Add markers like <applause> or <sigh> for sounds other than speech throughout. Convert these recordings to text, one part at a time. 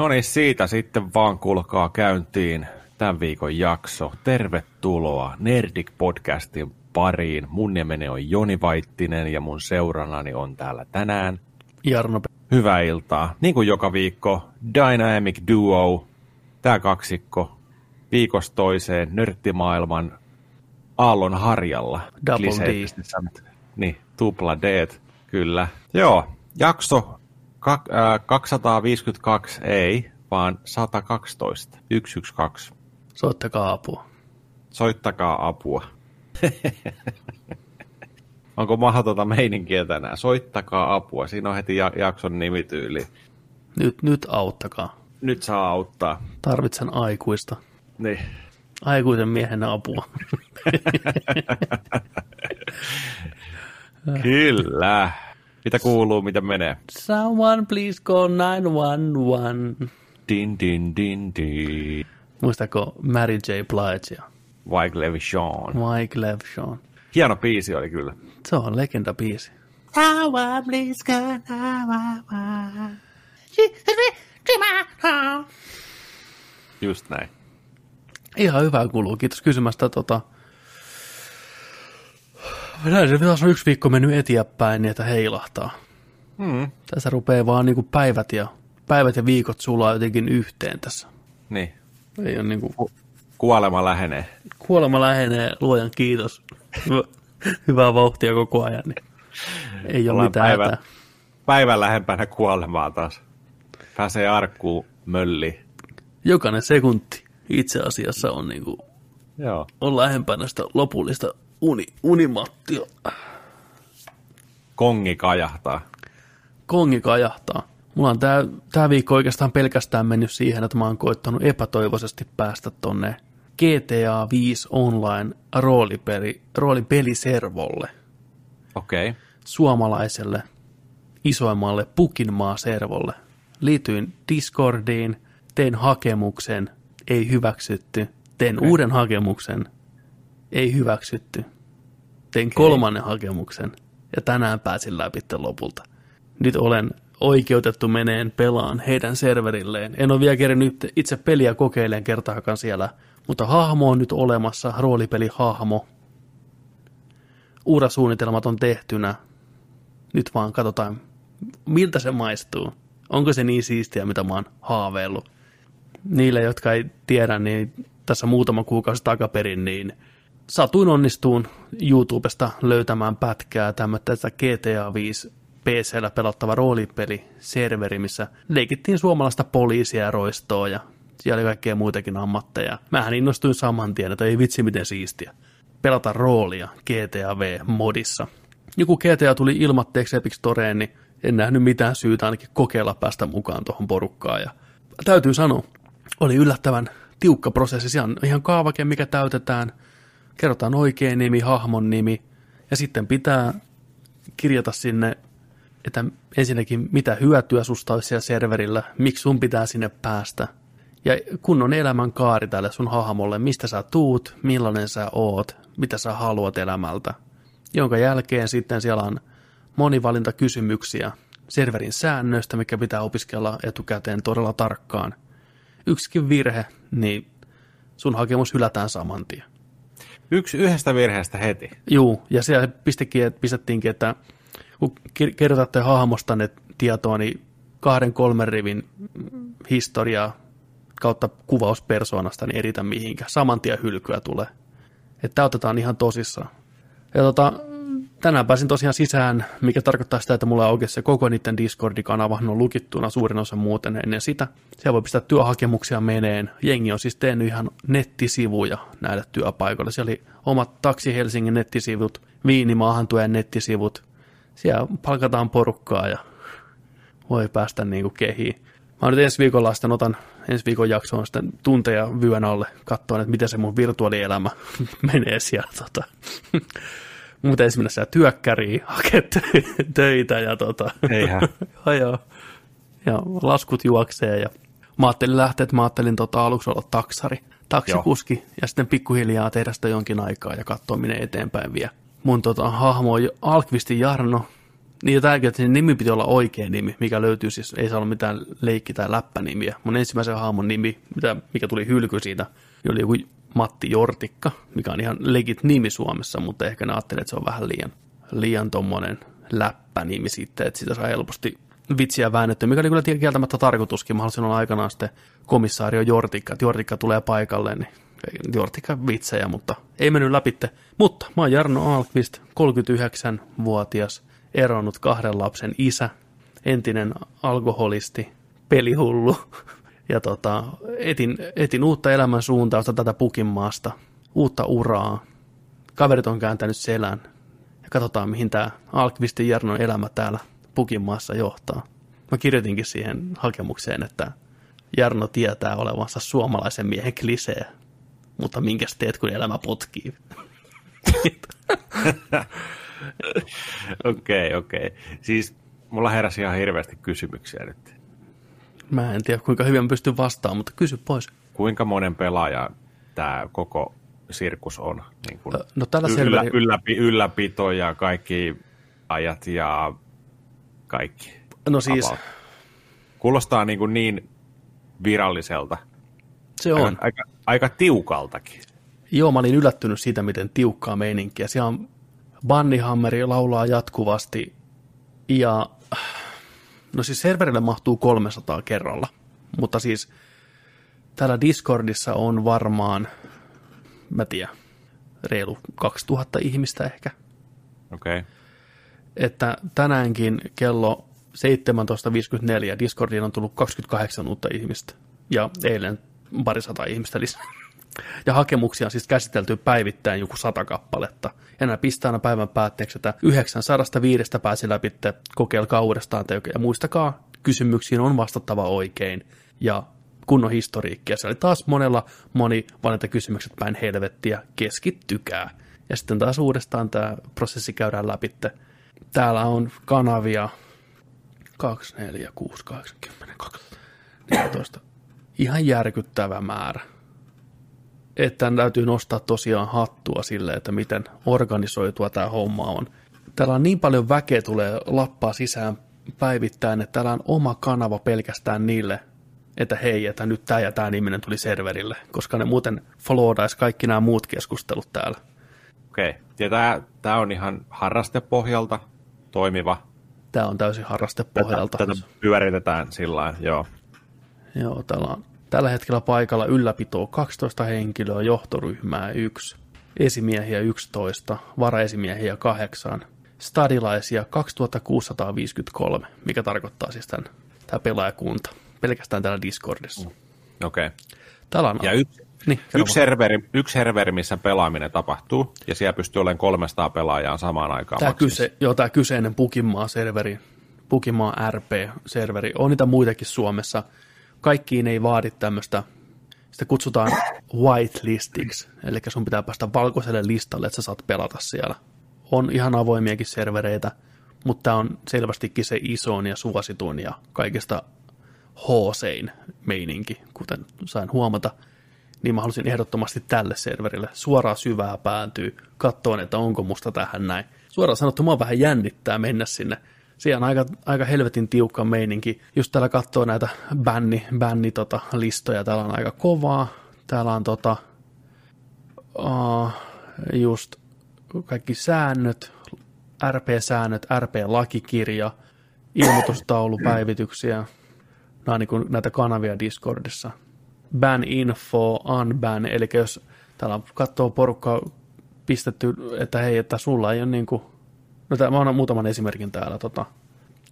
No niin, siitä sitten vaan kulkaa käyntiin tämän viikon jakso. Tervetuloa Nerdik podcastin pariin. Mun nimeni on Joni Vaittinen ja mun seurannani on täällä tänään Jarno. Hyvää iltaa. Niin kuin joka viikko, Dynamic Duo, tämä kaksikko, viikosta toiseen nörttimaailman aallon harjalla. Double D. Niin, tupla D, kyllä. Joo, jakso kak, äh, 252 ei, vaan 112, 112. Soittakaa apua. Soittakaa apua. Onko mahdotonta meininkiä tänään? Soittakaa apua. Siinä on heti jakson nimityyli. Nyt, nyt auttakaa. Nyt saa auttaa. Tarvitsen aikuista. Niin. Aikuisen miehen apua. <laughs> Kyllä. Mitä kuuluu, mitä menee? Someone please call 911. Din, din, din, din. Muistako Mary J. Blige ja Wyclef Jean. Wyclef Jean? Hieno biisi oli kyllä. Se on legenda biisi. Someone please call 911. Just näin. Ihan hyvää kuuluu. Kiitos kysymästä. Tota... Näin se pitäisi on yksi viikko mennyt eteenpäin niin, että heilahtaa. Hmm. Tässä rupeaa vaan niin kuin päivät, ja, päivät ja viikot sulaa jotenkin yhteen tässä. Niin. Ei ole niin kuin... Kuolema lähenee. Kuolema lähenee, luojan kiitos. Hyvää vauhtia koko ajan. Niin ei ole Ollaan mitään päivä, hätää. päivän lähempänä kuolemaa taas. Pääsee arkkuun mölli. Jokainen sekunti itse asiassa on, niin kuin, Joo. on lähempänä sitä lopullista uni, unimattia. Kongi kajahtaa. Kongi kajahtaa. Mulla on tää, tää viikko oikeastaan pelkästään mennyt siihen, että mä oon koittanut epätoivoisesti päästä tonne GTA 5 Online roolipeli, roolipeliservolle, Okei. Okay. suomalaiselle isoimmalle Pukinmaa-servolle. Liityin Discordiin, tein hakemuksen, ei hyväksytty, tein Okei. uuden hakemuksen, ei hyväksytty, tein kolmannen hakemuksen ja tänään pääsin läpi lopulta. Nyt olen oikeutettu meneen pelaan heidän serverilleen. En ole vielä kerännyt itse peliä kokeileen kertaakaan siellä, mutta hahmo on nyt olemassa, roolipelihahmo. Uurasuunnitelmat on tehtynä. Nyt vaan katsotaan, miltä se maistuu. Onko se niin siistiä, mitä mä oon haaveillut. Niille, jotka ei tiedä, niin tässä muutama kuukausi takaperin, niin satuin onnistuun YouTubesta löytämään pätkää tämmöistä GTA 5 PCllä pelattava roolipeli serveri, missä leikittiin suomalaista poliisia ja roistoa ja siellä oli kaikkea muitakin ammatteja. Mähän innostuin saman tien, että ei vitsi miten siistiä. Pelata roolia GTA V-modissa. Joku GTA tuli ilmatteeksi Epic Storeen, niin en nähnyt mitään syytä ainakin kokeilla päästä mukaan tuohon porukkaan. Ja täytyy sanoa, oli yllättävän tiukka prosessi. Siellä on ihan kaavake, mikä täytetään. Kerrotaan oikea nimi, hahmon nimi. Ja sitten pitää kirjata sinne, että ensinnäkin mitä hyötyä susta olisi siellä serverillä, miksi sun pitää sinne päästä. Ja kunnon elämän kaari tälle sun hahmolle, mistä sä tuut, millainen sä oot, mitä sä haluat elämältä. Jonka jälkeen sitten siellä on monivalintakysymyksiä serverin säännöistä, mikä pitää opiskella etukäteen todella tarkkaan. Yksikin virhe, niin sun hakemus hylätään saman tien. Yksi yhdestä virheestä heti. Juu, ja siellä pistikin, että pistettiinkin, että kun kir- kirjoitatte hahmostanne tietoa, niin kahden kolmen rivin historiaa kautta kuvaus persoonasta, niin eritä mihinkä. Saman tien hylkyä tulee. Että otetaan ihan tosissaan. Ja tota, tänään pääsin tosiaan sisään, mikä tarkoittaa sitä, että mulla on se koko niiden Discord-kanava on lukittuna suurin osa muuten ennen sitä. Siellä voi pistää työhakemuksia meneen. Jengi on siis tehnyt ihan nettisivuja näille työpaikoille. Siellä oli omat Taksi Helsingin nettisivut, Viinimaahantujen nettisivut. Siellä palkataan porukkaa ja voi päästä niinku kehiin. Mä nyt ensi viikolla sitten otan ensi viikon jaksoon sitten tunteja vyön alle katsoen, että miten se mun virtuaalielämä <laughs> menee siellä. Tota. Mutta ensin mennä siellä työkkäriin, <laughs> hakea töitä ja tota. Eihän. <laughs> joo. Ja laskut juoksee ja mä ajattelin lähteä, että mä ajattelin tota, aluksi olla taksari, taksikuski joo. ja sitten pikkuhiljaa tehdä sitä jonkin aikaa ja katsoa minne eteenpäin vie. Mun tota, hahmo on Alkvistin Jarno, Niin ja tämäkin, että sen nimi piti olla oikea nimi, mikä löytyy siis, ei saa olla mitään leikki- tai läppänimiä. Mun ensimmäisen hahmon nimi, mitä, mikä tuli hylky siitä, oli joku Matti Jortikka, mikä on ihan legit nimi Suomessa, mutta ehkä ne ajattelivat, että se on vähän liian, liian tommonen läppänimi sitten, että sitä saa helposti vitsiä väännetty, mikä oli kyllä kieltämättä tarkoituskin. Mä halusin olla aikanaan sitten komissaario Jortikka, että Jortikka tulee paikalle, niin Jortikka vitsejä, mutta ei mennyt läpitte. Mutta mä oon Jarno Alkvist, 39-vuotias, eronnut kahden lapsen isä, entinen alkoholisti, pelihullu. Ja tota, etin, etin uutta elämän suuntausta tätä Pukinmaasta, uutta uraa. Kaverit on kääntänyt selän. Ja katsotaan, mihin tämä Alkvistin Jarnon elämä täällä Pukinmaassa johtaa. Mä kirjoitinkin siihen hakemukseen, että Jarno tietää olevansa suomalaisen miehen klisee, mutta minkäs teet, kun elämä potkii? <laughs> Okei, okei. Okay, okay. Siis mulla heräsi ihan hirveästi kysymyksiä nyt. Mä en tiedä, kuinka hyvin pystyn vastaamaan, mutta kysy pois. Kuinka monen pelaaja tämä koko sirkus on? Niin kuin no, tällä yllä, ylläpi, ylläpito ja kaikki ajat ja kaikki. No siis... About. Kuulostaa niin, kuin niin viralliselta. Se on. Aika, aika, aika tiukaltakin. Joo, mä olin yllättynyt siitä, miten tiukkaa meininkiä. Siellä on Bannihammeri laulaa jatkuvasti ja no siis serverille mahtuu 300 kerralla, mutta siis täällä Discordissa on varmaan, mä tiedän, reilu 2000 ihmistä ehkä. Okei. Okay. Että tänäänkin kello 17.54 Discordiin on tullut 28 uutta ihmistä ja eilen parisata ihmistä lisää. Ja hakemuksia on siis käsitelty päivittäin joku sata kappaletta. Ja nämä pistää aina päivän päätteeksi, että 905 pääsi läpi, kokeilkaa uudestaan te Ja muistakaa, kysymyksiin on vastattava oikein. Ja kunnon historiikkia. Se oli taas monella moni kysymykset päin helvettiä. Keskittykää. Ja sitten taas uudestaan tämä prosessi käydään läpi. Täällä on kanavia 2, 4, 6, 8, 10, 14. Ihan järkyttävä määrä että täytyy nostaa tosiaan hattua sille, että miten organisoitua tämä homma on. Täällä on niin paljon väkeä tulee lappaa sisään päivittäin, että täällä on oma kanava pelkästään niille, että hei, että nyt tämä ja tämä niminen tuli serverille, koska ne muuten followdaisi kaikki nämä muut keskustelut täällä. Okei, ja tämä, tämä on ihan harrastepohjalta toimiva. Tämä on täysin harrastepohjalta. Tätä, tätä pyöritetään sillä joo. Joo, täällä on Tällä hetkellä paikalla ylläpitoa 12 henkilöä, johtoryhmää 1, esimiehiä 11, varaesimiehiä 8, stadilaisia 2653, mikä tarkoittaa siis tämän, tämä pelaajakunta, pelkästään täällä Discordissa. Mm. Okei. Okay. Täällä on... Ja yksi, niin, yksi, serveri, yksi serveri, missä pelaaminen tapahtuu, ja siellä pystyy olemaan 300 pelaajaa samaan aikaan. Tämä, kyse, joo, tämä kyseinen Pukimaa-serveri, Pukimaa RP-serveri, on niitä muitakin Suomessa, kaikkiin ei vaadi tämmöistä, sitä kutsutaan whitelistiksi, eli sun pitää päästä valkoiselle listalle, että sä saat pelata siellä. On ihan avoimiakin servereitä, mutta tämä on selvästikin se isoin ja suosituin ja kaikista hoosein meininki, kuten sain huomata, niin mä halusin ehdottomasti tälle serverille suoraan syvää pääntyy, katsoen, että onko musta tähän näin. Suoraan sanottu, mua vähän jännittää mennä sinne siellä on aika, aika helvetin tiukka meininki. Just täällä katsoo näitä bänni, bänni tota, listoja, täällä on aika kovaa. Täällä on tota, uh, just kaikki säännöt, RP-säännöt, RP-lakikirja, ilmoitustaulupäivityksiä. Nämä on niin näitä kanavia Discordissa. Ban info, unban, eli jos täällä katsoo porukkaa pistetty, että hei, että sulla ei ole niin kuin No tää, mä annan muutaman esimerkin täällä. Tota,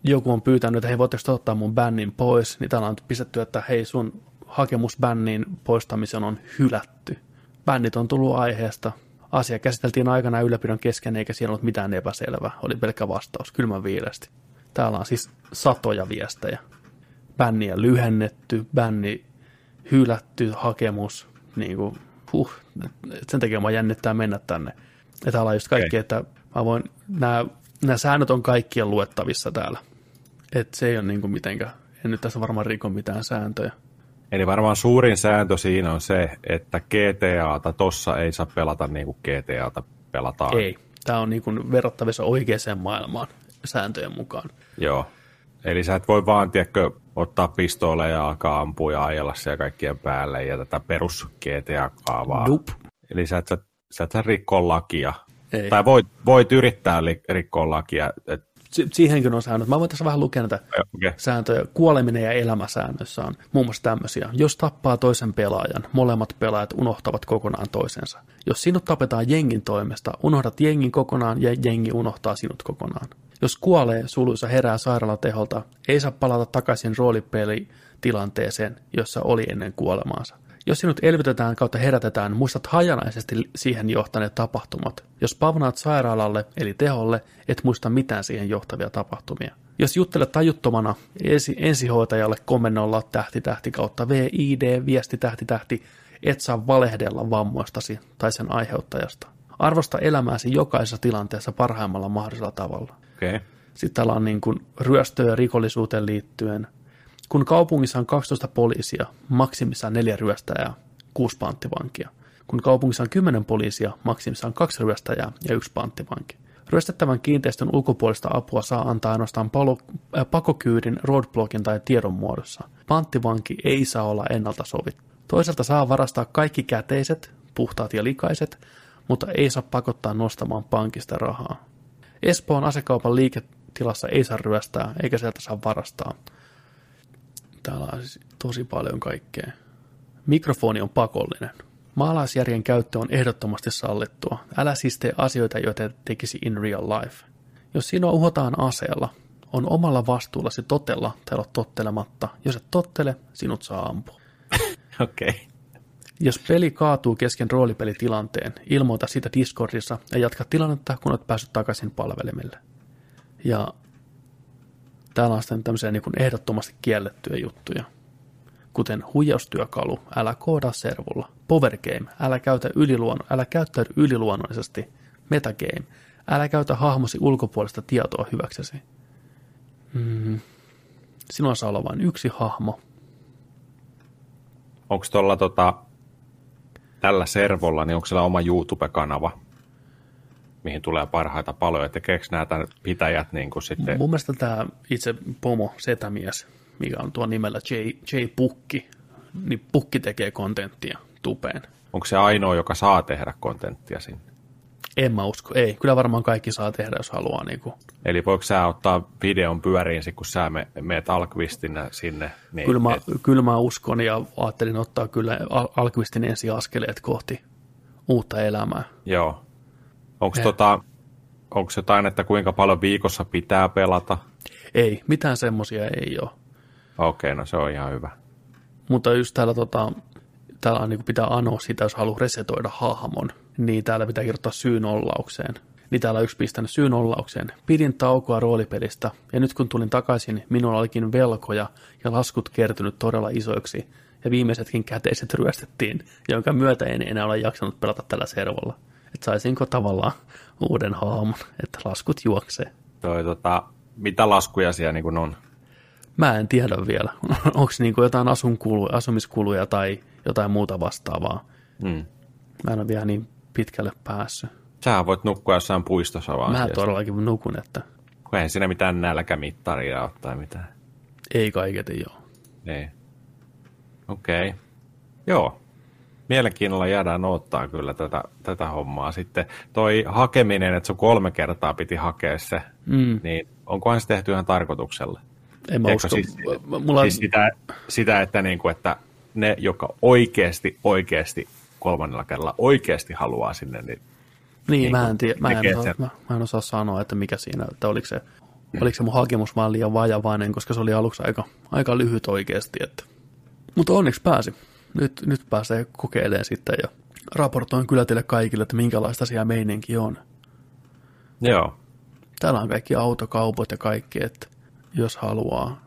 joku on pyytänyt, että hei, voitteko ottaa mun bännin pois, niin täällä on pistetty, että hei, sun hakemus bännin poistamisen on hylätty. Bännit on tullut aiheesta. Asia käsiteltiin aikana ylläpidon kesken, eikä siellä ollut mitään epäselvää. Oli pelkkä vastaus, kylmän viileästi. Täällä on siis satoja viestejä. Bänniä lyhennetty, bänni hylätty, hakemus, niin kuin, huh, sen takia mä jännittää mennä tänne. Ja täällä on just kaikki, okay. että Mä voin, nämä, nämä säännöt on kaikkien luettavissa täällä. Et se ei ole niin kuin mitenkään, en nyt tässä varmaan riko mitään sääntöjä. Eli varmaan suurin sääntö siinä on se, että GTAta tossa ei saa pelata niin kuin GTAta pelataan. Ei, tämä on niin kuin verrattavissa oikeaan maailmaan. sääntöjen mukaan. Joo. Eli sä et voi vaan, tiedätkö, ottaa pistooleja ja alkaa ampua ja ajella siellä kaikkien päälle ja tätä perus GTA-kaavaa. Nope. Eli sä et, sä, sä et sä rikkoa lakia. Ei. Tai voit, voit yrittää li, rikkoa lakia. Et, Si- siihenkin on säännöt. Mä voin tässä vähän lukea näitä okay. sääntöjä. Kuoleminen ja elämäsäännöissä on muun muassa tämmöisiä. Jos tappaa toisen pelaajan, molemmat pelaajat unohtavat kokonaan toisensa. Jos sinut tapetaan jengin toimesta, unohdat jengin kokonaan ja jengi unohtaa sinut kokonaan. Jos kuolee, suluissa herää sairaalateholta, ei saa palata takaisin roolipelitilanteeseen, jossa oli ennen kuolemaansa. Jos sinut elvytetään kautta herätetään, muistat hajanaisesti siihen johtaneet tapahtumat. Jos pavnaat sairaalalle, eli teholle, et muista mitään siihen johtavia tapahtumia. Jos juttelet tajuttomana ensi, ensihoitajalle komennolla tähti tähti kautta VID viesti tähti tähti, et saa valehdella vammoistasi tai sen aiheuttajasta. Arvosta elämääsi jokaisessa tilanteessa parhaimmalla mahdollisella tavalla. Okay. Sitten täällä on niin kuin ryöstöön ja rikollisuuteen liittyen. Kun kaupungissa on 12 poliisia, maksimissaan neljä ryöstäjää, kuusi panttivankia. Kun kaupungissa on 10 poliisia, maksimissaan kaksi ryöstäjää ja yksi panttivanki. Ryöstettävän kiinteistön ulkopuolista apua saa antaa ainoastaan palo, äh, pakokyydin, roadblockin tai tiedon muodossa. Panttivanki ei saa olla ennalta sovittu. Toisaalta saa varastaa kaikki käteiset, puhtaat ja likaiset, mutta ei saa pakottaa nostamaan pankista rahaa. Espoon asekaupan liiketilassa ei saa ryöstää, eikä sieltä saa varastaa. Täällä on siis tosi paljon kaikkea. Mikrofoni on pakollinen. Maalaisjärjen käyttö on ehdottomasti sallittua. Älä siis tee asioita, joita tekisi in real life. Jos sinua uhotaan aseella, on omalla vastuullasi totella tai olla tottelematta. Jos et tottele, sinut saa ampua. <laughs> Okei. Okay. Jos peli kaatuu kesken roolipelitilanteen, ilmoita sitä Discordissa ja jatka tilannetta, kun olet päässyt takaisin palvelimille. Ja täällä on sitten tämmöisiä niin kuin ehdottomasti kiellettyjä juttuja, kuten huijaustyökalu, älä koodaa servulla, power game, älä, käytä yliluonno, älä käyttäydy yliluonnollisesti, metagame, älä käytä hahmosi ulkopuolista tietoa hyväksesi. Mm. Sinulla saa olla vain yksi hahmo, Onko tuolla tota, tällä servolla, niin onko siellä oma YouTube-kanava, mihin tulee parhaita paloja? Tekeekö nämä tämän pitäjät niin kuin sitten? Mun mielestä tämä itse pomo setämies, mikä on tuo nimellä J, J. Pukki, niin Pukki tekee kontenttia tupeen. Onko se ainoa, joka saa tehdä kontenttia sinne? En mä usko, ei. Kyllä varmaan kaikki saa tehdä, jos haluaa. Niin kuin. Eli voiko sä ottaa videon pyöriin, kun sä me, meet Alkvistinä sinne? Niin Kyllä, mä, et, kyllä mä uskon ja ajattelin ottaa kyllä Al- Alkvistin ensiaskeleet kohti uutta elämää. joo. Onko tota, onko jotain, että kuinka paljon viikossa pitää pelata? Ei, mitään semmosia ei ole. Okei, no se on ihan hyvä. Mutta just täällä, tota, täällä on, niin pitää anoa sitä, jos haluaa resetoida hahmon, niin täällä pitää kirjoittaa syyn ollaukseen. Niin täällä on yksi pistänyt syyn ollaukseen. Pidin taukoa roolipelistä, ja nyt kun tulin takaisin, minulla olikin velkoja ja laskut kertynyt todella isoiksi, ja viimeisetkin käteiset ryöstettiin, jonka myötä en enää ole jaksanut pelata tällä servolla. Että saisinko tavallaan uuden hahmon, että laskut juoksee. Toi, tota, mitä laskuja siellä niin on? Mä en tiedä vielä. <laughs> Onko niinku jotain asunkulu, asumiskuluja tai jotain muuta vastaavaa. Hmm. Mä en ole vielä niin pitkälle päässyt. Sä voit nukkua jossain puistossa vaan. Mä todellakin nukun, että Kun eihän siinä mitään nälkämittaria ole tai mitään. ei kaiketi joo. Niin. Okei. Okay. Joo. Mielenkiinnolla jäädään odottaa kyllä tätä, tätä hommaa sitten. Toi hakeminen, että sun kolme kertaa piti hakea se, Mm, niin onkohan se tehty ihan tarkoituksella? en mä Eikö usko. siis- Mulla, Siis sitä, sitä että, niinku, että ne, jotka oikeasti, oikeasti kolmannella kerralla oikeasti haluaa sinne, niin niin, niin mä kuin en, tiedä, mä, en osaa, sen. mä, mä en osaa sanoa, että mikä siinä, että oliko se, oliko se mun hakemus vaan liian vajavainen, koska se oli aluksi aika, aika lyhyt oikeasti. Että. Mutta onneksi pääsi. Nyt, nyt pääsee kokeilemaan sitten ja raportoin kyllä teille kaikille, että minkälaista siellä meininki on. joo. Täällä on kaikki autokaupot ja kaikki, että jos haluaa.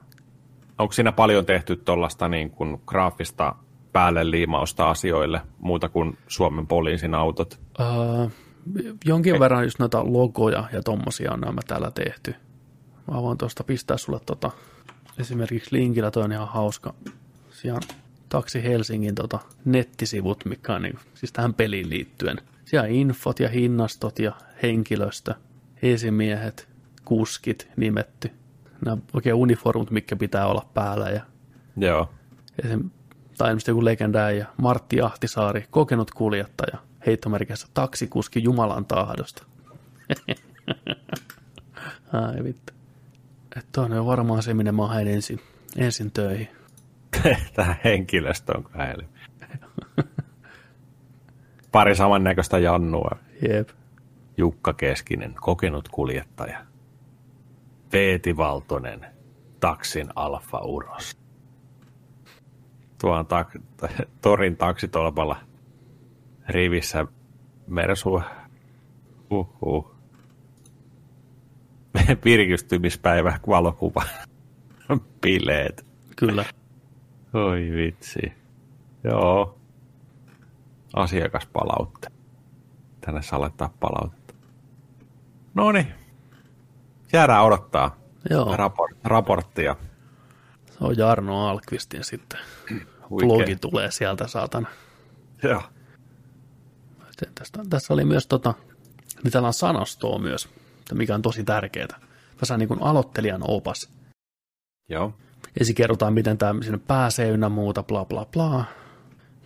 Onko siinä paljon tehty tuollaista niin kuin graafista päälle liimausta asioille, muuta kuin Suomen poliisin autot? Öö, jonkin verran just noita logoja ja tommosia on nämä täällä tehty. Mä voin tuosta pistää sulle tota, esimerkiksi linkillä, toi on ihan hauska. Siellä on Taksi Helsingin tota, nettisivut, mikä on niin, siis tähän peliin liittyen. Siellä infot ja hinnastot ja henkilöstö, esimiehet, kuskit nimetty. Nämä oikein uniformut, mikä pitää olla päällä. Ja, Joo. esim, tai esimerkiksi joku legenda ja Martti Ahtisaari, kokenut kuljettaja, heittomerkissä taksikuski Jumalan tahdosta. <laughs> Ai vittu. Että on jo varmaan se, minne mä haen ensin, ensin töihin. <laughs> Tähän henkilöstöön käheli. Pari samannäköistä Jannua. Jep. Jukka Keskinen, kokenut kuljettaja. Veeti Valtonen, taksin Alfa Uros. Tuo on tak- torin taksitolpalla rivissä Mersu. Uhuh. <laughs> Virkistymispäivä, valokuva, <laughs> bileet. Kyllä. Oi vitsi. Joo. Asiakaspalautte. Tänne saa laittaa palautetta. No niin. Jäädään odottaa Joo, rapor- raporttia. se on Jarno Alkvistin sitten. <clears throat> Huikea. Blogi tulee sieltä, saatana. Joo. Tästä, tässä oli myös tota, niin täällä on sanastoa myös, mikä on tosi tärkeää. Tässä on niin kuin aloittelijan opas. Joo. Ensin kerrotaan, miten tämä sinne pääsee ynnä muuta, bla bla bla.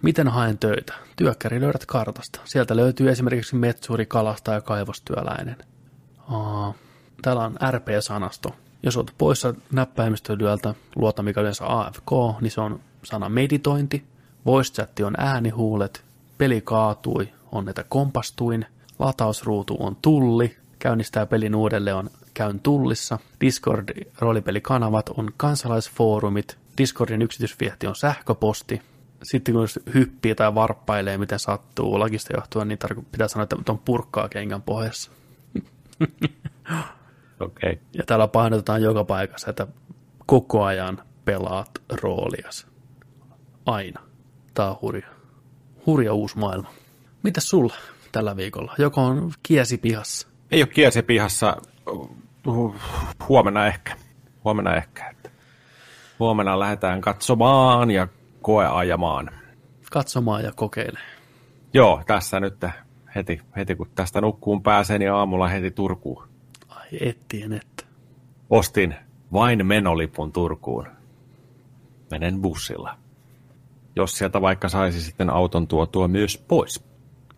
Miten haen töitä? Työkkäri löydät kartasta. Sieltä löytyy esimerkiksi metsuri, kalastaja ja kaivostyöläinen. Aa, täällä on RP-sanasto. Jos olet poissa näppäimistötyöltä, luota mikä yleensä AFK, niin se on sana meditointi. Voice chat on äänihuulet. Peli kaatui, on että kompastuin. Latausruutu on tulli. Käynnistää pelin uudelleen on käyn tullissa. Discord roolipelikanavaat on kansalaisfoorumit. Discordin yksityisviehti on sähköposti. Sitten kun hyppii tai varppailee, miten sattuu lagista johtuen, niin tarko- pitää sanoa, että on purkkaa kengän pohjassa. <laughs> Okei. Okay. Ja täällä painotetaan joka paikassa, että koko ajan pelaat roolias. Aina. Tää on hurja. Hurja uusi maailma. Mitäs sulla tällä viikolla? Joko on kiesi pihassa? Ei ole kiesi pihassa. Huomenna ehkä. Huomenna ehkä. että Huomenna lähdetään katsomaan ja koeajamaan. Katsomaan ja kokeile. Joo, tässä nyt heti, heti kun tästä nukkuun pääsee, niin aamulla heti Turkuun. Ai ettien että. Ostin vain menolipun Turkuun. Menen bussilla. Jos sieltä vaikka saisi sitten auton tuotua myös pois.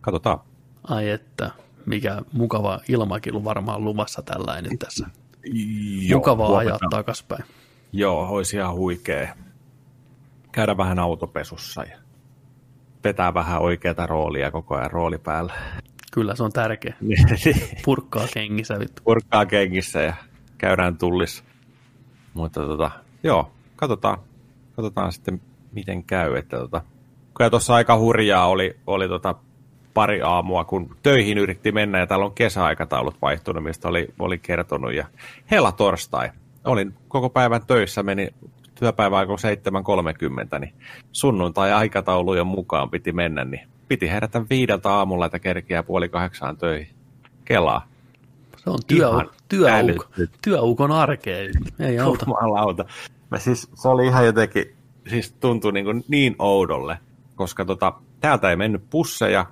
Katsotaan. Ai että. Mikä mukava ilmakilu varmaan luvassa tällainen tässä. Joo, Mukavaa huomenna. ajaa takaspäin. Joo, olisi ihan huikea. Käydä vähän autopesussa ja vetää vähän oikeata roolia koko ajan rooli päällä. Kyllä se on tärkeä. <laughs> Purkkaa kengissä vittu. Purkkaa kengissä ja käydään tullissa. Mutta tota, joo, katsotaan, katsotaan sitten miten käy. Että tota, kyllä tuossa aika hurjaa oli, oli tota pari aamua, kun töihin yritti mennä ja täällä on kesäaikataulut vaihtunut, mistä oli, oli kertonut. Ja hela torstai. Olin koko päivän töissä, meni työpäivä alkoi 7.30, niin sunnuntai-aikataulujen mukaan piti mennä, niin piti herätä viideltä aamulla, että kerkiää puoli kahdeksaan töihin. Kelaa. Se on työ, työuk, työukon arkea. Ei auta. Jumalauta. Mä siis, se oli ihan jotenkin, siis tuntui niin, niin oudolle, koska tota, täältä ei mennyt pusseja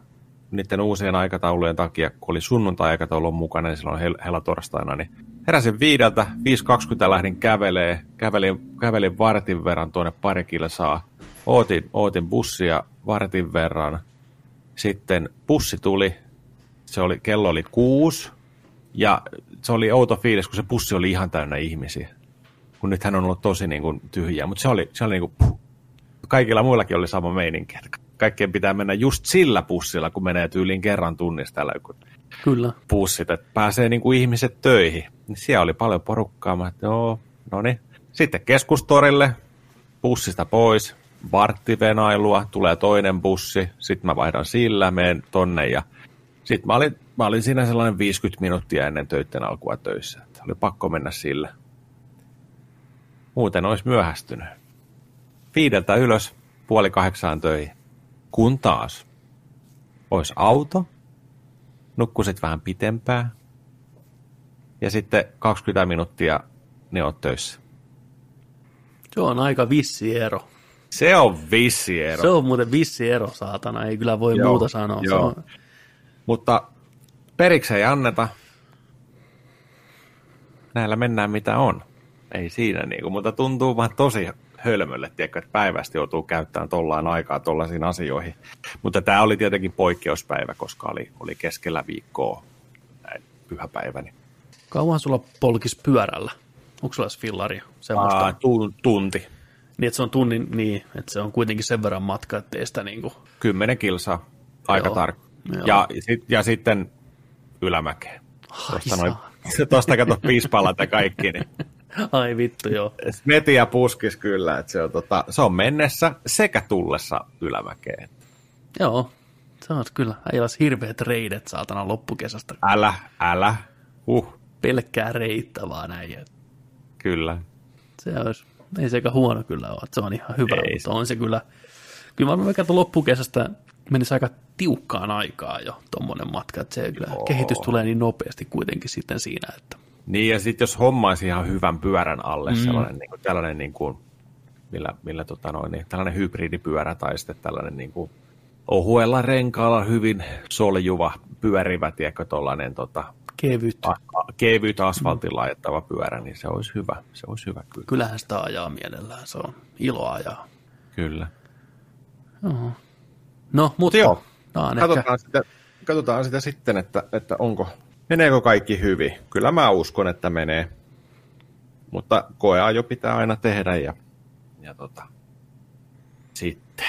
niiden uusien aikataulujen takia, kun oli sunnuntai-aikataulu mukana, niin silloin hel- helatorstaina, niin heräsin viideltä, 5.20 lähdin kävelee, kävelin, kävelin vartin verran tuonne pari kilsaa, ootin, ootin bussia vartin verran, sitten bussi tuli, se oli, kello oli kuusi, ja se oli outo fiilis, kun se bussi oli ihan täynnä ihmisiä. Kun nythän on ollut tosi niin kuin, tyhjää, mutta se oli, se oli niin kuin, puh. Kaikilla muillakin oli sama meininki. että Kaikkien pitää mennä just sillä bussilla, kun menee tyyliin kerran tunnissa täällä joku Kyllä. bussit, että pääsee niin kuin ihmiset töihin. Niin siellä oli paljon porukkaa. Mä että joo, no niin. Sitten keskustorille, bussista pois, varttivenailua, tulee toinen bussi, sitten mä vaihdan sillä, menen tonne ja sitten mä olin, mä olin siinä sellainen 50 minuuttia ennen töiden alkua töissä. Että oli pakko mennä sillä. Muuten olisi myöhästynyt. Viideltä ylös, puoli kahdeksaan töihin. Kun taas olisi auto, nukkusit vähän pitempään ja sitten 20 minuuttia ne on töissä. Se on aika vissi ero. Se on vissi ero. Se on muuten vissi ero, saatana. Ei kyllä voi Joo, muuta sanoa. Se joo. on, Mutta periksi ei anneta. näillä mennään mitä on. Ei siinä, niin kuin, mutta tuntuu vaan tosi hölmölle, tiedätkö, että päivästi joutuu käyttämään tollaan aikaa tollaisiin asioihin. Mutta tämä oli tietenkin poikkeuspäivä, koska oli, oli keskellä viikkoa näin pyhäpäivä. Niin. Kauan sulla polkis pyörällä? Onko sulla? Semmoista? Aa, tu- tunti. Niin, että se on tunnin, niin, että se on kuitenkin sen verran matka, että ei sitä niin kuin... Kymmenen kilsaa, aika tarkka. Ja, sit, ja sitten ylämäkeen. Tuosta, noin, <laughs> tuosta kato pispalat ja kaikki, niin Ai vittu, joo. Meti ja puskis kyllä, että se on, tota, se on mennessä sekä tullessa ylämäkeen. Joo, se on kyllä. Äijäläs hirveät reidet saatana loppukesästä. Älä, älä, uh, Pelkkää reittä vaan näin. kyllä. Se olisi, ei sekä huono kyllä ole, se on ihan hyvä, Ei mutta on se kyllä. Kyllä varmaan että loppukesästä menisi aika tiukkaan aikaa jo tuommoinen matka, että se kyllä Joo. kehitys tulee niin nopeasti kuitenkin sitten siinä, että Niin, ja sitten jos hommaisi ihan hyvän pyörän alle, mm. sellainen niin kuin, tällainen, niin kuin, millä, millä tota noin, niin, tällainen hybridipyörä tai sitten tällainen niin kuin, ohuella renkaalla hyvin soljuva, pyörivä, tiedätkö, tuollainen tota, kevyt. a, a, kevyt asfaltin laittava pyörä, niin se olisi hyvä. Se olisi hyvä kyllä. Kyllähän sitä ajaa mielellään, se on ilo ajaa. Kyllä. Joo. No, mutta Joo. Katsotaan, ehkä, sitä, katsotaan sitä sitten, että, että onko, meneekö kaikki hyvin. Kyllä mä uskon, että menee. Mutta koeajo pitää aina tehdä ja, ja tota, sitten.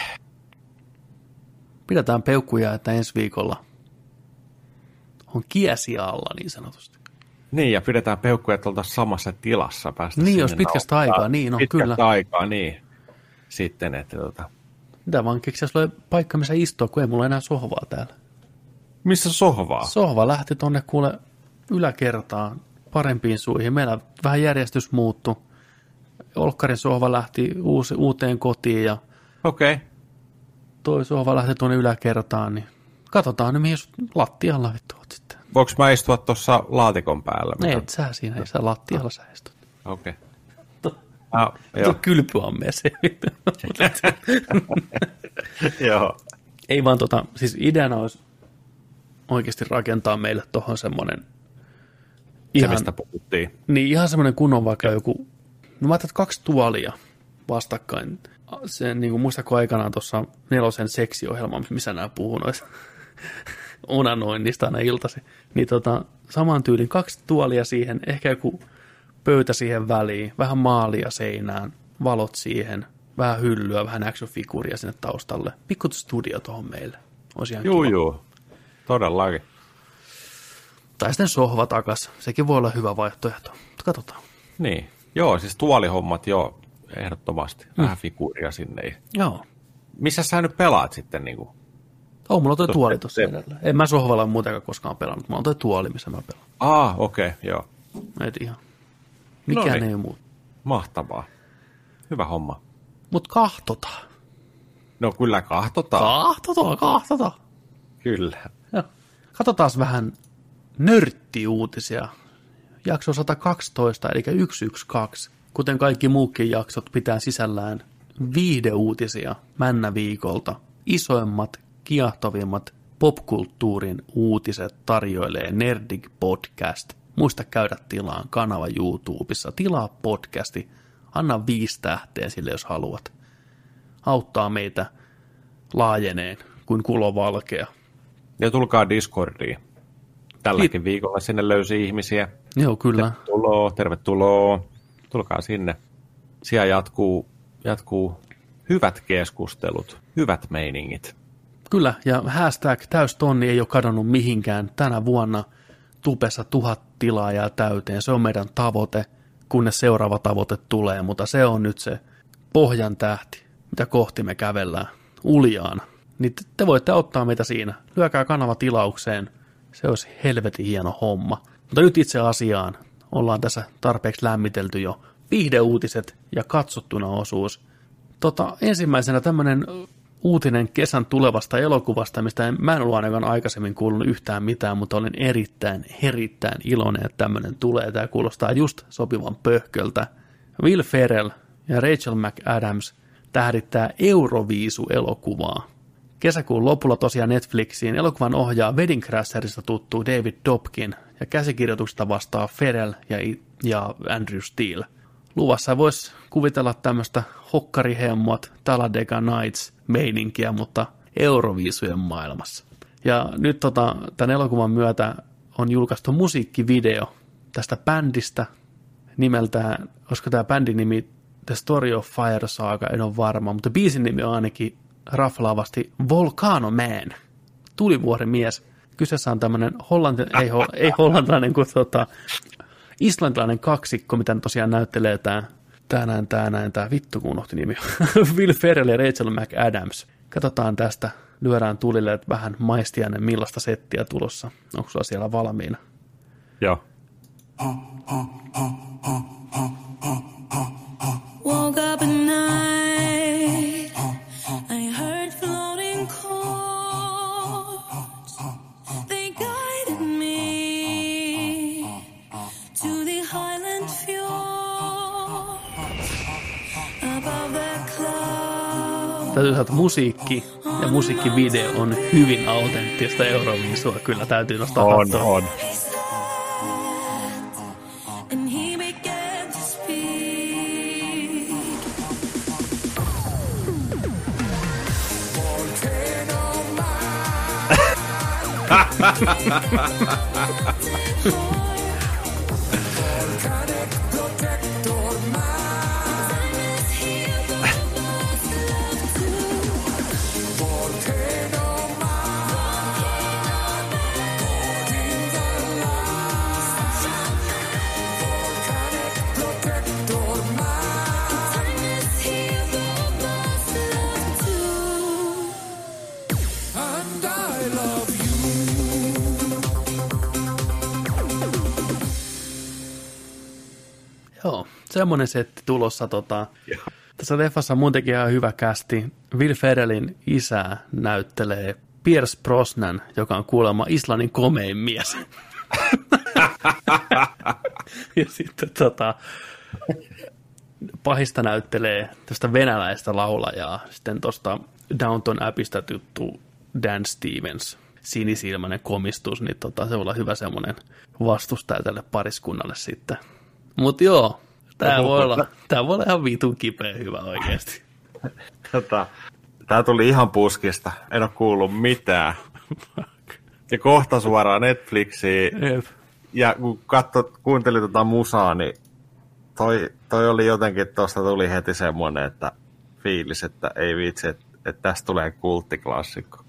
pidetään peukkuja, että ensi viikolla on kiesi alla niin sanotusti. Niin, ja pidetään peukkuja, että oltaisiin samassa tilassa. Päästä Niin, jos pitkästä nauttimaan. aikaa, niin on, pitkästä kyllä. aikaa, niin. Sitten, että tota, Mitä vaan keksiä sulle paikka, missä istua, kun ei mulla enää sohvaa täällä. Missä sohvaa? Sohva lähti tonne kuule yläkertaan parempiin suihin. Meillä vähän järjestys muuttui. Olkkarin sohva lähti uusi, uuteen kotiin ja Okei. Okay. toi sohva lähti tuonne yläkertaan, niin katsotaan nyt mihin lattialla vittu oot sitten. Voinko mä istua tuossa laatikon päällä? Ei, et sä siinä, ei sä lattialla sä istut. Okei. Okay. Ah, joo. kylpyammeeseen. <laughs> joo. Ei vaan tota, siis ideana olisi oikeasti rakentaa meille tuohon semmoinen Se, ihan, mistä puhuttiin. niin ihan semmoinen kunnon vaikka joku, no mä ajattelin, kaksi tuolia vastakkain. Se, niin kuin muistako aikanaan tuossa nelosen seksiohjelma, missä nämä puhuu noista <laughs> onanoinnista aina iltasi, niin tota, saman tyylin kaksi tuolia siihen, ehkä joku pöytä siihen väliin, vähän maalia seinään, valot siihen, vähän hyllyä, vähän action-figuuria sinne taustalle. Pikku studio tuohon meille. Olisi ihan Juu, kiva. juu. Todellakin. Tai sitten sohva takas. Sekin voi olla hyvä vaihtoehto. Katsotaan. Niin. Joo, siis tuolihommat joo, ehdottomasti. Vähän figuuria sinne. Joo. Missä sä nyt pelaat sitten? Niin kuin? On mulla toi Totta, tuoli tuossa edellä. En mä sohvalla muutenkaan koskaan pelannut. Mulla on toi tuoli, missä mä pelaan. Ah, okei, okay, joo. Et ihan. Mikään Noniin. ei ole muu. Mahtavaa. Hyvä homma. Mut kahtotaan. No kyllä kahtotaan. Kahtotaan, kahtotaan. Kyllä. Katsotaan vähän nörttiuutisia. Jakso 112, eli 112. Kuten kaikki muukin jaksot pitää sisällään viihdeuutisia männäviikolta. Isoimmat, kiehtovimmat popkulttuurin uutiset tarjoilee Nerdig Podcast. Muista käydä tilaan kanava YouTubessa. Tilaa podcasti. Anna viisi tähteä sille, jos haluat. Auttaa meitä laajeneen kuin kulovalkea. Ja tulkaa Discordiin. Tälläkin viikolla sinne löysi ihmisiä. Joo, kyllä. Tervetuloa, tervetuloa. Tulkaa sinne. Siellä jatkuu, jatkuu hyvät keskustelut, hyvät meiningit. Kyllä, ja hashtag täystonni ei ole kadonnut mihinkään. Tänä vuonna tupessa tuhat tilaajaa täyteen. Se on meidän tavoite, kunnes seuraava tavoite tulee, mutta se on nyt se pohjan tähti, mitä kohti me kävellään uljaana. Niin te- te voitte auttaa meitä siinä. Lyökää kanava tilaukseen. Se olisi helvetin hieno homma. Mutta nyt itse asiaan. Ollaan tässä tarpeeksi lämmitelty jo. Viihdeuutiset ja katsottuna osuus. Tota, ensimmäisenä tämmöinen uutinen kesän tulevasta elokuvasta, mistä en, mä en ollut ainakaan aikaisemmin kuullut yhtään mitään, mutta olen erittäin, erittäin iloinen, että tämmöinen tulee. Tämä kuulostaa just sopivan pöhköltä. Will Ferrell ja Rachel McAdams tähdittää Euroviisu-elokuvaa. Kesäkuun lopulla tosiaan Netflixiin elokuvan ohjaa Wedding Crasherista tuttu David Dobkin ja käsikirjoituksesta vastaa Ferrell ja, ja Andrew Steele. Luvassa voisi kuvitella tämmöistä hokkarihemmot, Talladega Nights meininkiä, mutta Euroviisujen maailmassa. Ja nyt tota, tämän elokuvan myötä on julkaistu musiikkivideo tästä bändistä nimeltään, olisiko tämä bändin nimi The Story of Fire Saga, en ole varma, mutta biisin nimi on ainakin raflaavasti Volcano Man, tulivuoren mies. Kyseessä on tämmöinen hollanti, ei, ho, <laughs> ei hollantilainen, kuin tota, islantilainen kaksikko, mitä tosiaan näyttelee tämä tää näin, tää näin, tää vittu kun unohti nimi. <laughs> Will Ferrell ja Rachel McAdams. Katsotaan tästä, lyödään tulille, että vähän maistiainen millaista settiä tulossa. Onko sulla siellä valmiina? Joo. Woke up at night. Täytyy sanoa, että musiikki ja musiikkivideo on hyvin autenttista Euroviisua. Kyllä täytyy nostaa On, hattua. on. He slept, and he began to <laughs> <laughs> semmoinen setti tulossa. Tota, tässä leffassa on muutenkin ihan hyvä kästi. Will Ferrellin isää näyttelee Pierce Brosnan, joka on kuulemma Islannin komein mies. ja sitten tota, pahista näyttelee tästä venäläistä laulajaa. Sitten tuosta Downton Appista tuttu Dan Stevens, sinisilmäinen komistus, niin tota, se voi olla hyvä semmoinen vastustaja tälle pariskunnalle sitten. Mutta joo, tämä voi, olla, tää voi olla ihan vitun kipeä hyvä oikeasti. Tota, tää tuli ihan puskista. En ole kuullut mitään. <laughs> Ja kohta suoraan Netflixiin. Jep. Ja kun katso, kuuntelin tota musaa, niin toi, toi oli jotenkin, tuosta tuli heti semmoinen, että fiilis, että ei vitsi, että, että tästä tulee kulttiklassikko.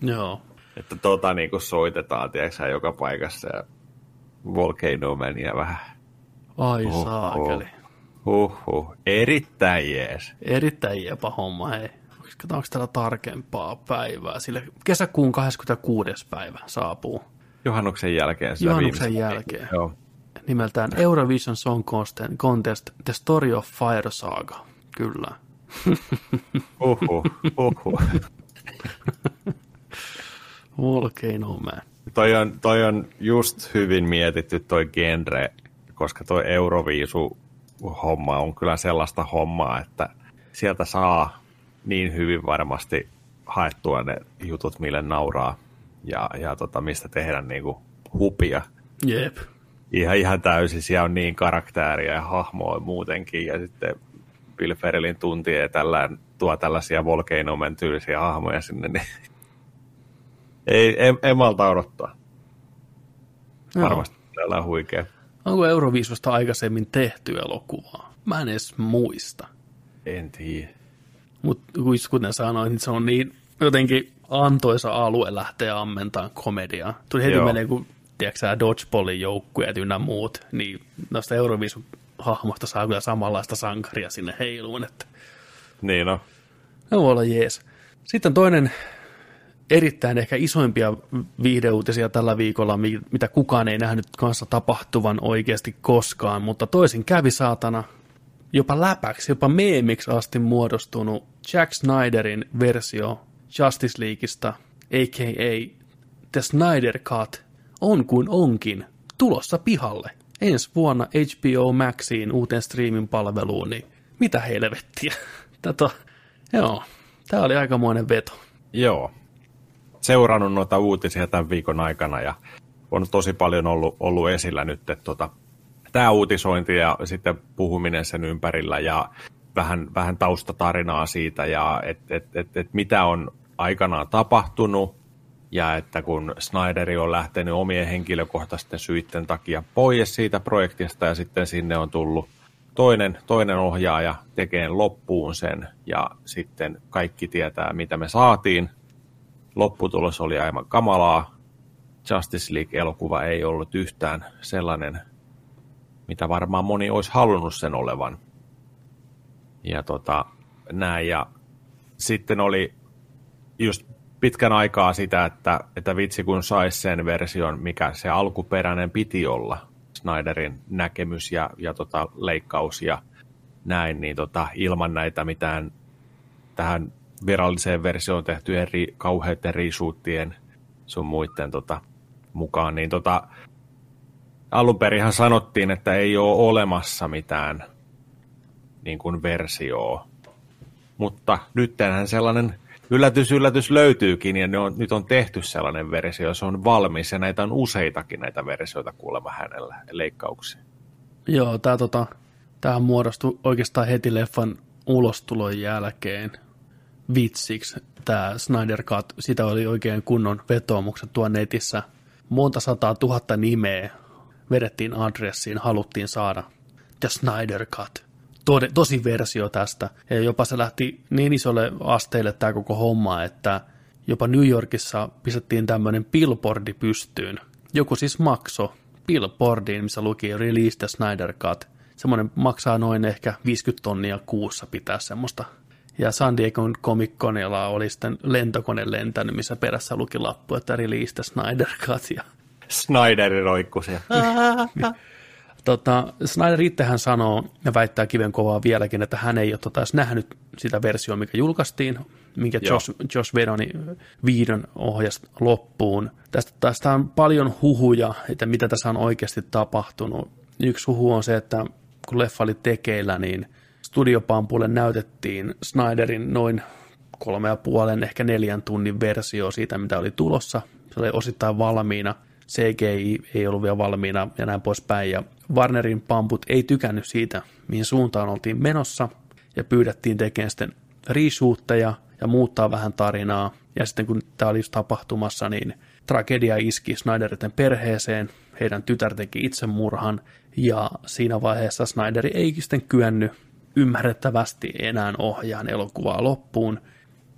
Joo. Että tota niin kuin soitetaan, tiedätkö joka paikassa ja Volcano Mania vähän. Ai Oho. saakeli. Huhhuh. Erittäin jees. Erittäin jepa homma, hei. Katsotaanko täällä tarkempaa päivää? Sille kesäkuun 26. päivä saapuu Juhannuksen jälkeen. viimeistä- jälkeen. Joo. Nimeltään Eurovision Song Contest- The Story of Fire Saga. Kyllä. Huhhuh. Huhhuh. Volcano Man. toi, on, toi on just hyvin mietitty toi genre, koska toi Euroviisu homma on kyllä sellaista hommaa, että sieltä saa niin hyvin varmasti haettua ne jutut, mille nauraa ja, ja tota, mistä tehdä niinku hupia. Jep. Ihan, ihan täysin, siellä on niin karaktääriä ja hahmoa muutenkin ja sitten Bill Ferrellin tuntien ja tällä, tuo tällaisia Volcanomen tyylisiä hahmoja sinne, niin ei, en, en malta odottaa. Joo. Varmasti täällä on huikea. Onko Euroviisusta aikaisemmin tehty elokuvaa? Mä en edes muista. En tiedä. Mutta kuten sanoin, niin se on niin jotenkin antoisa alue lähteä ammentamaan komediaa. Tuli heti Joo. mieleen, kun tiedätkö Dodgeballin joukkueet ynnä muut, niin noista Euroviisun hahmoista saa kyllä samanlaista sankaria sinne heiluun, että Niin no. ne voi olla jees. Sitten toinen erittäin ehkä isoimpia viihdeuutisia tällä viikolla, mi- mitä kukaan ei nähnyt kanssa tapahtuvan oikeasti koskaan, mutta toisin kävi saatana jopa läpäksi, jopa meemiksi asti muodostunut Jack Snyderin versio Justice Leagueista, a.k.a. The Snyder Cut, on kuin onkin tulossa pihalle. Ensi vuonna HBO Maxiin uuteen streamin palveluun, niin mitä helvettiä. <laughs> Tätä, joo, tämä oli aikamoinen veto. Joo. Seurannut noita uutisia tämän viikon aikana ja on tosi paljon ollut, ollut esillä nyt että tota, tämä uutisointi ja sitten puhuminen sen ympärillä ja vähän, vähän taustatarinaa siitä ja että et, et, et mitä on aikanaan tapahtunut ja että kun Snyderi on lähtenyt omien henkilökohtaisten syitten takia pois siitä projektista ja sitten sinne on tullut toinen, toinen ohjaaja tekee loppuun sen ja sitten kaikki tietää, mitä me saatiin. Lopputulos oli aivan kamalaa. Justice League-elokuva ei ollut yhtään sellainen, mitä varmaan moni olisi halunnut sen olevan. Ja tota, näin. Ja sitten oli just pitkän aikaa sitä, että, että vitsi kun saisi sen version, mikä se alkuperäinen piti olla, Snyderin näkemys ja, ja tota, leikkaus ja näin, niin tota, ilman näitä mitään tähän viralliseen versioon tehtyjen ri, kauheiden riisuuttien sun muiden tota, mukaan, niin tota, alun perinhan sanottiin, että ei ole olemassa mitään niin kuin versioa. Mutta nyttenhän sellainen yllätys, yllätys löytyykin, ja ne on, nyt on tehty sellainen versio, se on valmis, ja näitä on useitakin näitä versioita kuulemma hänellä, leikkauksia. Joo, tämä tota, muodostui oikeastaan heti leffan ulostulon jälkeen vitsiksi. Tämä Snyder Cut, sitä oli oikein kunnon vetoomukset tuo netissä. Monta sataa tuhatta nimeä vedettiin adressiin, haluttiin saada The Snyder Cut tode, tosi versio tästä. Ja jopa se lähti niin isolle asteelle tämä koko homma, että jopa New Yorkissa pistettiin tämmöinen billboardi pystyyn. Joku siis makso billboardiin, missä luki Release the Snyder Cut. Semmoinen maksaa noin ehkä 50 tonnia kuussa pitää semmoista. Ja San Diego Comic Conilla oli sitten lentokone lentänyt, missä perässä luki lappu, että Release Snyder Cut. Ja Snyderin roikku siellä. <laughs> Tota, Snyder itsehän sanoo ja väittää kiven kovaa vieläkin, että hän ei ole tota, nähnyt sitä versiota, mikä julkaistiin, minkä Joo. Josh, Josh Vedoni viidon ohjas loppuun. Tästä, tästä on paljon huhuja, että mitä tässä on oikeasti tapahtunut. Yksi huhu on se, että kun leffa oli tekeillä, niin studiopampulle näytettiin Snyderin noin kolme ja puolen, ehkä neljän tunnin versio siitä, mitä oli tulossa. Se oli osittain valmiina. CGI ei ollut vielä valmiina ja näin poispäin. Ja Warnerin pamput ei tykännyt siitä, mihin suuntaan oltiin menossa ja pyydettiin tekemään sitten reshootteja ja muuttaa vähän tarinaa. Ja sitten kun tämä oli just tapahtumassa, niin tragedia iski Snyderiten perheeseen, heidän tytär teki itsemurhan ja siinä vaiheessa Snyderi ei sitten kyennyt ymmärrettävästi enää ohjaan elokuvaa loppuun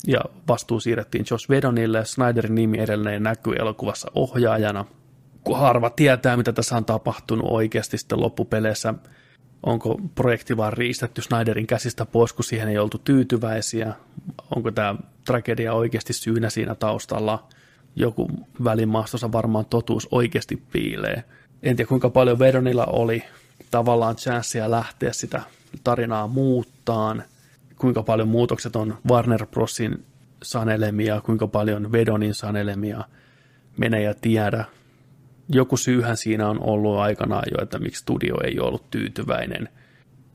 ja vastuu siirrettiin Josh Vedonille. Snyderin nimi edelleen näkyy elokuvassa ohjaajana. Kun harva tietää, mitä tässä on tapahtunut oikeasti sitten loppupeleissä, onko projekti vaan riistetty Snyderin käsistä pois, kun siihen ei oltu tyytyväisiä, onko tämä tragedia oikeasti syynä siinä taustalla, joku välimaastossa varmaan totuus oikeasti piilee. En tiedä kuinka paljon Vedonilla oli tavallaan chanssia lähteä sitä tarinaa muuttaan, kuinka paljon muutokset on Warner Brosin sanelemia, kuinka paljon Vedonin sanelemia, mene ja tiedä. Joku syyhän siinä on ollut aikanaan jo, että miksi studio ei ollut tyytyväinen.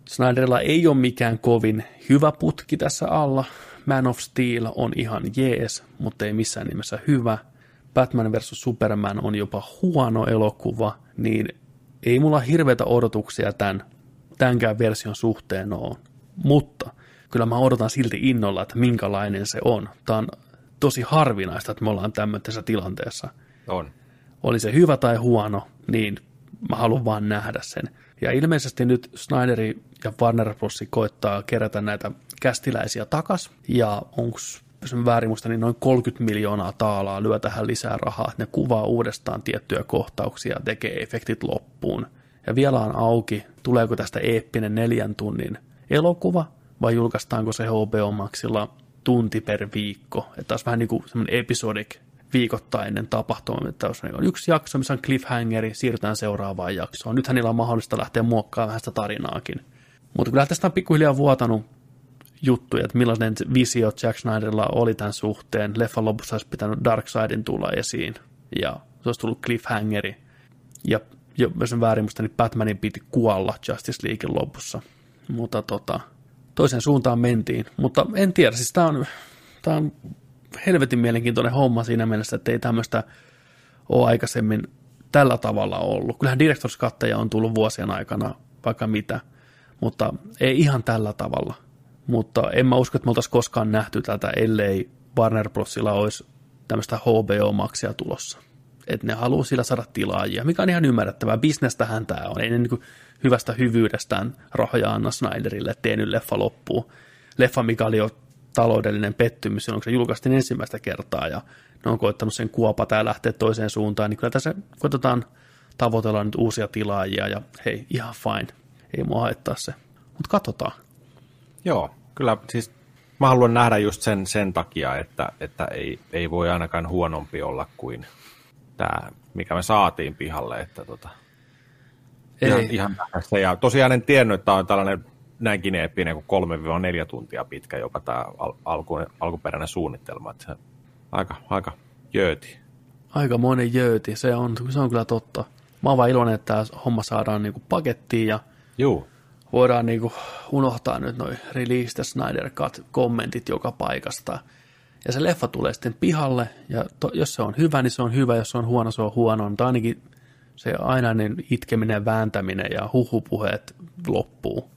Snyderilla ei ole mikään kovin hyvä putki tässä alla. Man of Steel on ihan jees, mutta ei missään nimessä hyvä. Batman vs. Superman on jopa huono elokuva, niin ei mulla hirveitä odotuksia tämän, tämänkään version suhteen ole. Mutta kyllä mä odotan silti innolla, että minkälainen se on. Tämä on tosi harvinaista, että me ollaan tämmöisessä tilanteessa. On. Oli se hyvä tai huono, niin mä haluan vaan nähdä sen. Ja ilmeisesti nyt Snyderi ja Warner Bros. koittaa kerätä näitä kästiläisiä takas. Ja onko jos mä väärin muista, niin noin 30 miljoonaa taalaa lyö tähän lisää rahaa, että ne kuvaa uudestaan tiettyjä kohtauksia ja tekee efektit loppuun. Ja vielä on auki, tuleeko tästä eeppinen neljän tunnin elokuva, vai julkaistaanko se HBO Maxilla tunti per viikko. Että taas vähän niin kuin semmoinen episodic viikoittainen tapahtuma, että jos on yksi jakso, missä on cliffhangeri, siirrytään seuraavaan jaksoon. Nythän niillä on mahdollista lähteä muokkaamaan vähän sitä tarinaakin. Mutta kyllä tästä on pikkuhiljaa vuotanut juttuja, että millainen visio Jack Snyderilla oli tämän suhteen. Leffan lopussa olisi pitänyt Darkseidin tulla esiin, ja se olisi tullut cliffhangeri. Ja jos on väärin muista, niin Batmanin piti kuolla Justice Leaguein lopussa. Mutta tota, toisen suuntaan mentiin. Mutta en tiedä, siis tämä on, tää on helvetin mielenkiintoinen homma siinä mielessä, että ei tämmöistä ole aikaisemmin tällä tavalla ollut. Kyllähän Directors Cutteja on tullut vuosien aikana vaikka mitä, mutta ei ihan tällä tavalla. Mutta en mä usko, että me oltaisiin koskaan nähty tätä, ellei Warner Brosilla olisi tämmöistä HBO-maksia tulossa. Että ne haluaa sillä saada tilaajia, mikä on ihan ymmärrettävää. Bisnestähän tämä on. Ei ne niin hyvästä hyvyydestään rahoja anna Snyderille, että tee nyt leffa loppuu. Leffa, mikä oli jo taloudellinen pettymys silloin, se julkaistiin ensimmäistä kertaa ja ne on koittanut sen kuopata ja lähteä toiseen suuntaan, niin kyllä tässä koitetaan tavoitella nyt uusia tilaajia ja hei, ihan fine, ei mua haittaa se. Mutta katsotaan. Joo, kyllä siis mä haluan nähdä just sen, sen takia, että, että ei, ei voi ainakaan huonompi olla kuin tämä, mikä me saatiin pihalle. Että tota, Ei. ihan, ihan tästä. Ja tosiaan en tiennyt, että tämä on tällainen näinkin eeppinen kuin 3-4 tuntia pitkä jopa tämä al- alku, alkuperäinen suunnitelma. Että se, aika, aika jööti. Aika monen jööti, se on, se on kyllä totta. Mä oon vaan iloinen, että tämä homma saadaan niinku pakettiin ja Juu, voidaan niinku unohtaa nyt noin Release the Snyder Cut-kommentit joka paikasta. Ja se leffa tulee sitten pihalle, ja to, jos se on hyvä, niin se on hyvä, jos se on huono, se on huono. Mutta ainakin se ainainen itkeminen, vääntäminen ja huhupuheet loppuu.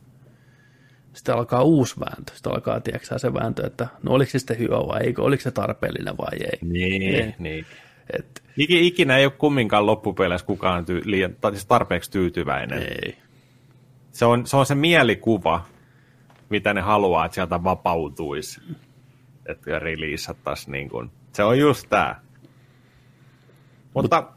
Sitten alkaa uusi vääntö. Sitten alkaa, tiedätkö, se vääntö, että no oliko se sitten hyvä vai eikö, oliko se tarpeellinen vai ei. niin, Ei. niin. Et, Iki, ikinä ei ole kumminkaan loppupeleissä kukaan ty, liian, tai siis tarpeeksi tyytyväinen. ei. Se on, se on se mielikuva, mitä ne haluaa, että sieltä vapautuisi. Että releasattaisiin niin kuin. Se on just tämä. Mutta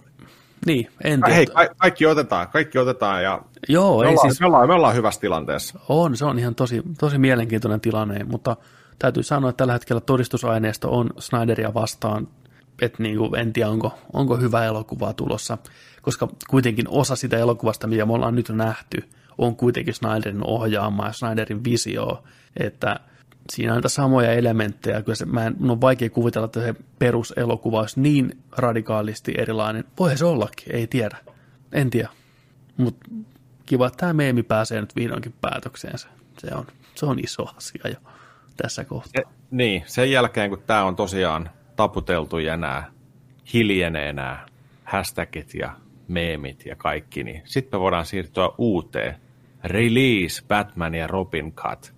Niin, en tiedä. hei, ka- kaikki otetaan, kaikki otetaan ja Joo, me ei ollaan, siis, me, ollaan, me ollaan hyvässä tilanteessa. On, se on ihan tosi, tosi mielenkiintoinen tilanne, mutta täytyy sanoa, että tällä hetkellä todistusaineisto on Snyderia vastaan, että niin kuin, en tiedä, onko, onko hyvä elokuva tulossa, koska kuitenkin osa sitä elokuvasta, mitä me ollaan nyt nähty, on kuitenkin Snyderin ohjaama ja Snyderin visio, että siinä on niitä samoja elementtejä, kyllä se, mä en, mun on vaikea kuvitella, että se peruselokuva olisi niin radikaalisti erilainen. Voi se ollakin, ei tiedä, en tiedä. Mutta kiva, että tämä meemi pääsee nyt vihdoinkin päätökseensä. Se on, se on iso asia jo tässä kohtaa. Se, niin, sen jälkeen kun tämä on tosiaan taputeltu ja nämä hiljenee nämä hashtagit ja meemit ja kaikki, niin sitten me voidaan siirtyä uuteen. Release Batman ja Robin Cut.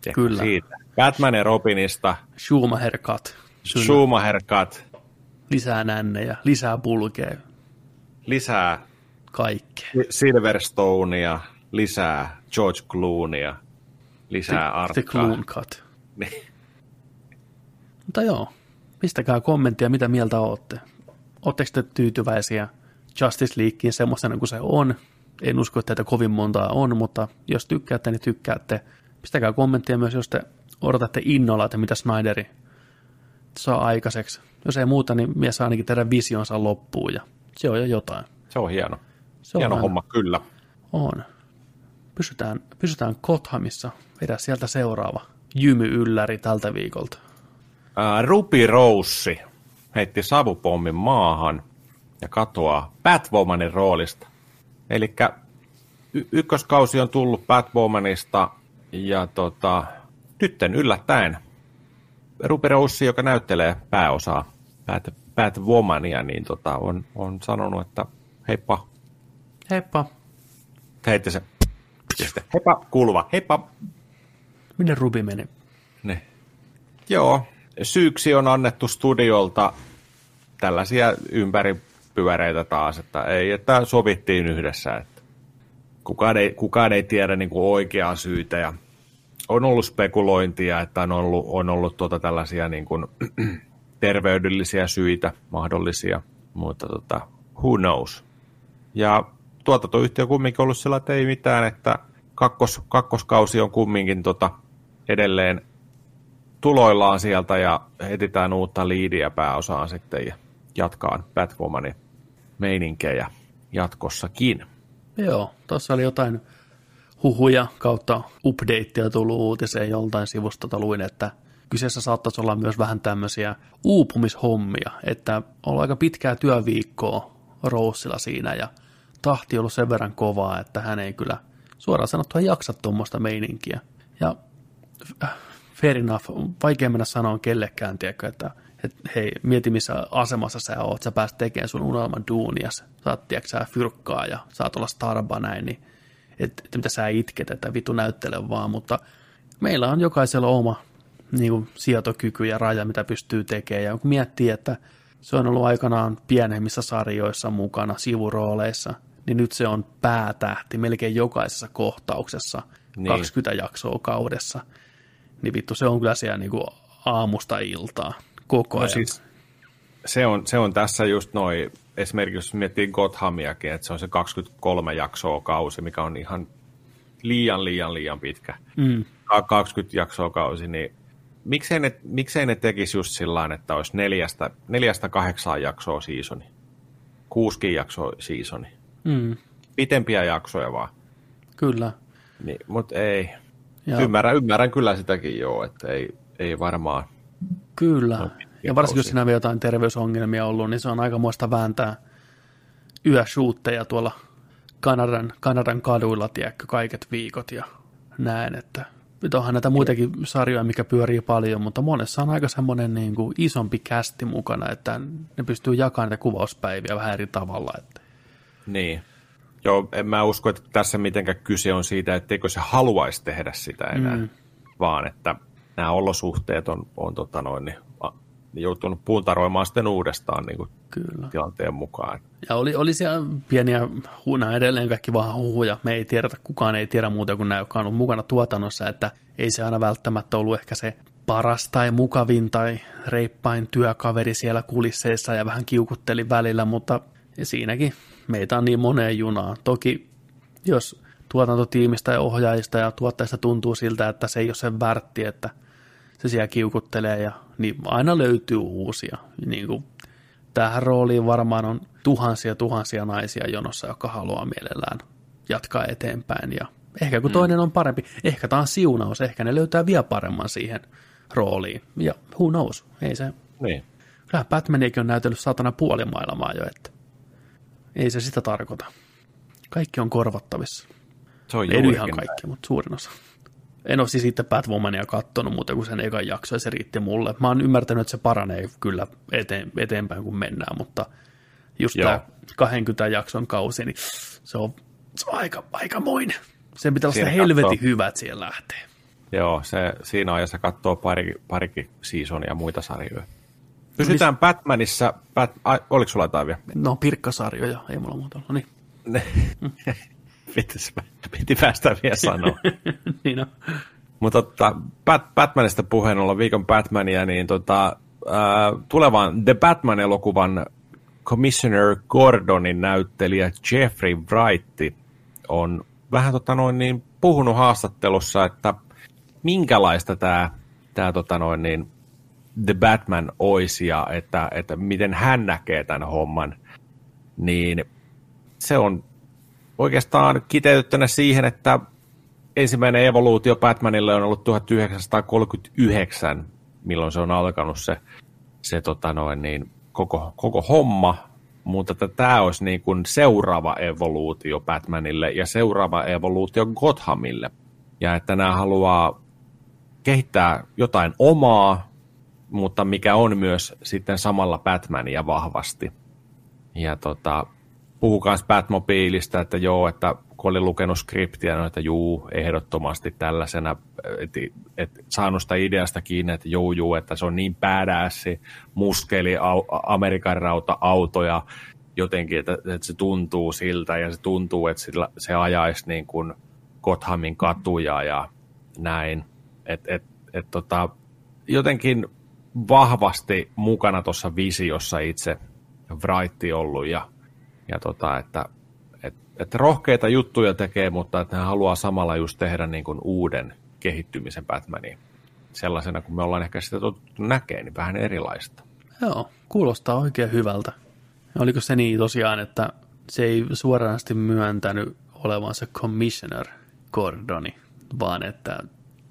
Tiedätkö Kyllä. Siitä. Batman ja Robinista, Schumacher cut. Kyllä. Schumacher Cut, Lisää nännejä, lisää pulkea, lisää kaikkea. Silverstonea, lisää George Clooneya, lisää The Arkaa. Cloon cut. Niin. Mutta joo, pistäkää kommenttia, mitä mieltä olette. Oletteko te tyytyväisiä Justice Leagueen semmoisena kuin se on? En usko, että teitä kovin montaa on, mutta jos tykkäätte, niin tykkäätte. Pistäkää kommenttia myös, jos te odotatte innolla, että mitä Snyderi saa aikaiseksi. Jos ei muuta, niin mies saa ainakin tehdä visionsa loppuun ja se on jo jotain. Se on hieno. Se on hieno aina- homma, kyllä. On. Pysytään, pysytään Kothamissa. Vedä sieltä seuraava jymy-ylläri tältä viikolta. Ää, Rupi Roussi heitti savupommin maahan ja katoaa Batwomanin roolista. Eli y- ykköskausi on tullut Batwomanista ja tota, nytten yllättäen Rupi Roussi, joka näyttelee pääosaa Bat, Batwomania, niin tota, on, on sanonut, että heippa, Heippa. heitti se, heippa, kuuluva, heippa, Minne Rubi meni? Ne. Joo, syyksi on annettu studiolta tällaisia ympäripyöreitä taas, että ei, että sovittiin yhdessä, että kukaan ei, kukaan ei tiedä niin kuin oikeaa syytä ja on ollut spekulointia, että on ollut, on ollut tuota tällaisia niin kuin, <clears throat> terveydellisiä syitä mahdollisia, mutta tota, who knows. Ja tuotantoyhtiö on kumminkin ollut sillä, että ei mitään, että kakkos, kakkoskausi on kumminkin tota, edelleen tuloillaan sieltä ja etsitään uutta liidiä pääosaan sitten ja jatkaa Batwomanin meininkejä jatkossakin. Joo, tuossa oli jotain huhuja kautta updateia tullut uutiseen joltain sivustolta luin, että kyseessä saattaisi olla myös vähän tämmöisiä uupumishommia, että on aika pitkää työviikkoa Roussilla siinä ja tahti ollut sen verran kovaa, että hän ei kyllä suoraan sanottuna jaksa tuommoista meininkiä. Ja f- fair enough. Vaikea mennä sanoa kellekään, tiedätkö, että, että hei, mieti missä asemassa sä oot, sä pääst tekemään sun unelman duunia, sä saat, tiedätkö, fyrkkaa ja saat olla starba näin, niin että, että mitä sä itket, että vittu näyttele vaan, mutta meillä on jokaisella oma niin kuin, sietokyky ja raja, mitä pystyy tekemään, ja kun miettii, että se on ollut aikanaan pienemmissä sarjoissa mukana, sivurooleissa, niin nyt se on päätähti melkein jokaisessa kohtauksessa, niin. 20 jaksoa kaudessa. Niin vittu, se on kyllä siellä niin kuin aamusta iltaa koko No ajan. siis se on, se on tässä just noin, esimerkiksi jos miettii Gothamiakin, että se on se 23 jaksoa kausi, mikä on ihan liian, liian, liian pitkä. Mm. Ka- 20 jaksoa kausi, niin miksei ne, miksei ne tekisi just sillä että olisi neljästä, neljästä kahdeksaan jaksoa seasoni. Kuuskin jaksoa seasoni. Mm. Pitempiä jaksoja vaan. Kyllä. Niin, Mutta ei. Ja, Ymmärrän, ymmärrän kyllä sitäkin joo, että ei, ei varmaan. Kyllä. Ja varsinkin jos siinä on vielä jotain terveysongelmia ollut, niin se on aikamoista vääntää yöshuutteja tuolla Kanadan, Kanadan kaduilla, tiedätkö, kaiket viikot ja näin, että nyt onhan näitä muitakin sarjoja, mikä pyörii paljon, mutta monessa on aika semmoinen niin kuin isompi kästi mukana, että ne pystyy jakamaan niitä kuvauspäiviä vähän eri tavalla. Että. Niin. Joo, en mä usko, että tässä mitenkään kyse on siitä, etteikö se haluaisi tehdä sitä enää, mm. vaan että nämä olosuhteet on, on tota noin, niin, joutunut puuntaroimaan sitten uudestaan niin kuin Kyllä. tilanteen mukaan. Ja oli, oli siellä pieniä huuna edelleen kaikki vaan huhuja. Me ei tiedetä, kukaan ei tiedä muuta kuin nämä, jotka on ollut mukana tuotannossa, että ei se aina välttämättä ollut ehkä se paras tai mukavin tai reippain työkaveri siellä kulisseissa ja vähän kiukutteli välillä, mutta siinäkin meitä on niin moneen junaan. Toki jos tuotantotiimistä ja ohjaajista ja tuottajista tuntuu siltä, että se ei ole sen värtti, että se siellä kiukuttelee, ja, niin aina löytyy uusia. Niin kuin tähän rooliin varmaan on tuhansia tuhansia naisia jonossa, jotka haluaa mielellään jatkaa eteenpäin. Ja ehkä kun toinen on parempi, ehkä tämä on siunaus, ehkä ne löytää vielä paremman siihen rooliin. Ja who knows, ei se. Niin. Kyllä Batmanikin on näytellyt satana puoli maailmaa jo, että ei se sitä tarkoita. Kaikki on korvattavissa. Se on Ei ihan kaikki, mutta suurin osa. En ole siis itse Batwomania kattonut muuta kuin sen ekan jakso, ja se riitti mulle. Mä oon ymmärtänyt, että se paranee kyllä eteen, eteenpäin, kun mennään, mutta just Joo. tämä 20 jakson kausi, niin se on, se on aika, aikamoinen. Sen pitää olla sitä helvetin katsoo. hyvä, että siellä lähtee. Joo, se, siinä ajassa katsoo pari, parikin seasonia ja muita sarjoja. Pysytään Batmanissa. Bat, ai, oliko sulla jotain vielä? No, pirkkasarjoja, ei mulla muuta. No niin. <laughs> Pitäisi- Piti päästä vielä sanoa. <laughs> niin on. Mutta tota, Bat- Batmanista puheen olla viikon Batmania, niin tota, ää, tulevan The Batman-elokuvan Commissioner Gordonin näyttelijä Jeffrey Wright on vähän tota noin niin, puhunut haastattelussa, että minkälaista tämä tää, tota noin niin, The Batman olisi ja että, että miten hän näkee tämän homman, niin se on oikeastaan kiteytettynä siihen, että ensimmäinen evoluutio Batmanille on ollut 1939, milloin se on alkanut se, se tota noin, niin, koko, koko homma, mutta tämä olisi niin kuin seuraava evoluutio Batmanille ja seuraava evoluutio Gothamille. Ja että nämä haluaa kehittää jotain omaa, mutta mikä on myös sitten samalla Batmania vahvasti. Ja tota, puhuu myös Batmobiilista, että joo, että kun oli lukenut skriptiä, no, että juu, ehdottomasti tällaisena, että et, saanut sitä ideasta kiinni, että juu, juu, että se on niin badass, muskeli, au, Amerikan rauta, auto ja jotenkin, että, että se tuntuu siltä ja se tuntuu, että sillä, se ajaisi niin kuin Gothamin katuja ja näin. Et, et, et, tota, jotenkin vahvasti mukana tuossa visiossa itse Wright ollut ja, ja tota, että et, et rohkeita juttuja tekee, mutta että hän haluaa samalla just tehdä niin kuin uuden kehittymisen Batmaniin sellaisena, kun me ollaan ehkä sitä totuttu näkee, niin vähän erilaista. Joo, kuulostaa oikein hyvältä. Oliko se niin tosiaan, että se ei suoranaisesti myöntänyt olevansa commissioner Gordoni, vaan että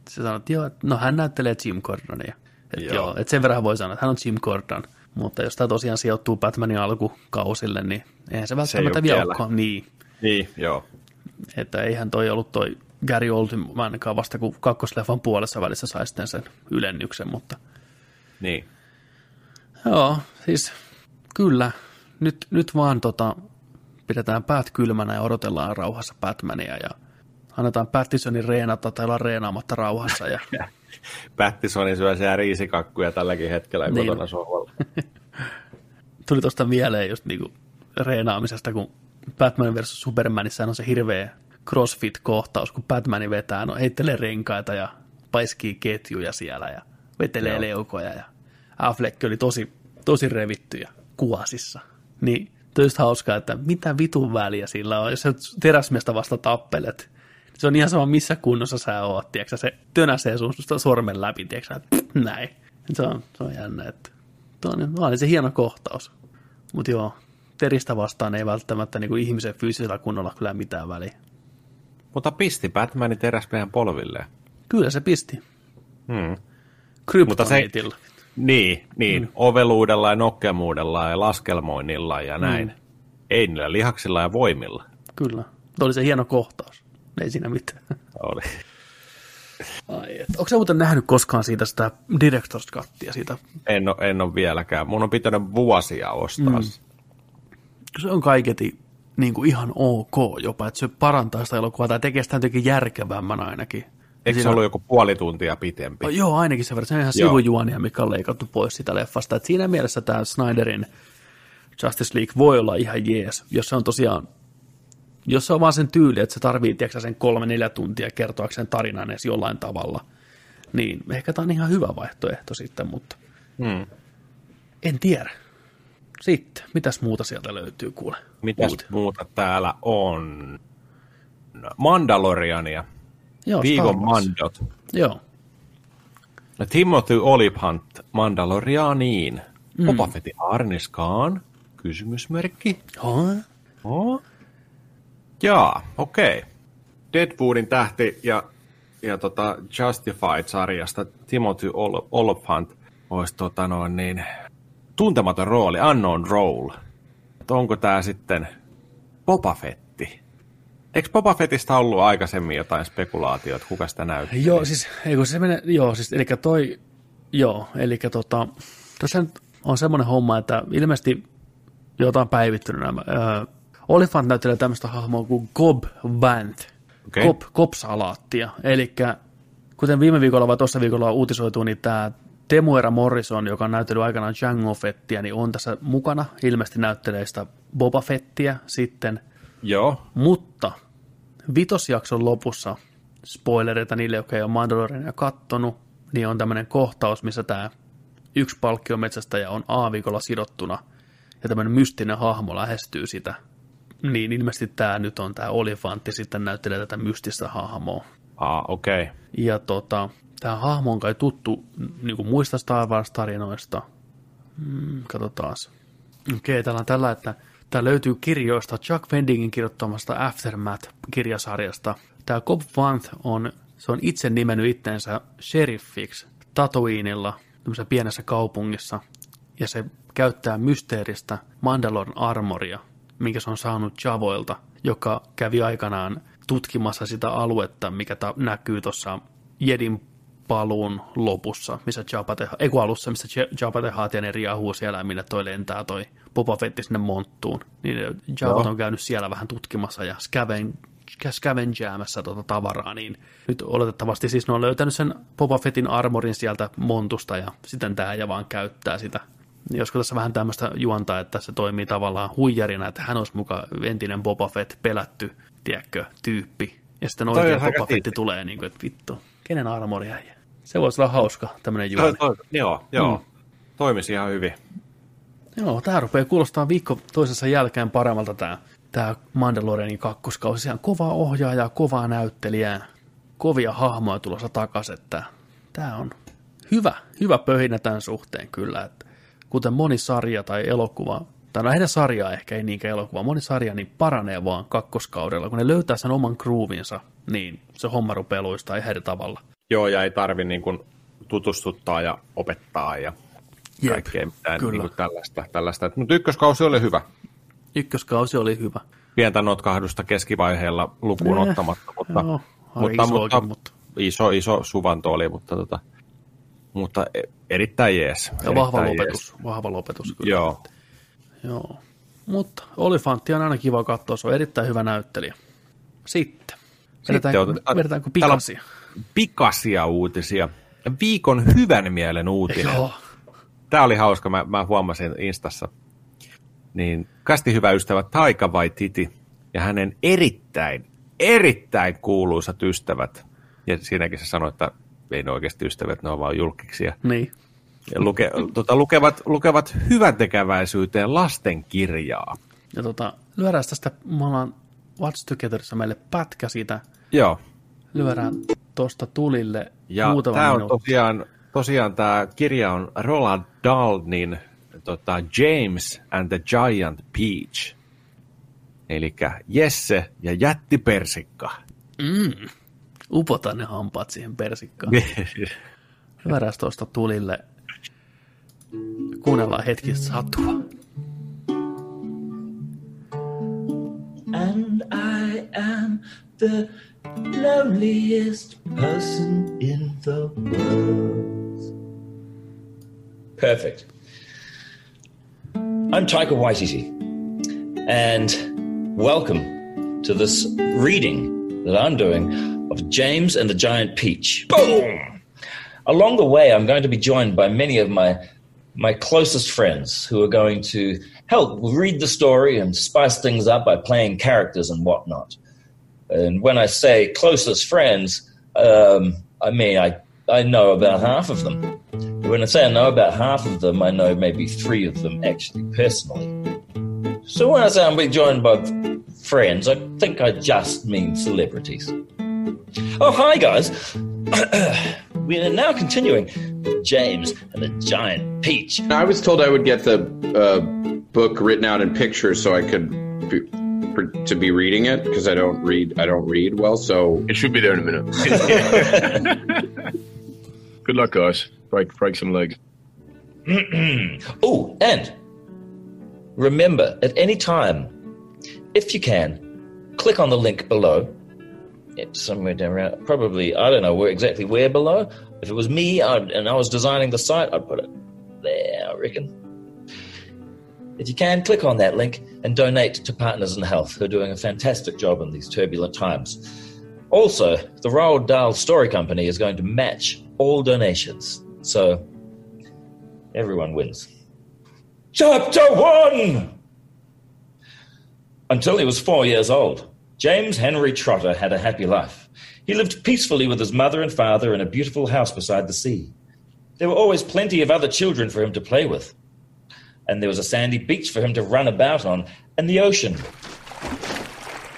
se sanoi, että joo, no hän näyttelee Jim Gordonia. Että joo. joo, että sen verran voi sanoa, että hän on Jim Gordon. Mutta jos tämä tosiaan sijoittuu Batmanin alkukausille, niin eihän se välttämättä ole vielä olekaan niin. Niin, joo. Että eihän toi ollut toi Gary Oldman ainakaan vasta kuin kakkosleffan puolessa välissä sai sitten sen ylennyksen, mutta Niin. joo, siis kyllä, nyt, nyt vaan tota, pidetään päät kylmänä ja odotellaan rauhassa Batmania ja annetaan Pattisonin reenata tai olla reenaamatta rauhassa ja <laughs> <laughs> Pattisoni syö siellä riisikakkuja tälläkin hetkellä Niin. kotona sohvalla. <laughs> tuli tuosta mieleen just niinku reenaamisesta, kun Batman vs. Supermanissa on se hirveä crossfit-kohtaus, kun Batman vetää, no heittelee renkaita ja paiskii ketjuja siellä ja vetelee Joo. leukoja ja Affleck oli tosi, tosi revitty ja kuasissa. Niin just hauskaa, että mitä vitun väliä sillä on, jos sä teräsmiestä vasta tappelet. Se on ihan sama, missä kunnossa sä oot, tiiäksä, se tönäsee sun sormen läpi, tiiäksä, että näin. Se on, se on jännä, että on, on se hieno kohtaus. Mutta joo, teristä vastaan ei välttämättä niin kuin ihmisen fyysisellä kunnolla kyllä mitään väliä. Mutta pisti Batmanin teräsmiehen polvilleen. Kyllä se pisti. Hmm. Kryptonitilla. Niin, niin. Mm. oveluudella ja nokkemuudella ja laskelmoinnilla ja näin. Mm. Ei niillä lihaksilla ja voimilla. Kyllä. Tuo oli se hieno kohtaus. Ei siinä mitään. Oli. Ai, et. Onko sä muuten nähnyt koskaan siitä sitä Director's Cuttia siitä? En ole, en ole vieläkään. Mun on pitänyt vuosia ostaa. Mm. Se on kaiketi niin kuin ihan ok jopa, että se parantaa sitä elokuvaa tai tekee sitä jotenkin järkevämmän ainakin. Eikö se Siinä- ollut joku puoli tuntia pitempi? Oh, joo, ainakin sen verran. Se on ihan Joo. sivujuonia, mikä on leikattu pois sitä leffasta. Et siinä mielessä tämä Snyderin Justice League voi olla ihan jees, jos se on tosiaan, jos se on vaan sen tyyli, että se tarvii tiedätkö, sä, sen kolme-neljä tuntia kertoakseen tarinan edes jollain tavalla, niin ehkä tämä on ihan hyvä vaihtoehto sitten, mutta Hmm. en tiedä. Sitten, mitäs muuta sieltä löytyy, kuule? Mitäs Muut. muuta täällä on? Mandaloriania. Joo, Viikon mandot. Joo, Timothy Oliphant Mandalorianiin. Mm. Boba Fettin Arniskaan. Kysymysmerkki. Huh? Oh. Jaa, okei. Okay. Deadwoodin tähti ja, ja tota Justified-sarjasta Timothy Ol- Oliphant olisi tota noin niin, tuntematon rooli, unknown role. Et onko tämä sitten Boba Fetti? Eikö Boba Fettistä ollut aikaisemmin jotain spekulaatiota, kuka sitä näytti? Joo, siis, ei kun se menee, joo, siis, eli toi, joo, eli tota, tässä on semmoinen homma, että ilmeisesti jotain päivittynyt nämä. Ö, Olifant näyttelee tämmöistä hahmoa kuin Gob Vanth, Okei. Gob, Gob-salaattia, eli kuten viime viikolla vai tuossa viikolla uutisoitu, niin tämä Temuera Morrison, joka on näytellyt aikanaan Jango Fettiä, niin on tässä mukana, ilmeisesti näyttelee sitä Boba Fettiä sitten, Joo, mutta vitosjakson lopussa, spoilereita niille, jotka ei ole Mandaloriania kattonut, niin on tämmöinen kohtaus, missä tämä yksi palkkiometsästäjä on aavikolla sidottuna. Ja tämmöinen mystinen hahmo lähestyy sitä. Niin ilmeisesti tämä nyt on tämä olifantti sitten näyttelee tätä mystistä hahmoa. ah, okei. Okay. Ja tota, tämä hahmo on kai tuttu niin kuin muista Star Wars-tarinoista. Mm, katsotaas. Okei, okay, täällä on tällä, että tämä löytyy kirjoista Chuck Wendingin kirjoittamasta Aftermath-kirjasarjasta. Tämä Cobb Vanth on, se on itse nimennyt itsensä sheriffiksi Tatooinilla, tämmöisessä pienessä kaupungissa, ja se käyttää mysteeristä Mandalorian armoria, minkä se on saanut Javoilta, joka kävi aikanaan tutkimassa sitä aluetta, mikä ta- näkyy tuossa Jedin paluun lopussa, missä Jabba kun alussa, missä Jabba ja ne riahuu siellä, minne toi lentää toi Boba Fett sinne monttuun. Niin Jabba Joo. on käynyt siellä vähän tutkimassa ja scaven, scavengäämässä tota tavaraa, niin nyt oletettavasti siis ne on löytänyt sen Boba Fettin armorin sieltä montusta ja sitten tämä ja vaan käyttää sitä. Josko tässä vähän tämmöistä juontaa, että se toimii tavallaan huijarina, että hän olisi mukaan entinen Boba Fett pelätty, tiedätkö, tyyppi. Ja sitten Toi oikein Boba siisti. tulee, niin kuin, että vittu, kenen armori äijä. Se voisi olla hauska, tämmöinen juoni. Toi, toi, joo, joo. Mm. Toimisi ihan hyvin. Joo, tämä rupeaa kuulostaa viikko toisensa jälkeen paremmalta tämä tää Mandalorianin kakkoskausi. On kovaa ohjaajaa, kovaa näyttelijää, kovia hahmoja tulossa takaisin. Tämä on hyvä, hyvä pöhinä tämän suhteen kyllä. Että kuten moni sarja tai elokuva, tai lähinnä sarja ehkä, ei niinkään elokuva, moni sarja niin paranee vaan kakkoskaudella. Kun ne löytää sen oman groovinsa, niin se homma rupeaa luistaa ihan eri tavalla. Joo, ja ei tarvi niin kuin tutustuttaa ja opettaa ja Jep, kaikkea mitään kyllä. niin kuin tällaista. tällaista. Mutta ykköskausi oli hyvä. Ykköskausi oli hyvä. Pientä notkahdusta keskivaiheella lukuun Eh, ottamatta, mutta Joo, mutta, isoakin, mutta, iso, iso suvanto oli, mutta, tota, mutta e- erittäin jees. ja erittäin vahva jees. lopetus, vahva lopetus kyllä. Joo, Joo. Mutta Olifantti on aina kiva katsoa, se on erittäin hyvä näyttelijä. Sitten. Vedetäänkö, otetaan- vedetäänkö pikaisia? pikaisia uutisia. Viikon hyvän mielen uutinen. Joo. Tämä oli hauska, mä, mä huomasin Instassa. Niin kasti hyvä ystävä Taika Waititi ja hänen erittäin, erittäin kuuluisat ystävät. Ja siinäkin se sanoi, että ei ne oikeasti ystävät, ne on vaan julkiksia. Niin. Ja Luke, tota, lukevat, lukevat hyvän tekeväisyyteen lastenkirjaa. Ja tota, lyödään tästä, me ollaan Watch Togetherissa meille pätkä siitä, Joo. lyödään tuosta tulille Ja muutama tämä on minuutti. tosiaan, tosiaan tämä kirja on Roald Dahlenin tota, James and the Giant Peach. Eli Jesse ja Jätti Persikka. Mm. Upota ne hampaat siihen persikkaan. <laughs> Tuosta tulille. Kuunnellaan hetki satua. and I am the loneliest person in the world. Perfect. I'm Taika Waititi, and welcome to this reading that I'm doing of James and the Giant Peach. Boom! Along the way, I'm going to be joined by many of my my closest friends who are going to help read the story and spice things up by playing characters and whatnot. And when I say closest friends, um, I mean I, I know about half of them. When I say I know about half of them, I know maybe three of them actually personally. So when I say I'm being joined by friends, I think I just mean celebrities. Oh, hi guys. <clears throat> we are now continuing with James and the Giant Peach. I was told I would get the uh, book written out in pictures so I could be, for, to be reading it because I don't read I don't read well. So It should be there in a minute. <laughs> Good luck, guys. Break break some legs. <clears throat> Oh, and remember, at any time, if you can, click on the link below. It's somewhere down around, probably, I don't know where exactly where below. If it was me I'd, and I was designing the site, I'd put it there, I reckon. If you can, click on that link and donate to Partners in Health, who are doing a fantastic job in these turbulent times. Also, the Roald Dahl Story Company is going to match all donations. So, everyone wins. Chapter 1 Until he was four years old, James Henry Trotter had a happy life. He lived peacefully with his mother and father in a beautiful house beside the sea. There were always plenty of other children for him to play with. And there was a sandy beach for him to run about on, and the ocean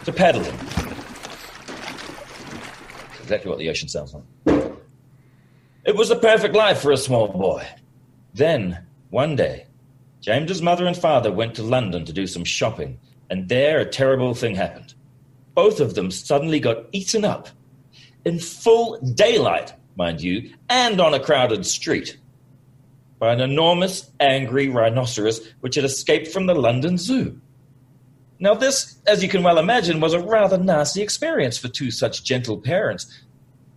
to paddle in. Exactly what the ocean sounds like. It was the perfect life for a small boy. Then, one day, James's mother and father went to London to do some shopping, and there a terrible thing happened. Both of them suddenly got eaten up in full daylight, mind you, and on a crowded street by an enormous, angry rhinoceros which had escaped from the London Zoo. Now, this, as you can well imagine, was a rather nasty experience for two such gentle parents.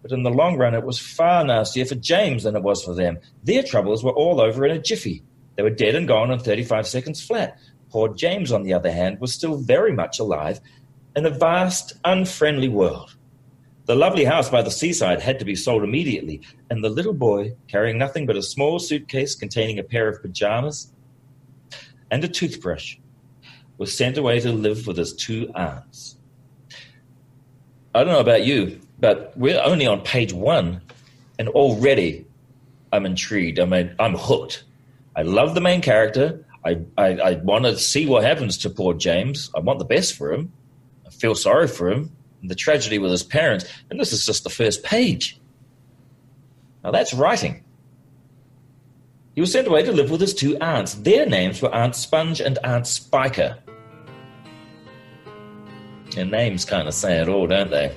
But in the long run, it was far nastier for James than it was for them. Their troubles were all over in a jiffy. They were dead and gone in 35 seconds flat. Poor James, on the other hand, was still very much alive in a vast, unfriendly world. The lovely house by the seaside had to be sold immediately, and the little boy, carrying nothing but a small suitcase containing a pair of pajamas and a toothbrush, was sent away to live with his two aunts. I don't know about you, but we're only on page one, and already I'm intrigued. I mean, I'm hooked. I love the main character. I, I, I want to see what happens to poor James. I want the best for him. Feel sorry for him. And the tragedy with his parents. And this is just the first page. Now that's writing. He was sent away to live with his two aunts. Their names were Aunt Sponge and Aunt Spiker. Their names kind of say it all, don't they?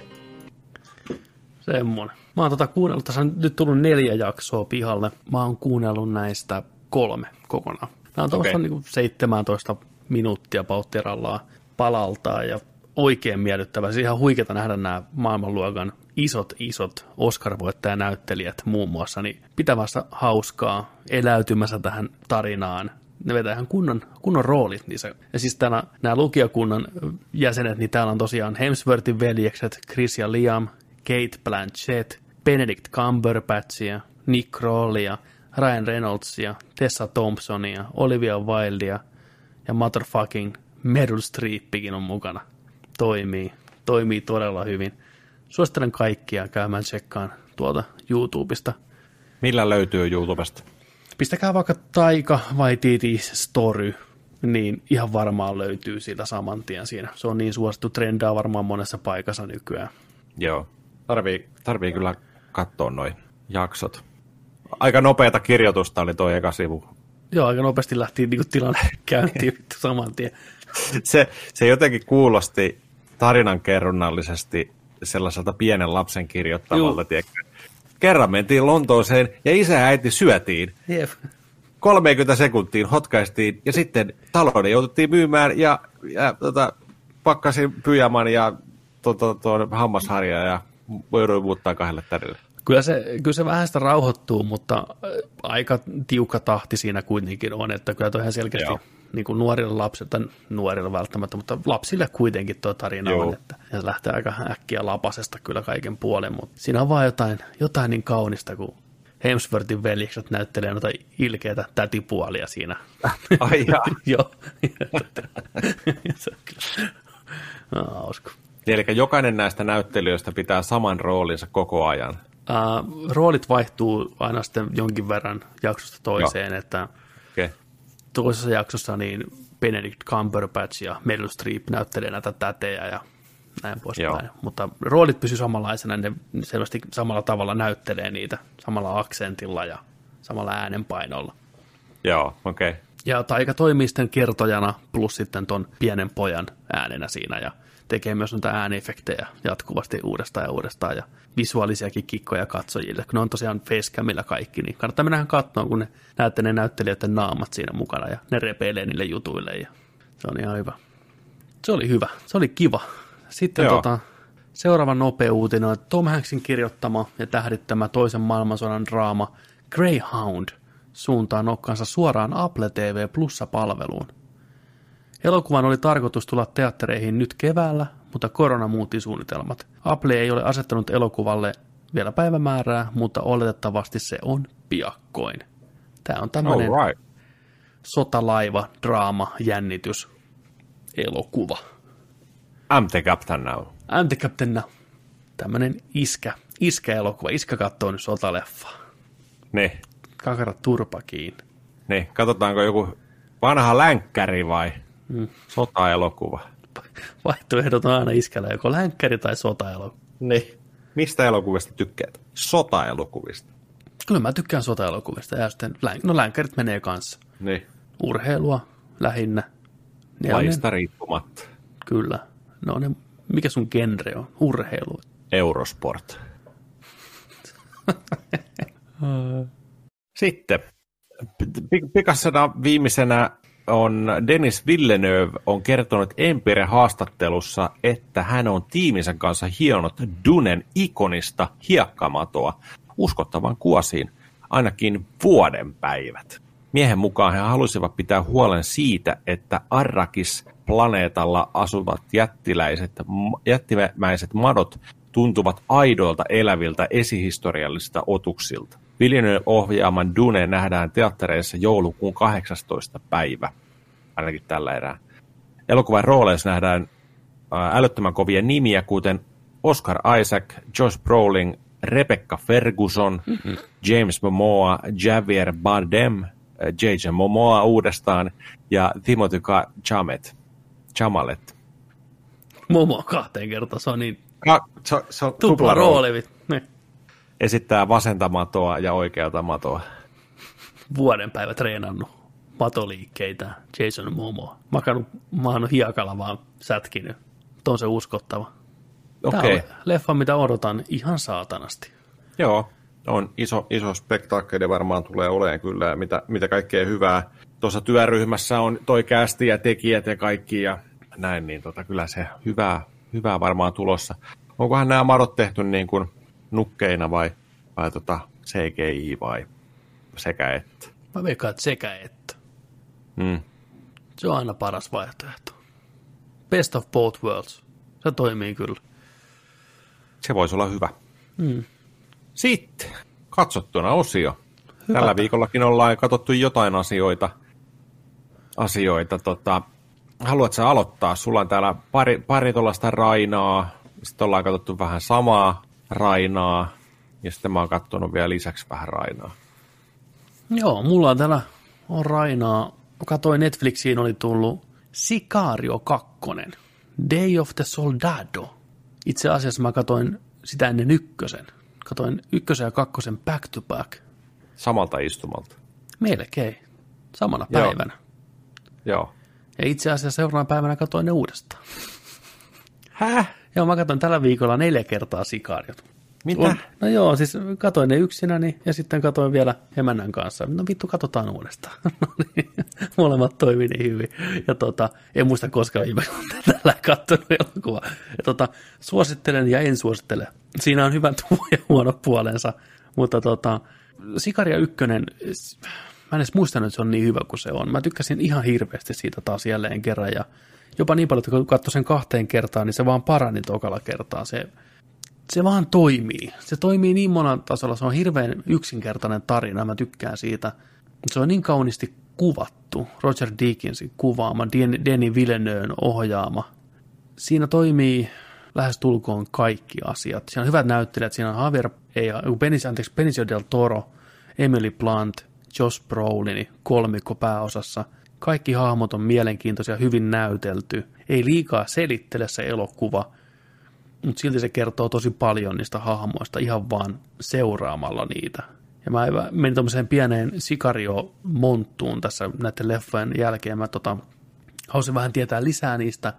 Semmoinen. Mä oon tota kuunnellut, tässä on nyt tullut neljä jaksoa pihalle. Mä oon kuunnellut näistä kolme kokonaan. Nämä on Okei. niin 17 minuuttia pauttirallaan palaltaa ja oikein miellyttävä. Siis ihan huikeeta nähdä nämä maailmanluokan isot, isot Oscar-voittajanäyttelijät muun muassa, niin pitävässä hauskaa eläytymässä tähän tarinaan. Ne vetää ihan kunnon, kunnon roolit niissä. Ja siis täällä, nämä lukijakunnan jäsenet, niin täällä on tosiaan Hemsworthin veljekset, Chris ja Liam, Kate Blanchett, Benedict Cumberbatchia, Nick Crowleya, Ryan Reynoldsia, Tessa Thompsonia, Olivia Wildeia ja motherfucking Meryl Streepikin on mukana. Toimii, toimii todella hyvin. Suosittelen kaikkia käymään tsekkaan tuolta YouTubesta. Millä löytyy YouTubesta? Pistäkää vaikka Taika vai Titis Story, niin ihan varmaan löytyy siitä saman tien siinä. Se on niin suosittu trendaa varmaan monessa paikassa nykyään. Joo. Tarvii, tarvii kyllä katsoa noin jaksot. Aika nopeata kirjoitusta oli tuo eka sivu. Joo, aika nopeasti lähti niin tilanne <laughs> käyntiin saman tien. Se, se jotenkin kuulosti tarinankerronnallisesti sellaiselta pienen lapsen kirjoittamalta. Kerran mentiin Lontooseen ja isä ja äiti syötiin. Jep. 30 sekuntiin hotkaistiin ja sitten talouden joututtiin myymään ja, ja tota, pakkasin pyjaman ja tuon to, hammasharja ja jouduin muuttaa kahdelle tädelle. Kyllä se, kyllä se vähän sitä rauhoittuu, mutta äh, aika tiukka tahti siinä kuitenkin on, että kyllä toi ihan selkeästi Joo. Niin kuin nuorille lapsille, tai nuorille välttämättä, mutta lapsille kuitenkin tuo tarina Joo. on, että se lähtee aika äkkiä lapasesta kyllä kaiken puolen, mutta siinä on vaan jotain, jotain niin kaunista, kun Hemsworthin veljekset näyttelee noita ilkeitä tätipuolia siinä. Ai. <laughs> Joo. <laughs> hauska. Eli jokainen näistä näyttelijöistä pitää saman roolinsa koko ajan. Uh, roolit vaihtuu aina sitten jonkin verran jaksosta toiseen, että Okay. Toisessa jaksossa niin Benedict Cumberbatch ja Meryl Streep näyttelee näitä tätejä ja näin poispäin. Mutta roolit pysyvät samanlaisena, ne selvästi samalla tavalla näyttelee niitä, samalla aksentilla ja samalla äänenpainolla. Joo, okei. Okay. Ja Taika toimii sitten kertojana plus sitten ton pienen pojan äänenä siinä ja tekee myös noita ääniefektejä jatkuvasti uudestaan ja uudestaan ja visuaalisiakin kikkoja katsojille, kun ne on tosiaan facecamilla kaikki, niin kannattaa mennä katsoa, kun ne näette ne näyttelijöiden naamat siinä mukana ja ne repeilee niille jutuille ja se on ihan hyvä. Se oli hyvä, se oli kiva. Sitten Joo. tota, seuraava nopea uutinen on, Tom Hanksin kirjoittama ja tähdittämä toisen maailmansodan draama Greyhound suuntaa nokkansa suoraan Apple TV Plussa-palveluun. Elokuvan oli tarkoitus tulla teattereihin nyt keväällä, mutta korona muutti suunnitelmat. Apple ei ole asettanut elokuvalle vielä päivämäärää, mutta oletettavasti se on piakkoin. Tämä on tämmöinen right. sotalaiva, draama, jännitys, elokuva. I'm the captain now. I'm the captain now. Tämmöinen iskä, iskä-elokuva. Iskä katsoo nyt sotaleffa. Niin, Kakarat turpa kiinni. niin. Katsotaanko joku vanha länkkäri vai mm. sotaelokuva? Vaihtoehdot on aina iskällä joko länkkäri tai sotaelokuva. Niin. Mistä elokuvista tykkäät? Sotaelokuvista. Kyllä mä tykkään sotaelokuvista ja sitten, no länkkärit menee kanssa. Niin. Urheilua lähinnä. Ne on ne, riippumatta. kyllä. No ne, mikä sun genre on? Urheilu. Eurosport. <laughs> Sitten pi- pikaisena viimeisenä on Dennis Villeneuve on kertonut Empire haastattelussa, että hän on tiiminsä kanssa hienot Dunen ikonista hiekkamatoa uskottavan kuosiin ainakin vuoden päivät. Miehen mukaan he halusivat pitää huolen siitä, että Arrakis planeetalla asuvat jättiläiset, jättimäiset madot tuntuvat aidoilta eläviltä esihistoriallisilta otuksilta. Villeneuve ohjaaman Dune nähdään teattereissa joulukuun 18. päivä, ainakin tällä erää. Elokuvan rooleissa nähdään ää, älyttömän kovia nimiä, kuten Oscar Isaac, Josh Brolin, Rebecca Ferguson, mm-hmm. James Momoa, Javier Bardem, J.J. Momoa uudestaan ja Timothy Chamet. Chamalet. Momo kahteen kertaan, se on niin Ka- se, se on tupla rooli. vit- Niin. Esittää vasenta matoa ja oikeata matoa. Vuoden päivä treenannut matoliikkeitä, Jason Momo. Makannut maannut hiekalla vaan sätkinyt. Tuo on se uskottava. Tämä Okei, on leffa, mitä odotan ihan saatanasti. joo. On iso, iso spektaakkeli varmaan tulee olemaan kyllä, ja mitä, mitä kaikkea hyvää. Tuossa työryhmässä on toi kästi ja tekijät ja kaikki ja näin, niin tota, kyllä se hyvää, hyvää varmaan tulossa. onkohan nämä madot tehty niin kuin nukkeina vai, vai tota CGI vai sekä että? Mä veikkaan, että sekä että. Mm. Se on aina paras vaihtoehto. Best of both worlds. Se toimii kyllä. Se voisi olla hyvä. Mm. Sitten katsottuna osio. Tällä viikollakin ollaan katsottu jotain asioita. asioita tota. Haluatko sä aloittaa? Sulla on täällä pari, pari tuollaista rainaa. Sitten ollaan katsottu vähän samaa rainaa. Ja sitten mä oon katsonut vielä lisäksi vähän rainaa. Joo, mulla on täällä on Rainaa. Katoin Netflixiin oli tullut Sicario 2. Day of the Soldado. Itse asiassa mä katoin sitä ennen ykkösen. Katoin ykkösen ja kakkosen back to back. Samalta istumalta. Melkein. Samana Joo. päivänä. Joo. Ja itse asiassa seuraavana päivänä katoin ne uudestaan. Häh? Joo, mä katsoin tällä viikolla neljä kertaa Sicariot. Mitä? On, no joo, siis katoin ne yksinäni ja sitten katoin vielä emännän kanssa. No vittu, katsotaan uudestaan. <laughs> No niin, molemmat toimi niin hyvin. Ja tota, en muista koskaan viime <laughs> tällä katsonut elokuvaa. Ja tota, suosittelen ja en suosittele. Siinä on hyvät ja huonot puolensa. Mutta tota, Sikaria ykkönen, mä en edes muistanut, että se on niin hyvä kuin se on. Mä tykkäsin ihan hirveästi siitä taas jälleen kerran. Ja jopa niin paljon, että kun katsoin sen kahteen kertaan, niin se vaan parani tokalla kertaa. Se, se vaan toimii. Se toimii niin monella tasolla. Se on hirveän yksinkertainen tarina. Mä tykkään siitä. Se on niin kauniisti kuvattu. Roger Deakinsin kuvaama, Den- Denis Villeneuven ohjaama. Siinä toimii lähestulkoon kaikki asiat. Siinä on hyvät näyttelijät. Siinä on Javier, ei, Benicio, anteeksi, Benicio del Toro, Emily Blunt, Josh Brolin, kolmikko pääosassa. Kaikki hahmot on mielenkiintoisia, hyvin näytelty. Ei liikaa selittele se elokuva, mutta silti se kertoo tosi paljon niistä hahmoista ihan vaan seuraamalla niitä. Ja mä menin tuommoiseen pieneen sikario-monttuun tässä näiden leffojen jälkeen. Mä tota, halusin vähän tietää lisää niistä.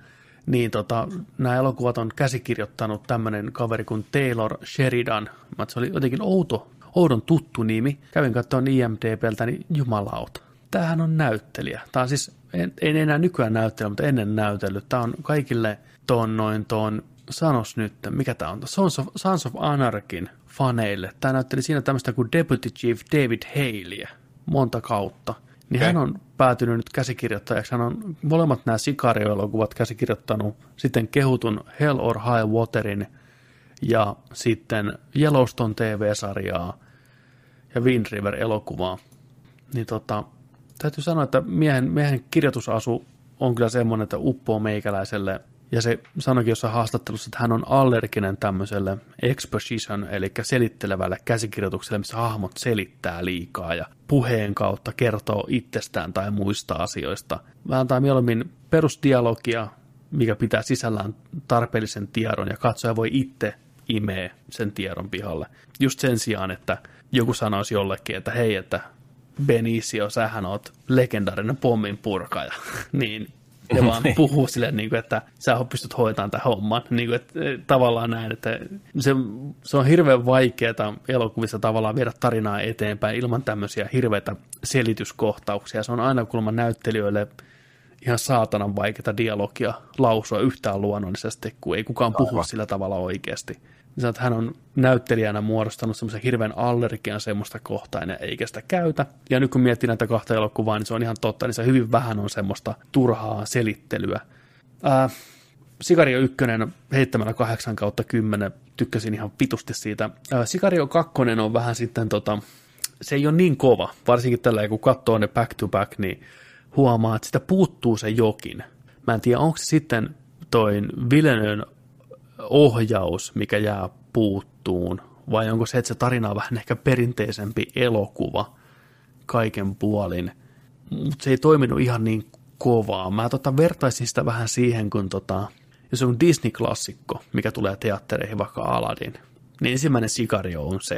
Niin tota, nämä elokuvat on käsikirjoittanut tämmöinen kaveri kuin Taylor Sheridan. Mä, se oli jotenkin outo, oudon tuttu nimi. Kävin katsomaan IMDBltä, niin jumalauta. Tämähän on näyttelijä. Tämä on siis, en, ei enää nykyään näyttelijä, mutta ennen näytellyt. Tämä on kaikille tuon noin tuon sanos nyt, mikä tämä on, Sons of, Sons of Anarchin faneille. Tämä näytteli siinä tämmöistä kuin Deputy Chief David Haleyä monta kautta. Niin Okei. hän on päätynyt nyt käsikirjoittajaksi. Hän on molemmat nämä Sicario-elokuvat käsikirjoittanut sitten kehutun Hell or High Waterin ja sitten Yellowstone TV-sarjaa ja Wind River-elokuvaa. Niin tota, täytyy sanoa, että miehen, miehen kirjoitusasu on kyllä semmoinen, että uppoo meikäläiselle. Ja se sanoikin jossain haastattelussa, että hän on allerginen tämmöiselle exposition, eli selittelevälle käsikirjoitukselle, missä hahmot selittää liikaa ja puheen kautta kertoo itsestään tai muista asioista. Vähän tai mieluummin perusdialogia, mikä pitää sisällään tarpeellisen tiedon ja katsoja voi itse imee sen tiedon pihalle. Just sen sijaan, että joku sanoisi jollekin, että hei, että Benicio, sähän oot legendaarinen pommin purkaja. <laughs> niin ne vaan puhuu silleen, niin kuin, että sä pystyt hoitamaan tämän homman. Niin kuin, että, eh, tavallaan näin, että se, se on hirveän vaikeaa elokuvissa tavallaan viedä tarinaa eteenpäin ilman tämmöisiä hirveitä selityskohtauksia. Se on aina kuulemma näyttelijöille ihan saatanan vaikeaa dialogia lausua yhtään luonnollisesti, kun ei kukaan puhu sillä tavalla oikeasti. Niin sanoo, että hän on näyttelijänä muodostanut semmoisen hirveän allergian semmoista kohtaan eikä sitä käytä. Ja nyt kun miettii näitä kahta elokuvaa, niin se on ihan totta, niin se hyvin vähän on semmoista turhaa selittelyä. Ää, Sikario 1 heittämällä 8 kautta 10, tykkäsin ihan vitusti siitä. Ää, Sikario 2 on vähän sitten tota, se ei ole niin kova, varsinkin tällä kun katsoo ne back to back, niin huomaa, että sitä puuttuu se jokin. Mä en tiedä, onko se sitten toi Villeneuven ohjaus, mikä jää puuttuun, vai onko se, että se tarina on vähän ehkä perinteisempi elokuva kaiken puolin, mutta se ei toiminut ihan niin kovaa. Mä tota, vertaisin sitä vähän siihen, kun tota, jos on Disney-klassikko, mikä tulee teattereihin, vaikka Aladdin, niin ensimmäinen Sicario on se.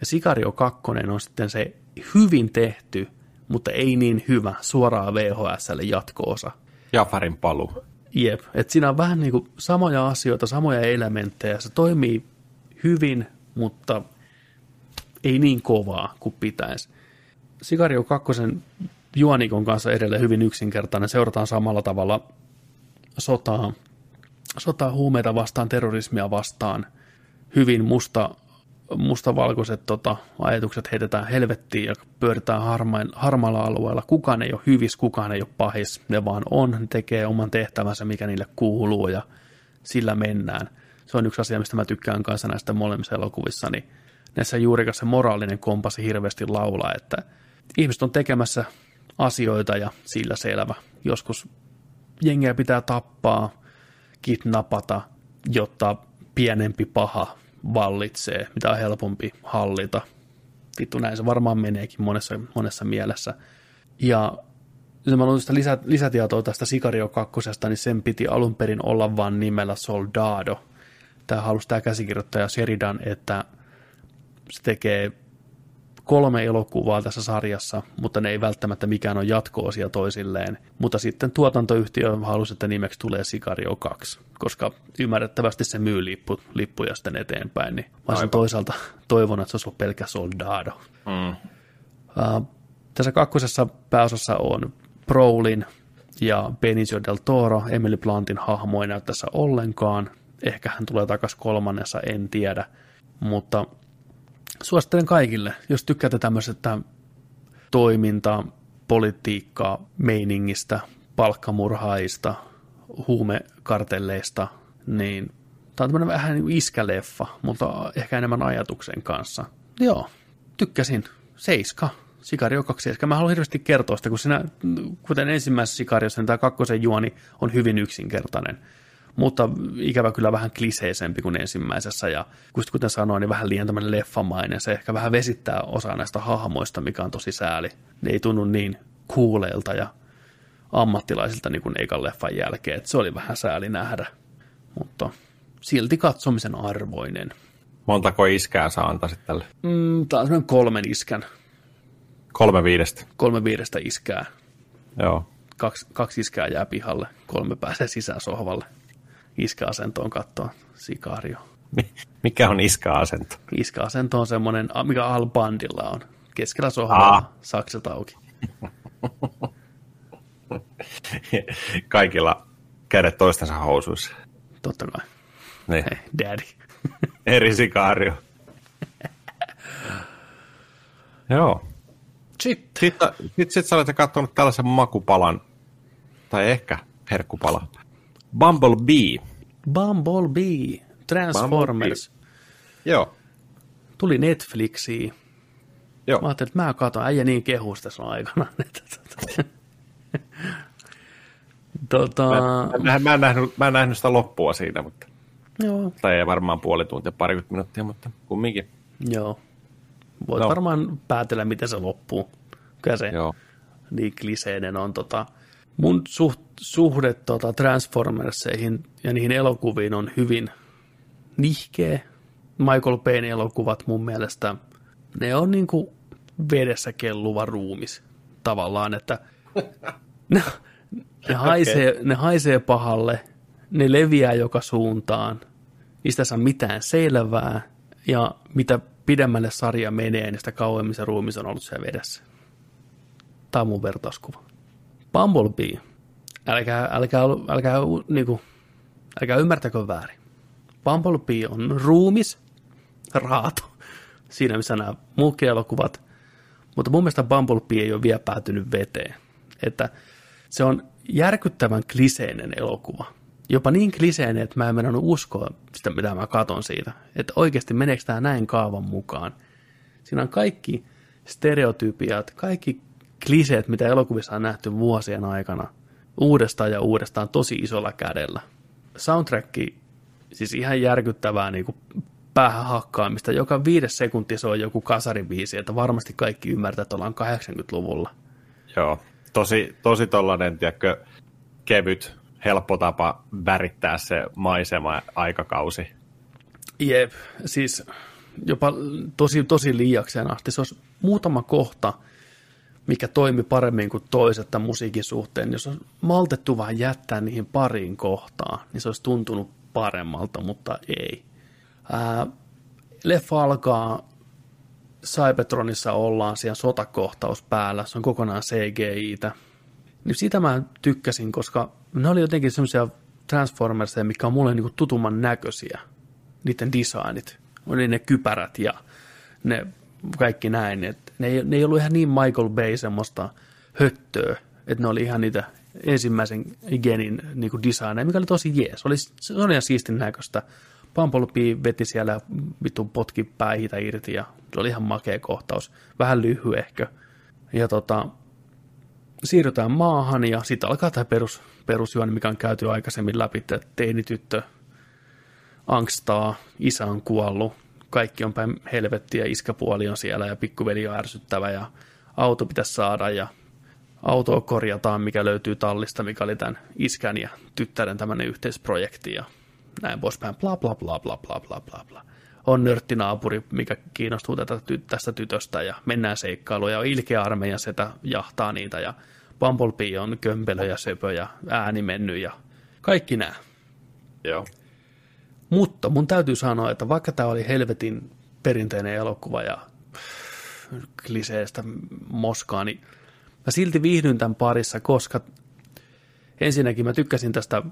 Ja Sicario 2 on sitten se hyvin tehty, mutta ei niin hyvä, suoraan VHSlle jatko-osa. Jafarin paluu. Jep, että siinä on vähän niin kuin samoja asioita, samoja elementtejä. Se toimii hyvin, mutta ei niin kovaa kuin pitäisi. Sicario 2 juonikon kanssa edelleen hyvin yksinkertainen. Seurataan samalla tavalla sotaa sotaa huumeita vastaan, terrorismia vastaan. Hyvin musta, mustavalkoiset tota, ajatukset heitetään helvettiin ja pyöritään harmain, harmaalla alueella. Kukaan ei ole hyvis, kukaan ei ole pahis. Ne vaan on, ne tekee oman tehtävänsä, mikä niille kuuluu ja sillä mennään. Se on yksi asia, mistä mä tykkään kanssa näistä molemmissa elokuvissa, niin näissä juurikas se moraalinen kompassi hirveästi laulaa, että ihmiset on tekemässä asioita ja sillä selvä. Joskus jengiä pitää tappaa, kidnappata, jotta pienempi paha vallitsee, mitä on helpompi hallita. Vittu, näin se varmaan meneekin monessa, monessa mielessä. Ja jos mä luin sitä lisä, lisätietoa tästä Sicario 2, niin sen piti alun perin olla vain nimellä Soldado. Tämä halusi tämä käsikirjoittaja Sheridan, että se tekee kolme elokuvaa tässä sarjassa, mutta ne ei välttämättä mikään ole jatko-osia toisilleen. Mutta sitten tuotantoyhtiö halusi, että nimeksi tulee Sicario 2, koska ymmärrettävästi se myy lippu, lippuja sitten eteenpäin. Niin mä olisin toisaalta toivon, että se olisi ollut pelkä Soldado. Mm. Uh, tässä kakkosessa pääosassa on Brolin ja Benicio del Toro. Emily Blunttin hahmo ei näy tässä ollenkaan. Ehkä hän tulee takaisin kolmannessa, en tiedä. Mutta suosittelen kaikille, jos tykkäätte tämmöisestä toimintaa, politiikkaa, meiningistä, palkkamurhaista, huumekartelleista, niin tämä on tämmöinen vähän niin iskäleffa, mutta ehkä enemmän ajatuksen kanssa. Joo, tykkäsin. Seiska. Sikario 2 Mä haluan hirveästi kertoa sitä, kun sinä, kuten ensimmäisessä Sikariossa, niin tämä kakkosen juoni on hyvin yksinkertainen mutta ikävä kyllä vähän kliseisempi kuin ensimmäisessä, ja just kuten sanoin, niin vähän liian tämmöinen leffamainen, se ehkä vähän vesittää osa näistä hahmoista, mikä on tosi sääli. Ne ei tunnu niin kuuleilta ja ammattilaisilta niin kuin eikan leffan jälkeen, että se oli vähän sääli nähdä, mutta silti katsomisen arvoinen. Montako iskää saa antaisit tälle? Mm, tämä on semmoinen kolmen iskän, Kolme viidestä. kolme viidestä iskää. Joo. Kaksi, kaksi iskää jää pihalle, kolme pääsee sisään sohvalle. Iskäasentoon kattoon Sikario. Mi- Mikä on iska-asento? Iskäasento on semmoinen, mikä Al Bandilla on. Keskellä sohvalla, Ah. sakset auki. <laughs> Kaikilla kädet toistensa housuissa. Totta kai. Niin. Hei, daddy. <laughs> Eri sikaario. <laughs> Joo. Chip. Sitten sit, sit sä olet katsonut tällaisen makupalan, tai ehkä herkkupala. Bumblebee. Bumblebee. Transformers. Joo. Tuli Netflixiin. Joo. Mä ajattelin, että mä katon, äijä niin kehus tässä aikana. <laughs> tota, Mä, mä, en nähnyt, mä en nähnyt sitä loppua siinä, mutta, joo, tai ei varmaan puoli tuntia, parikymmentä minuuttia, mutta kumminkin. joo. Voit No. varmaan päätellä, miten se loppuu. Kyllä se Joo. niin kliseinen on. Tota, mun suht, suhde tota, Transformerseihin ja niihin elokuviin on hyvin nihkeä. Michael Payne elokuvat mun mielestä, ne on niinku vedessä kelluva ruumis tavallaan, että ne, ne, haisee, ne haisee pahalle, ne leviää joka suuntaan, niistä ei saa mitään selvää, ja mitä pidemmälle sarja menee, niin sitä kauemmin se ruumis on ollut siellä vedessä. Tämä on mun vertauskuva. Bumblebee. Älkää, älkää, älkää, niinku, älkää ymmärtäkö väärin. Bumblebee on ruumis, raato, siinä missä nämä muutkin elokuvat. Mutta mun mielestä Bumblebee ei ole vielä päätynyt veteen. Että se on järkyttävän kliseinen elokuva. Jopa niin kliseinen, että mä en mennyt uskoa sitä, mitä mä katon siitä. Että oikeasti meneekö tämä näin kaavan mukaan. Siinä on kaikki stereotypiat, kaikki kliseet, mitä elokuvissa on nähty vuosien aikana, uudestaan ja uudestaan tosi isolla kädellä. Soundtrack, siis ihan järkyttävää niin kuin päähän hakkaamista. Joka viides sekunti se on joku kasaribiisi, että varmasti kaikki ymmärtää, että ollaan 80-luvulla. Joo. Tosi, tosi tollanen, tiedätkö, kevyt, helppo tapa värittää se maisema aikakausi. Jep, siis jopa tosi, tosi liiakseen asti. Se olisi muutama kohta, mikä toimi paremmin kuin toiset tämän musiikin suhteen. Jos on maltettu vähän jättää niihin pariin kohtaan, niin se olisi tuntunut paremmalta, mutta ei. Ää, leffa alkaa, Cybertronissa ollaan, siellä sotakohtaus päällä, se on kokonaan CGI-tä. Niin sitä mä tykkäsin, koska ne oli jotenkin semmoisia Transformersia, mikä on mulle niinku tutumman näköisiä. Niiden designit. Oli ne kypärät ja ne kaikki näin. Et ne, ei, ne ei ollut ihan niin Michael Bay semmoista höttöä, että ne oli ihan niitä ensimmäisen genin niin designeja, mikä oli tosi jees. Oli, se oli ihan siistin näköistä. Bumblebee veti siellä vittu potki päihitä irti ja se oli ihan makea kohtaus. Vähän lyhyehkö. Ja tota, siirrytään maahan ja sitten alkaa tämä perus, perusjuoni, mikä on käyty aikaisemmin läpi, että teinityttö angstaa, isä on kuollut, kaikki on päin helvettiä, iskäpuoli on siellä ja pikkuveli on ärsyttävä ja auto pitäisi saada ja autoa korjataan, mikä löytyy tallista, mikä oli tämän iskän ja tyttären tämmöinen yhteisprojekti ja näin poispäin, bla bla bla bla bla bla bla bla. On nörttinaapuri, mikä kiinnostuu tätä, tästä tytöstä ja mennään seikkailuun ja ilkeä armeijan setä jahtaa niitä ja Bumblebee on kömpelö ja söpö ja ääni mennyt ja kaikki nämä. Joo. Mutta mun täytyy sanoa, että vaikka tämä oli helvetin perinteinen elokuva ja kliseestä moskaa, niin mä silti viihdyin tämän parissa, koska ensinnäkin mä tykkäsin tästä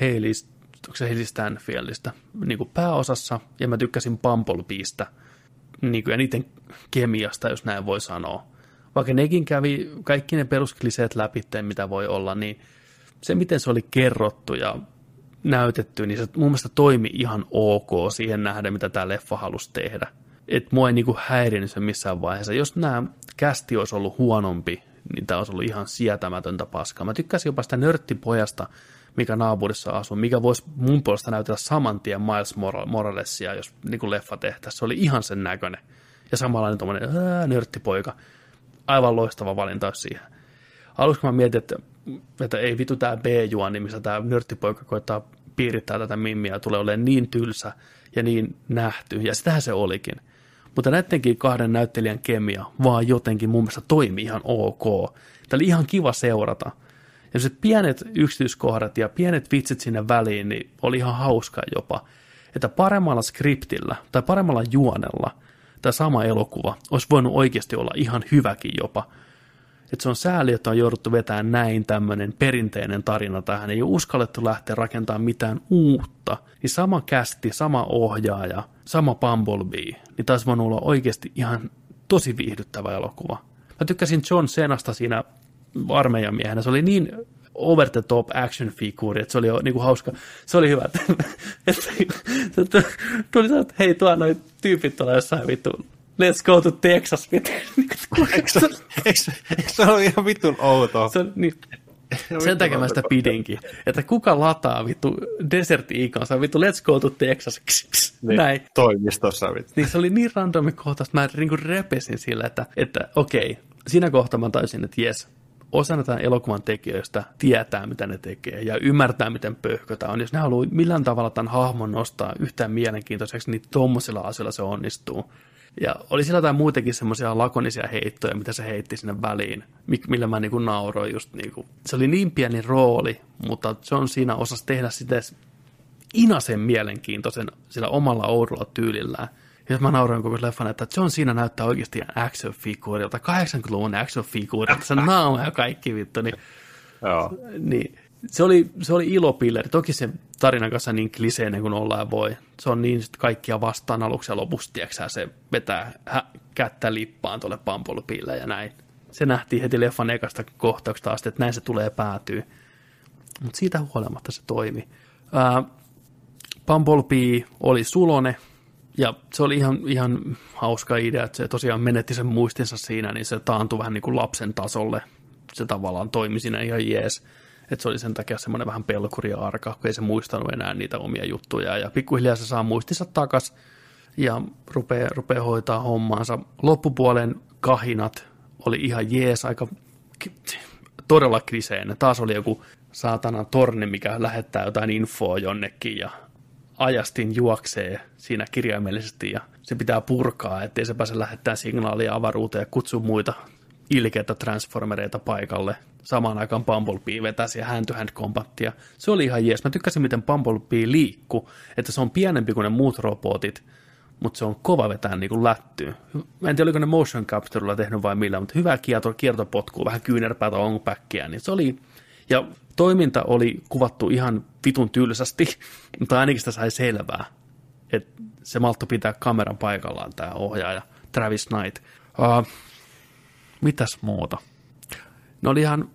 Hailey Stanfieldista niin kuin pääosassa, ja mä tykkäsin Bumblebeesta niin kuin, ja niiden kemiasta, jos näin voi sanoa. Vaikka nekin kävi kaikki ne peruskliseet läpi, mitä voi olla, niin se, miten se oli kerrottu ja näytetty, niin se mun mielestä toimi ihan ok siihen nähden, mitä tämä leffa halusi tehdä. Et mua ei niinku häirinyt se missään vaiheessa. Jos nämä kästi olisi ollut huonompi, niin tämä olisi ollut ihan sietämätöntä paskaa. Mä tykkäsin jopa sitä nörttipojasta, mikä naapurissa asuu, mikä voisi mun puolesta näytellä saman tien Miles Mora- Moralesia, jos niin kuin leffa tehtäisiin. Se oli ihan sen näköinen. Ja samanlainen tuommoinen nörttipoika. Aivan loistava valinta siihen. Aluksi mä mietin, että, että ei vitu tämä B-juoni, missä tämä nörttipoika koittaa piirittää tätä mimmiä tulee olemaan niin tylsä ja niin nähty. Ja sitähän se olikin. Mutta näidenkin kahden näyttelijän kemia vaan jotenkin mun mielestä toimi ihan ok. Tämä oli ihan kiva seurata. Ja se pienet yksityiskohdat ja pienet vitsit sinne väliin, niin oli ihan hauskaa jopa. Että paremmalla skriptillä tai paremmalla juonella tämä sama elokuva olisi voinut oikeasti olla ihan hyväkin jopa. Että se on sääli, että on jouduttu vetämään näin tämmöinen perinteinen tarina tähän. Ei ole uskallettu lähteä rakentamaan mitään uutta. Niin sama kästi, sama ohjaaja, sama Bumblebee, niin taisi voinut olla oikeasti ihan tosi viihdyttävä elokuva. Mä tykkäsin John Cenasta siinä armeijan miehenä. Se oli niin over the top action figure, että se oli jo niin kuin hauska. Se oli hyvä, että, että, että tuli se, että hei tuo noin tyypit tuolla jossain vittu Let's go to Texas. Eikö se, eikö, se- eikö se ole ihan vitun outoa? Se on, niin, sen takia mä sitä pidinkin. Että kuka lataa vittu Desert Eagleansa, vittu let's go to Texas. Kss, kss, Niin, Näin. Toimistossa vittu. Niin se oli niin randomi kohta, että mä niin repesin sillä, että, että okei, siinä kohtaa mä taisin, että jes, osa tämän elokuvan tekijöistä tietää, mitä ne tekee ja ymmärtää, miten pöhkötä on. Jos ne haluaa millään tavalla tämän hahmon nostaa yhtään mielenkiintoiseksi, niin tuommoisilla asioilla se onnistuu. Ja oli sillä jotain muitakin semmoisia lakonisia heittoja, mitä se heitti sinne väliin, millä mä niinku nauroin just niinku. Se oli niin pieni rooli, mutta John siinä osasi tehdä sitä inasen mielenkiintoisen sillä omalla oudolla tyylillään. Ja mä nauroin koko leffan, että John siinä näyttää oikeasti action figuurilta, 80-luvun action figuurilta, se naama ja kaikki vittu, niin, Joo. niin se oli, se oli ilopilleri. Toki se tarinan kanssa niin kliseinen kuin ollaan voi. Se on niin kaikkia vastaan aluksi ja tiiäksä, se vetää hä- kättä lippaan tuolle Bumblebeelle ja näin. Se nähtiin heti leffan ekasta kohtauksesta asti, että näin se tulee päätyy. Mutta siitä huolimatta se toimi. Ää, oli sulone, ja se oli ihan, ihan hauska idea, että se tosiaan menetti sen muistinsa siinä, niin se taantui vähän niin kuin lapsen tasolle. Se tavallaan toimi siinä ihan jees. Että se oli sen takia semmoinen vähän pelkuri ja arka, kun ei se muistanut enää niitä omia juttuja. Ja pikkuhiljaa se saa muistinsa takas ja rupeaa, rupeaa hoitaa hommaansa. Loppupuolen kahinat oli ihan jees, aika todella kriseinen. Taas oli joku saatanan torni, mikä lähettää jotain infoa jonnekin ja ajastin juoksee siinä kirjaimellisesti ja se pitää purkaa, ettei se pääse lähettää signaalia avaruuteen ja kutsua muita ilkeitä transformereita paikalle. Samaan aikaan Bumblebee vetäisi ja hand-to-hand. Se oli ihan jees. Mä tykkäsin, miten Bumblebee liikkuu, että se on pienempi kuin ne muut robotit, mutta se on kova vetää niin kuin lättyy. Mä en tiedä, oliko ne motion capturella tehnyt vai millä, mutta hyvää kierto, kiertopotkua, vähän kyynärpäätä ongbackia, niin se oli Ja toiminta oli kuvattu ihan vitun tylsästi, <laughs> mutta ainakin sitä sai selvää, että se maltto pitää kameran paikallaan tämä ohjaaja Travis Knight. Uh, mitäs muuta? Ne oli ihan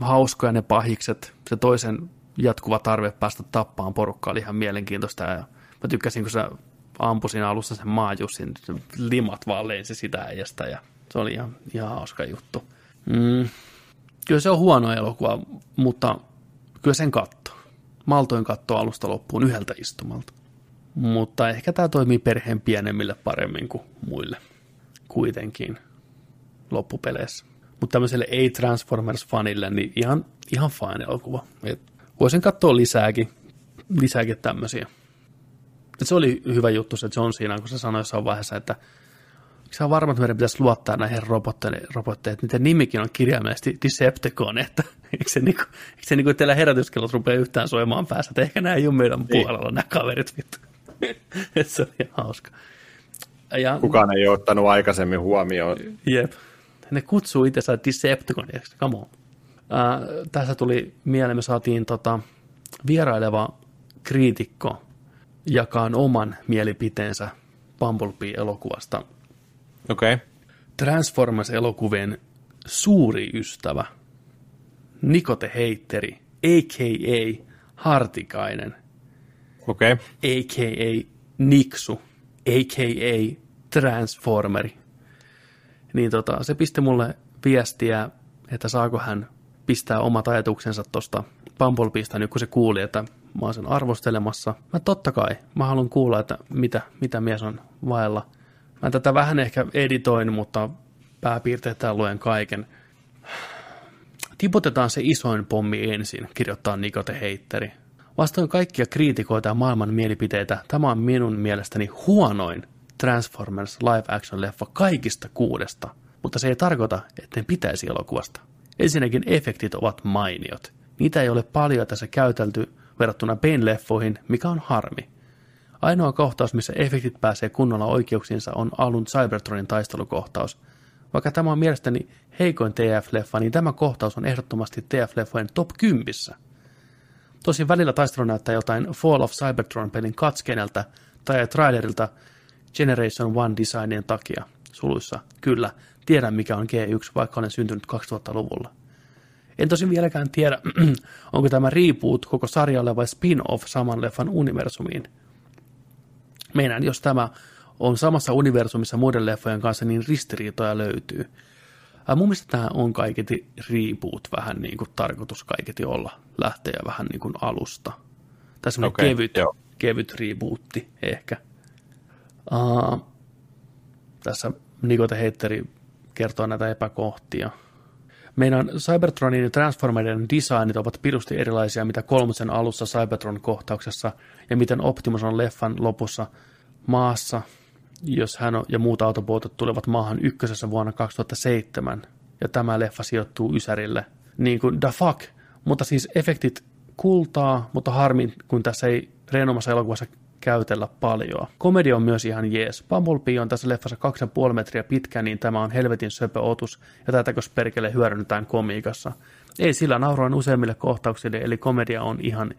hauskoja ne pahikset. Se toisen jatkuva tarve päästä tappaan porukkaa oli ihan mielenkiintoista. Ja mä tykkäsin, kun se ampui siinä alussa sen maajussin, limat vaan lensi sitä äijästä ja se oli ihan, ihan hauska juttu. Mm. Kyllä se on huono elokuva, mutta kyllä sen katto. Maltoin katto alusta loppuun yhdeltä istumalta. Mutta ehkä tämä toimii perheen pienemmille paremmin kuin muille kuitenkin loppupeleissä. Mutta tämmöiselle ei-Transformers-fanille, niin ihan, ihan fine elokuva. Et voisin katsoa lisääkin, lisääkin tämmöisiä. Et se oli hyvä juttu se John siinä, kun se sanoi jossain vaiheessa, että sä on varma, että meidän pitäisi luottaa näihin robotteihin, robotteihin että niiden nimikin on kirjaimellisesti Decepticon, että eikö se, niinku, eikö se niinku teillä herätyskellot rupea yhtään soimaan päässä, että ehkä nämä ei ole meidän puolella nämä kaverit vittu. <laughs> Se oli ihan hauska. Ja, Kukaan ei ole ottanut aikaisemmin huomioon. Jep. Ne kutsuu itsensä Decepticoniksi, come on. Ää, tässä tuli mieleen, me saatiin tota, vieraileva kriitikko jakaa oman mielipiteensä Bumblebee-elokuvasta. Okei. Okay. Transformers-elokuvien suuri ystävä, Nikote Heitteri, a.k.a. Hartikainen, Okei. Okay. a.k.a. Niksu, a.k.a. Transformeri. Niin tota, se pisti mulle viestiä, että saako hän pistää omat ajatuksensa tuosta Bumblebeesta nyt kun se kuuli, että mä oon sen arvostelemassa. Mä totta kai, mä haluan kuulla, että mitä, mitä mies on vailla. Mä tätä vähän ehkä editoin, mutta pääpiirteittäin luen kaiken. Tiputetaan se isoin pommi ensin, kirjoittaa Nikote Heitteri. Vastoin kaikkia kriitikoita ja maailman mielipiteitä, tämä on minun mielestäni huonoin Transformers live-action-leffa kaikista kuudesta, mutta se ei tarkoita, että ne pitäisi elokuvasta. Ensinnäkin efektit ovat mainiot. Niitä ei ole paljon tässä käytelty verrattuna Bane-leffoihin, mikä on harmi. Ainoa kohtaus, missä efektit pääsee kunnolla oikeuksiinsa, on alun Cybertronin taistelukohtaus. Vaikka tämä on mielestäni heikoin TF-leffa, niin tämä kohtaus on ehdottomasti TF-leffojen top 10. Tosin välillä taistelu näyttää jotain Fall of Cybertron-pelin katskeneltä tai trailerilta Generation 1 designien takia. Suluissa, kyllä, tiedän mikä on G1, vaikka olen syntynyt 2000-luvulla. En tosin vieläkään tiedä, <clears throat> onko tämä reboot koko sarjalle vai spin-off saman leffan universumiin. Meinaan, jos tämä on samassa universumissa muiden leffojen kanssa, niin ristiriitoja löytyy. Ää, mun mielestä tämä on kaiketi reboot vähän niin kuin tarkoitus kaiketi olla, lähteä vähän niin kuin alusta. Tai semmoinen Okei, kevyt, joo. kevyt rebootti ehkä. Uh, tässä Nikote Heitteri kertoo näitä epäkohtia. Meidän Cybertronin ja Transformerien designit ovat pirusti erilaisia, mitä kolmosen alussa Cybertron-kohtauksessa ja miten Optimus on leffan lopussa maassa, jos hän ja muut autobootot tulevat maahan ykkösessä vuonna 2007, ja tämä leffa sijoittuu Ysärille. Niin kuin the fuck, mutta siis efektit kultaa, mutta harmi, kun tässä ei renomassa elokuvassa käytellä paljon. Komedia on myös ihan jees. Bumblebee on tässä leffassa 2,5 metriä pitkä, niin tämä on helvetin söpö otus, ja tätäkös perkele hyödynnetään komiikassa. Ei sillä nauroin useimmille kohtauksille, eli komedia on ihan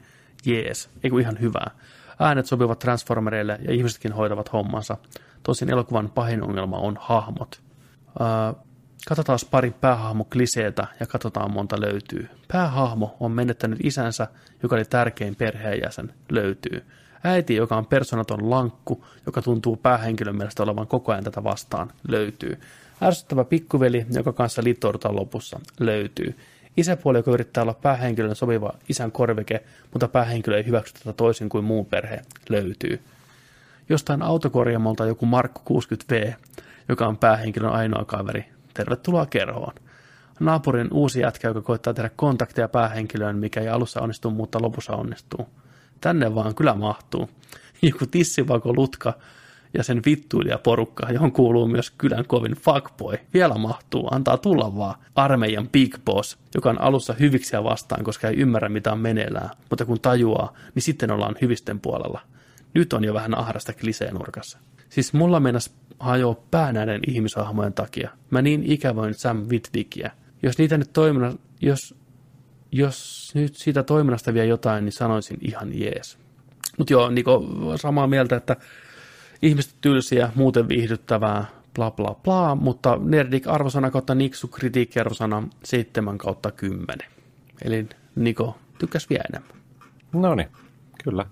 jees, ei ihan hyvää. Äänet sopivat transformereille ja ihmisetkin hoitavat hommansa. Tosin elokuvan pahin ongelma on hahmot. Uh, katsotaan pari päähahmo-kliseetä ja katsotaan monta löytyy. Päähahmo on menettänyt isänsä, joka oli tärkein perheenjäsen, löytyy. Äiti, joka on personaton lankku, joka tuntuu päähenkilön mielestä olevan koko ajan tätä vastaan, löytyy. Ärsyttävä pikkuveli, joka kanssa liittoudutaan lopussa, löytyy. Isäpuoli, joka yrittää olla päähenkilön sopiva isän korvike, mutta päähenkilö ei hyväksy tätä toisin kuin muun perhe, löytyy. Jostain autokorjaamolta joku Markku 60V, joka on päähenkilön ainoa kaveri. Tervetuloa kerhoon. Naapurin uusi jätkä, joka koittaa tehdä kontakteja päähenkilöön, mikä ei alussa onnistu, mutta lopussa onnistuu. Tänne vaan kyllä mahtuu. <laughs> Joku tissivako lutka ja sen vittuilija porukka, johon kuuluu myös kylän kovin fuckboy. Vielä mahtuu, antaa tulla vaan. Armeijan big boss, joka on alussa hyviksiä vastaan, koska ei ymmärrä mitä on meneillään, mutta kun tajuaa, niin sitten ollaan hyvisten puolella. Nyt on jo vähän ahdasta kliseenurkassa. Siis mulla meinas hajoo pää näiden ihmishahmojen takia. Mä niin ikävoin Sam Witwickia. Jos niitä nyt toiminnan, jos jos nyt siitä toiminnasta vielä jotain, niin sanoisin ihan jees. Mutta joo, Niko, samaa mieltä, että ihmiset tylsiä, muuten viihdyttävää, bla bla bla, mutta Nerdik arvosana kautta Niksu kritiikki arvosana 7 kautta 10. Eli Niko tykkäs vielä enemmän. No niin, kyllä.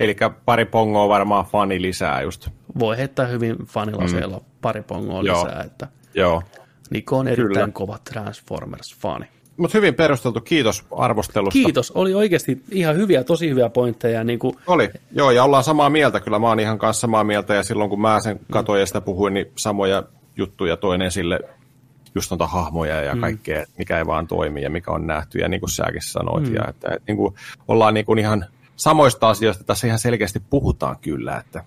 Eli pari pongoa varmaan fani lisää just. Voi heittää hyvin fanilaseella mm. pari pongoa Joo. lisää, että Joo. Niko on erittäin Kyllä. kova Transformers-fani. Mutta hyvin perusteltu, kiitos arvostelusta. Kiitos, oli oikeasti ihan hyviä, tosi hyviä pointteja. Niin kuin, Oli, joo, ja ollaan samaa mieltä, kyllä mä oon ihan kanssa samaa mieltä, ja silloin kun mä sen katoin ja sitä puhuin, niin samoja juttuja toin esille, just noita hahmoja ja kaikkea, mm. mikä ei vaan toimi ja mikä on nähty, ja niin kuin säkin sanoit, mm. ja että, että niin kuin ollaan niin kuin ihan samoista asioista tässä ihan selkeästi puhutaan kyllä, että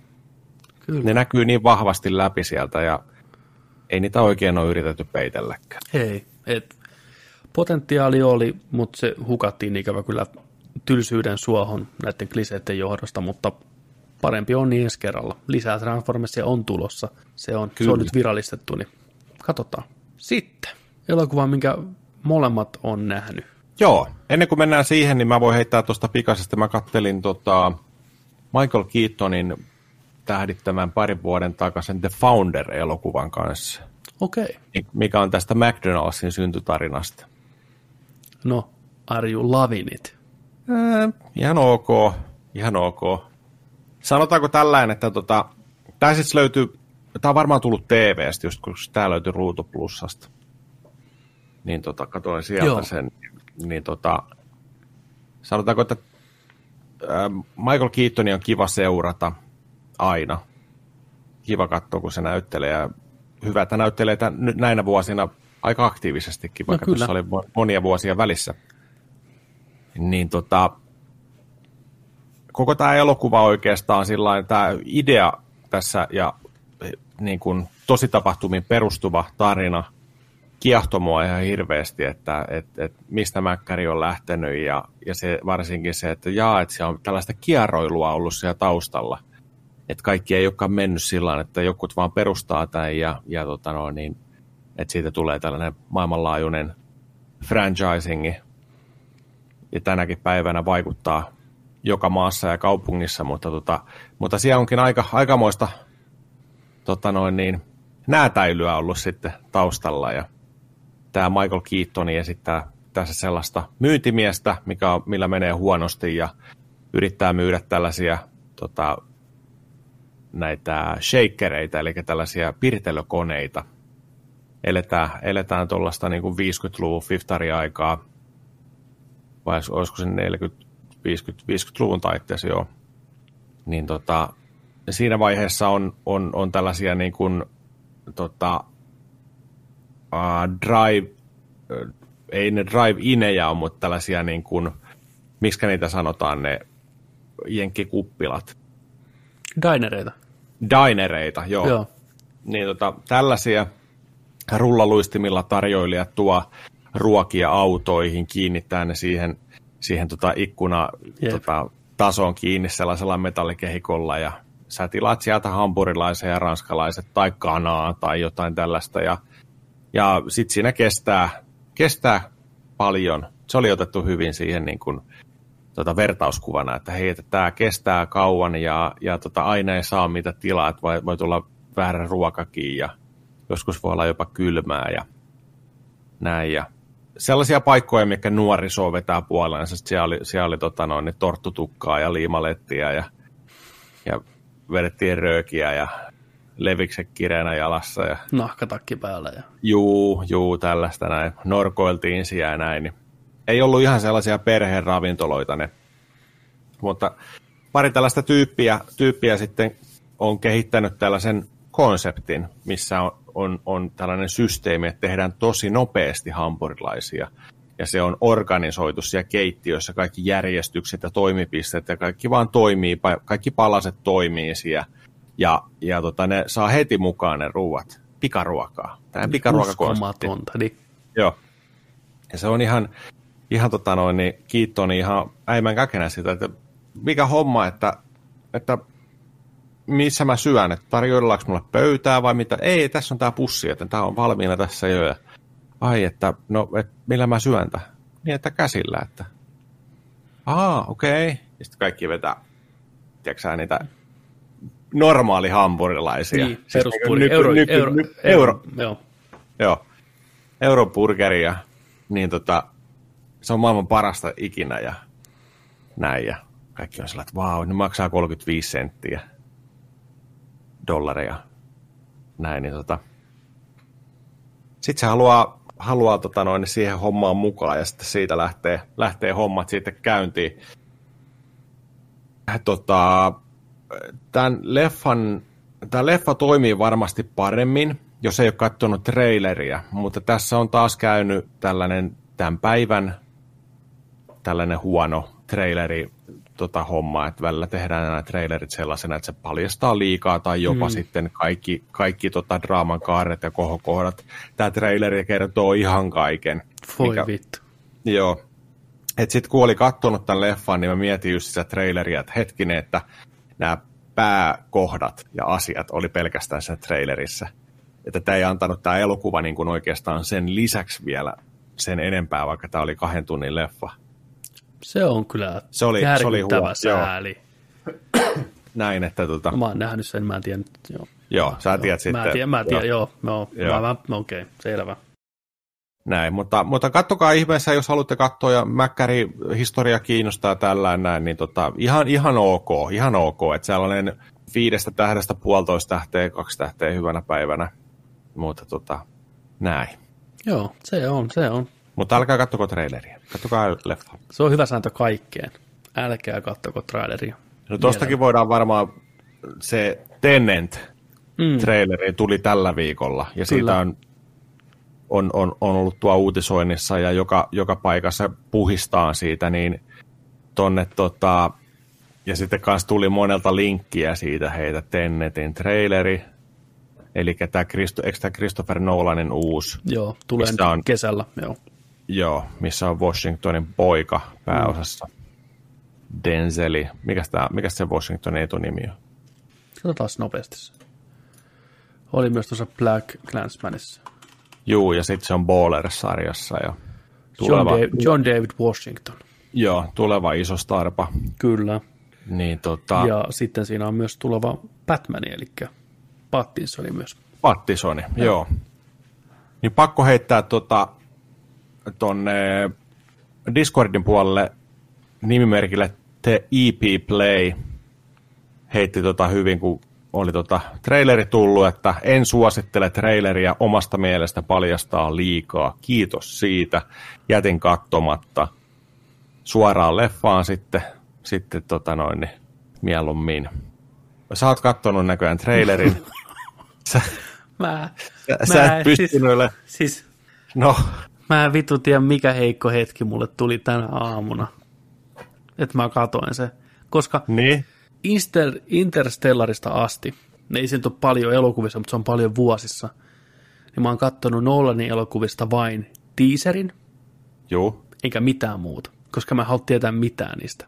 kyllä. ne näkyy niin vahvasti läpi sieltä, ja ei niitä oikein ole yritetty peitelläkään. Ei, et potentiaali oli, mutta se hukattiin ikävä kyllä tylsyyden suohon näiden kliseiden johdosta, mutta parempi on niin ensi kerralla. Lisää Transformersia on tulossa. Se on, se Kyllä. on nyt virallistettu, niin katsotaan. Sitten elokuva, minkä molemmat on nähnyt. Joo, ennen kuin mennään siihen, niin mä voin heittää tuosta pikaisesti. Mä kattelin tota Michael Keatonin tähdittämän parin vuoden takaisin The Founder-elokuvan kanssa, Okei. mikä on tästä McDonaldsin syntytarinasta. No, are you loving it? Ää, ihan ok, ihan ok. Sanotaanko tällainen, että tota, tämä siis löytyy, tämä on varmaan tullut TVstä, just kun tämä löytyy Ruutu Plusasta. Niin tota, katoin sieltä Joo. sen. Niin tota, sanotaanko, että ää, Michael Keatoni on kiva seurata aina. Kiva katsoa, kun se näyttelee. Ja hyvä, että näyttelee tämän, näinä vuosina aika aktiivisestikin, vaikka kyllä. tuossa oli mo- monia vuosia välissä. Niin tota, koko tämä elokuva oikeastaan sillä tämä idea tässä ja eh, niin kuin tositapahtumiin perustuva tarina kiehtoi mua ihan hirveästi, että et, et mistä Mäkkäri on lähtenyt ja, ja se, varsinkin se, että jaa, että siellä on tällaista kierroilua ollut siellä taustalla. Että kaikki ei olekaan mennyt sillä tavalla, että jokut vaan perustaa tämän ja, ja tota no, niin, että siitä tulee tällainen maailmanlaajuinen franchisingi, ja tänäkin päivänä vaikuttaa joka maassa ja kaupungissa, mutta, tota, mutta siellä onkin aika, aikamoista tota noin niin, näätäilyä ollut sitten taustalla ja tämä Michael Keaton esittää tässä sellaista myyntimiestä, mikä on, millä menee huonosti ja yrittää myydä tällaisia tota, näitä shakereita, eli tällaisia pirtelökoneita. Eletään, eletään tuollaista niin 50-luvun fiftari-aikaa, vai olis- olisiko se 40, 50, 50-luvun taitteessa joo. Niin tota, siinä vaiheessa on, on, on tällaisia niin kuin, tota, uh, drive, uh, ei ne drive-inejä ole, mutta tällaisia niin kuin, miksi niitä sanotaan, ne jenkkikuppilat. Dinereita. Dinereita, joo. Joo. Niin tota, tällaisia rullaluistimilla tarjoilijat tuo ruokia autoihin, kiinnittää ne siihen, siihen tota ikkuna tota, tasoon kiinni sellaisella metallikehikolla ja sä tilaat sieltä hampurilaisen ja ranskalaiset tai kanaa tai jotain tällaista ja, ja sitten siinä kestää, kestää paljon. Se oli otettu hyvin siihen niin kuin, tota, vertauskuvana, että hei, että tämä kestää kauan ja, ja tota, aina ei saa mitä tilaa, että voi, voi tulla väärä ruokakin ja joskus voi olla jopa kylmää ja näin. Ja sellaisia paikkoja, mikä nuoriso vetää puoleensa. Sitten Siellä oli, siellä oli tota noin, niin torttutukkaa ja liimalettiä ja, ja vedettiin röökiä ja levikset kireenä jalassa ja Nahkatakki päällä. Ja... juu, juu, tällaista näin. Norkoiltiin siellä ja näin. Niin ei ollut ihan sellaisia perheravintoloita ne. Mutta pari tällaista tyyppiä, tyyppiä sitten on kehittänyt tällaisen konseptin, missä on, on, on tällainen systeemi, että tehdään tosi nopeasti hampurilaisia. Ja se on organisoitu siellä keittiössä, kaikki järjestykset ja toimipisteet ja kaikki vaan toimii, kaikki palaset toimii siellä. Ja, ja tota, ne saa heti mukaan ne ruuat, pikaruokaa. Tämä pikaruokakonsepti. Uskomatonta. Niin, Joo. Ja se on ihan, ihan tota noin, niin kiittoni ihan äimän käkenä sitä, että mikä homma, että, että missä mä syön, että tarjoillaanko mulle pöytää vai mitä. Ei, tässä on tämä pussi, että tämä on valmiina tässä jo. Ja, ai, että no, et, millä mä syön tämän? Niin, että käsillä, että aa, okei. Okay. Ja sitten kaikki vetää, tiedätkö niitä normaali hampurilaisia. Niin, Siis peruspuri. niinku Euro, nyky- euro, ny- euro, euro, Joo. joo, euroburgeria, niin tota, se on maailman parasta ikinä ja näin. Ja kaikki on sellainen, että vau, ne maksaa 35 senttiä dollaria. Näin, niin tota. Sitten se haluaa, haluaa tota noin, siihen hommaan mukaan ja sitten siitä lähtee, lähtee hommat sitten käyntiin. Tota, tämän leffan, tämä leffa toimii varmasti paremmin, jos ei ole katsonut traileria, mutta tässä on taas käynyt tällainen tämän päivän tällainen huono traileri tota homma, että välillä tehdään nämä trailerit sellaisena, että se paljastaa liikaa tai jopa mm. sitten kaikki, kaikki tota draaman kaaret ja kohokohdat. Tämä traileri kertoo ihan kaiken. Voi mikä- vittu. Joo. Et sit kun oli kattonut tämän leffan, niin mä mietin just sitä traileria, että hetkinen, että nämä pääkohdat ja asiat oli pelkästään sen trailerissa. Että tämä ei antanut tämä elokuva niin kuin oikeastaan sen lisäksi vielä sen enempää, vaikka tämä oli kahden tunnin leffa. Se on kyllä Se oli- se oli huono, sääli. Näin, että tota, No, mä oon nähnyt sen, mä en tiedä. Joo. joo, sä tiedät sitten. Mä tiedän, mä tiedän, joo. joo, Joo. joo. Mä, mä, okei, okay, selvä. Näin, mutta, mutta kattokaa ihmeessä, jos haluatte katsoa ja Mäkkäri historia kiinnostaa tällä näin, niin tota, ihan, ihan ok, ihan ok, että sellainen viidestä tähdestä puolitoista tähteä, kaksi tähteä hyvänä päivänä, mutta tota, näin. Joo, se on, se on. Mutta älkää kattoko traileria, kattokaa leffa. Se on hyvä sääntö kaikkeen. Älkää kattoko traileria. No tostakin voidaan varmaan, se Tenant Mm. traileri tuli tällä viikolla, ja siitä Kyllä. on, on, on, on ollut tuo uutisoinnissa, ja joka, joka paikassa puhistaa siitä, niin tonne tota, ja sitten kanssa tuli monelta linkkiä siitä heitä Tennetin traileri, eli tämä Christo, eikö tämä Christopher Nolanin uusi, Joo, tulee on? kesällä. Joo. Joo, missä on Washingtonin poika pääosassa, Denzeli, mikä tämä, mikä se Washingtonin etunimi on? Katsotaan nopeasti. Oli myös tuossa Black Clansmanissa. Juu, ja sitten se on Baller-sarjassa ja John, tuleva, David, John David Washington. joo, tuleva iso starpa. Kyllä. Niin tota, Ja sitten siinä on myös tuleva Batman, eli Pattinson myös. Pattisoni, joo. Niin pakko heittää tota, tonne Discordin puolelle nimimerkille The EP Play heitti tota hyvin, kun oli tota traileri tullut, että en suosittele traileria omasta mielestä paljastaa liikaa. Kiitos siitä. Jätin katsomatta suoraan leffaan sitten, sitten tota noin, niin mieluummin. Sä oot kattonut näköjään trailerin. Sä, <laughs> Mä, sä, mä sä et siis, pystynyt ole... siis, No, mä en vittu tiedä, mikä heikko hetki mulle tuli tänä aamuna. Että mä katoin se. Koska niin. Inter, Interstellarista asti, ne ei sen ole paljon elokuvissa, mutta se on paljon vuosissa, niin mä oon kattonut Nolanin elokuvista vain teaserin, Juu, eikä mitään muuta, koska mä en halua tietää mitään niistä.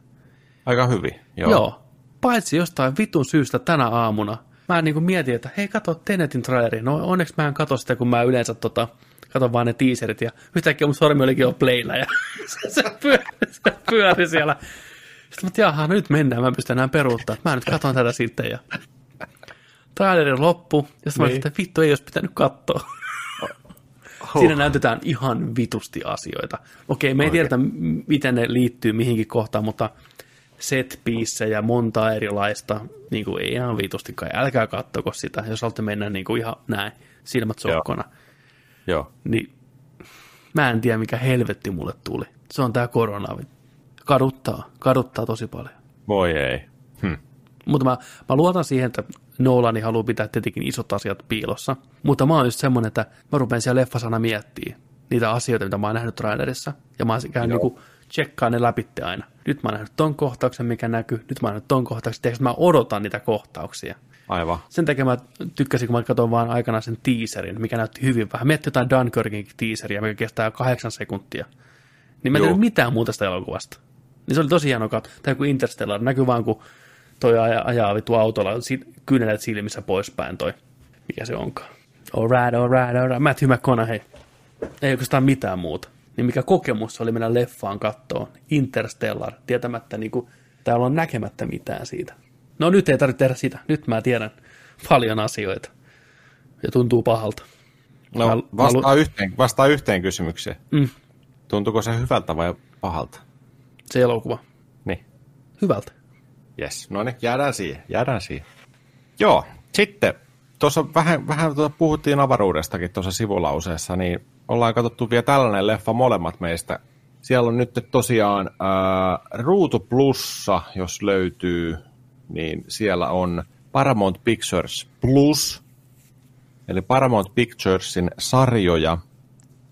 aika hyvin. Joo. Joo. Joo. Paitsi jostain vitun syystä tänä aamuna. Mä niin mietin, että hei, kato Tenetin traileri. No onneksi mä en katso sitä, kun mä yleensä tota, katon vaan ne teaserit. Ja yhtäkkiä mun sormi olikin jo playllä ja <laughs> se, se, pyöri, se pyöri siellä. Sitten mä jaha, no nyt mennään, mä en pysty enää peruuttaa. Mä nyt katon tätä sitten ja traileri loppu. Ja sitten mä Niin. olin, että vittu ei olisi pitänyt katsoa. Siinä näytetään ihan vitusti asioita. Okei, me ei tiedetä, m- miten ne liittyy mihinkin kohtaan, mutta set ja monta erilaista, niin kuin ei ihan vitusti kai. Älkää kattoko sitä, jos haluatte mennä niin kuin ihan näin, silmät sokkona. Joo. Niin mä en tiedä, mikä helvetti mulle tuli. Se on tää korona. Kaduttaa, kaduttaa tosi paljon. Voi ei. Hm. Mutta mä, mä luotan siihen, että Nolani haluaa pitää tietenkin isot asiat piilossa. Mutta mä oon just semmonen, että mä rupean siellä leffasana miettimään niitä asioita, mitä mä oon nähnyt trailerissa. Ja mä käyn niinku tsekkaan ne läpi aina. Nyt mä oon nähnyt ton kohtauksen, mikä näkyy. Nyt mä oon nähnyt ton kohtauksen. Tiedätkö, mä odotan niitä kohtauksia. Aivan. Sen takia mä tykkäsin, kun mä katsoin vaan aikanaan sen teaserin, mikä näytti hyvin vähän. Miettii jotain Dunkirkin teaseria, mikä kestää kahdeksan sekuntia. Niin mä en tiedä mitään muuta tästä elokuvasta. Niin se oli tosi hieno katsoa. Tai kuin Interstellar, näkyy vaan kun toi ajaa, ajaa vitu autolla, si- kyynelet silmissä poispäin toi. Mikä se onkaan. Alright, alright, alright. Matthew McConaughey. Ei oikeastaan mitään muuta. niin mikä kokemus oli mennä leffaan kattoon Interstellar, tietämättä niin kuin, täällä on näkemättä mitään siitä. No nyt ei tarvitse tehdä sitä, nyt mä tiedän paljon asioita. Ja tuntuu pahalta. No, Mä- mä vastaa, lu- yhteen, vastaa yhteen kysymykseen. Mm. Tuntuuko se hyvältä vai pahalta? Se elokuva. Niin. Hyvältä. Yes, no niin, jäädään siihen, jäädään siihen. Joo, sitten tuossa vähän, vähän tuota puhuttiin avaruudestakin tuossa sivulauseessa, niin ollaan katsottu vielä tällainen leffa molemmat meistä. Siellä on nyt tosiaan ää, Ruutu Plussa, jos löytyy, niin siellä on Paramount Pictures Plus, eli Paramount Picturesin sarjoja,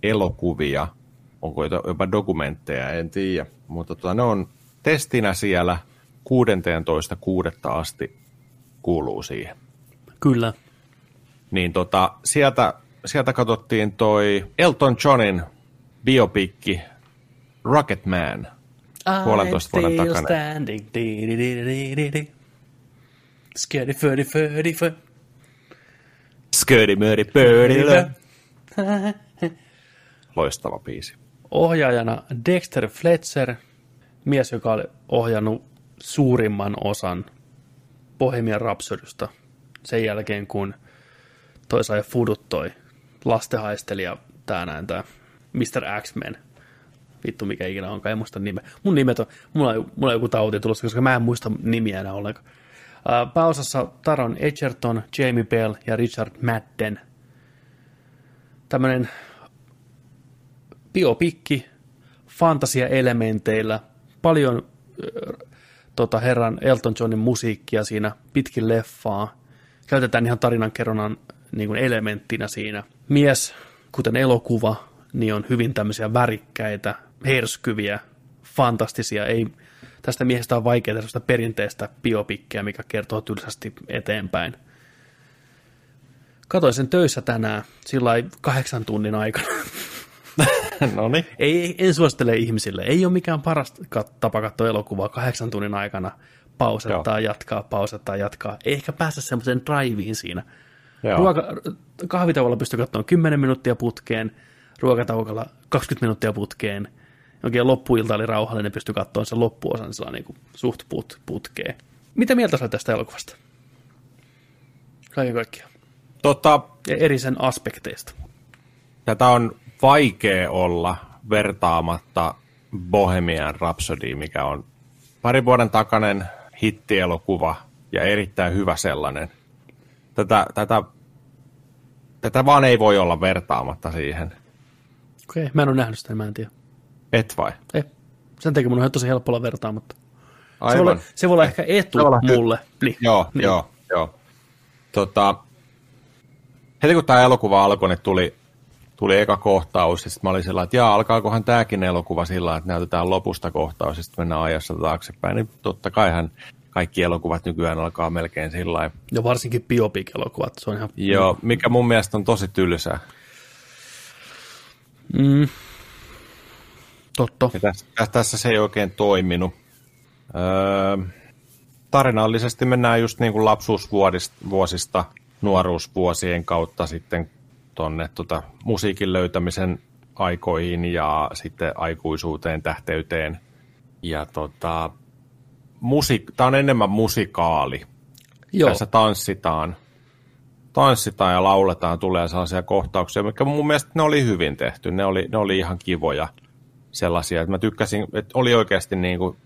elokuvia, onko jopa- jopa dokumentteja, en tiedä, mutta tota, ne on testinä siellä 16.6. asti kuuluu siihen. Kyllä. Niin tota, sieltä, sieltä katsottiin toi Elton Johnin biopikki Rocketman. Puolentoista vuoden takana. standing. Di, di, di, di, di, di. Skirty, furdy, furdy, fur. Skirty, murdy, birdie, Loistava biisi. Ohjaajana Dexter Fletcher, mies, joka oli ohjannut suurimman osan Bohemian Rhapsodysta sen jälkeen, kun toi sai fudut toi lastenhaistelija, tää näin tää Mr. X-Men. Vittu mikä ikinä onkaan, en muista nimeä. Mun nimet on, mulla on, mulla on joku tauti tulossa, koska mä en muista nimiä enää ollenkaan. Ää, Pääosassa Taron Edgerton, Jamie Bell ja Richard Madden. Tämmönen biopikki, fantasiaelementeillä, paljon äh, tota, herran Elton Johnin musiikkia siinä pitkin leffaa. Käytetään ihan tarinankerronnan niin kuin elementtinä siinä. Mies, kuten elokuva, niin on hyvin tämmöisiä värikkäitä, herskyviä, fantastisia. Ei, tästä miehestä on vaikea sellaista perinteistä biopikkiä, mikä kertoo tylsästi eteenpäin. Katoin sen töissä tänään, sillä kahdeksan tunnin aikana. <laughs> no niin. Ei, en suosittele ihmisille. Ei ole mikään paras tapa katsoa elokuvaa kahdeksan tunnin aikana. Pausettaa, jatkaa, pausettaa, jatkaa. Ei ehkä päästä semmoiseen driveen siinä. Joo. Ruoka, kahvitauolla pystyy katsomaan 10 minuuttia putkeen, ruokatauolla 20 minuuttia putkeen. Oikein loppuilta oli rauhallinen, pystyi katsomaan sen loppuosan sillä niin kuin suht put, putkeen. Mitä mieltä sä tästä elokuvasta? Kaiken kaikkiaan. Tota, Ja eri sen aspekteista. tätä on vaikea olla vertaamatta Bohemian Rhapsody, mikä on pari vuoden takainen hittielokuva ja erittäin hyvä sellainen. Tätä, tätä, tätä vaan ei voi olla vertaamatta siihen. Okei, mä en ole nähnyt sitä, mä en tiedä. Et vai? Ei. Sen takia mun on tosi helppo olla vertaamatta. Se voi, Aivan. olla, se voi olla ehkä etu olla mulle. Niin. Joo, niin. joo, joo. Tota, heti kun tämä elokuva alkoi, niin tuli, tuli eka kohtaus, ja sitten mä olin sellainen, että jaa, alkaakohan tämäkin elokuva sillä että näytetään lopusta kohtaus, ja sitten mennään ajassa taaksepäin, niin totta kaihan kaikki elokuvat nykyään alkaa melkein sillä. Ja varsinkin biopic-elokuvat, se on ihan... Joo, mikä mun mielestä on tosi tylsää. Mm, totta. Ja tässä, tässä, se ei oikein toiminut. Öö, tarinallisesti mennään just niin kuin lapsuusvuosista nuoruusvuosien kautta sitten tuonne tota, musiikin löytämisen aikoihin ja sitten aikuisuuteen, tähteyteen. Ja tota, musik- tämä on enemmän musikaali. Joo, Tässä tanssitaan. Tanssitaan ja lauletaan, tulee sellaisia kohtauksia, mikä mun mielestä ne oli hyvin tehty. Ne oli, ne oli ihan kivoja sellaisia, että mä tykkäsin, että oli oikeasti niin kuin,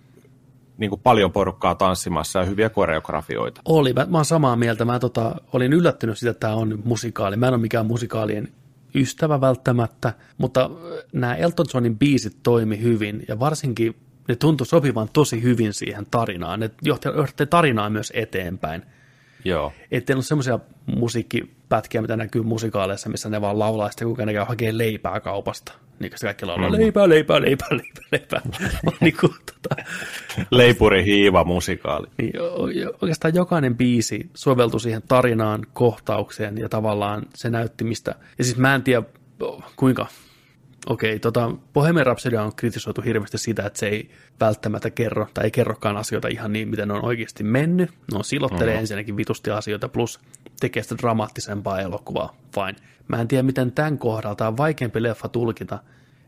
niin kuin paljon porukkaa tanssimassa ja hyviä koreografioita. oli. Mä, mä oon samaa mieltä. Mä tota, olin yllättynyt siitä, että tämä on musikaali. Mä en ole mikään musikaalien ystävä välttämättä, mutta äh, nämä Elton Johnin biisit toimi hyvin ja varsinkin ne tuntui sopivan tosi hyvin siihen tarinaan. Ne johti, tarinaa myös eteenpäin. Joo. Ettei ole semmoisia musiikkipätkiä, mitä näkyy musikaaleissa, missä ne vaan laulaa sitten, kuka ne käy hakee leipää kaupasta. Niin kuin kaikki laulaa, leipää, leipää, leipää, leipää, leipää. <laughs> niin kuin, tota, Leipuri hiiva musikaali. niin oikeastaan jokainen biisi soveltui siihen tarinaan, kohtaukseen ja tavallaan se näytti mistä. Ja siis mä en tiedä, kuinka... Okei, tota, Bohemian Rhapsody on kritisoitu hirveästi sitä, että se ei välttämättä kerro, tai ei kerrokaan asioita ihan niin, miten ne on oikeasti mennyt. No silottelee mm-hmm. ensinnäkin vitusti asioita, plus tekee sitä dramaattisempaa elokuvaa, fine. Mä en tiedä, miten tämän kohdalla, tämä on vaikeampi leffa tulkita,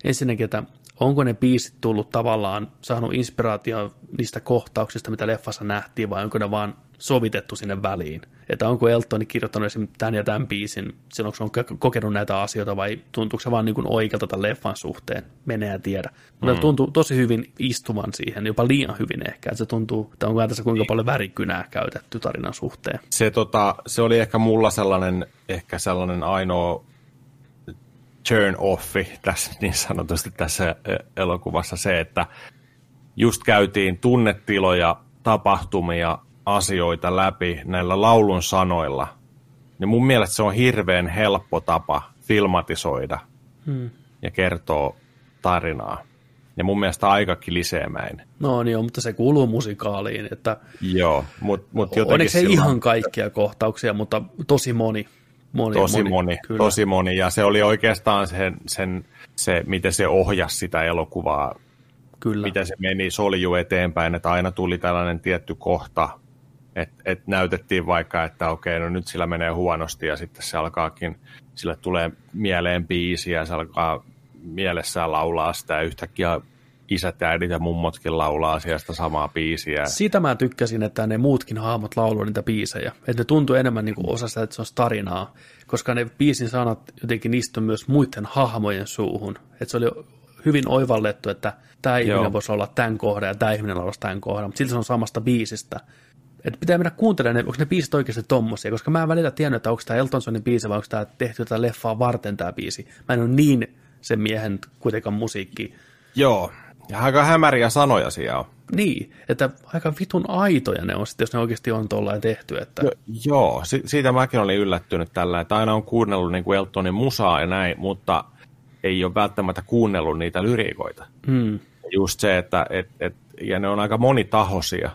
ensinnäkin, että onko ne biisit tullut tavallaan, saanut inspiraatio niistä kohtauksista, mitä leffassa nähtiin, vai onko ne vaan sovitettu sinne väliin? Että onko Eltoni kirjoittanut esimerkiksi tämän ja tämän biisin silloin, se on kokenut näitä asioita, vai tuntuuko se vaan niin oikealta tämän leffan suhteen? Menee ja tiedä. Mutta mm. tuntuu tosi hyvin istuvan siihen, jopa liian hyvin ehkä. Että se tuntuu, että onko tässä kuinka paljon värikynää käytetty tarinan suhteen. Se, tota, se oli ehkä mulla sellainen, ehkä sellainen ainoa turn offi tässä <laughs> niin sanotusti tässä e, elokuvassa se, että just käytiin tunnetiloja, tapahtumia, asioita läpi näillä laulun sanoilla. Niin mun mielestä se on hirveän helppo tapa filmatisoida hmm. ja kertoa tarinaa. Ja mun mielestä aika kiliseemäinen. No niin, mutta se kuuluu musikaaliin. Että Joo, mutta mut jotenkin Onneksi ei silloin- ihan kaikkia kohtauksia, mutta tosi moni. moni Tosi moni, kyllä. tosi moni. Ja se oli oikeastaan sen, sen, se, miten se ohjasi sitä elokuvaa, Kyllä. miten se meni solju eteenpäin, että aina tuli tällainen tietty kohta, että et näytettiin vaikka, että okei, no nyt sillä menee huonosti ja sitten se alkaakin, sille tulee mieleen biisi ja se alkaa mielessään laulaa sitä ja yhtäkkiä isät ja äidit ja mummotkin laulaa sieltä samaa biisiä. Siitä mä tykkäsin, että ne muutkin hahmot lauloi niitä biisejä. Että ne tuntui enemmän niin kuin osa sitä, että se on tarinaa. Koska ne biisin sanat jotenkin istui myös muiden hahmojen suuhun. Että se oli hyvin oivallettu, että tämä ihminen Joo. voisi olla tämän kohdan ja tämä ihminen laulasi tämän kohdan. Mutta silti se on samasta biisistä. Että pitää mennä kuuntelemaan, ne- onko ne biisit oikeasti tommosia, koska mä en välillä tiennyt, että onko tämä Elton Johnin biisi vai onko tämä tehty tätä leffaa varten tämä biisi. Mä en ole niin sen miehen kuitenkaan musiikki Joo, ja aika hämäriä sanoja siellä on. niin, että aika vitun aitoja ne on sitten, jos ne oikeasti on tuollain tehty. Että, Jo, joo, si- siitä mäkin olin yllättynyt tällä, että aina on kuunnellut niin kuin Eltonin musaa ja näin, mutta ei ole välttämättä kuunnellut niitä lyriikoita. mm, Just se, että et, et, ja ne on aika monitahoisia.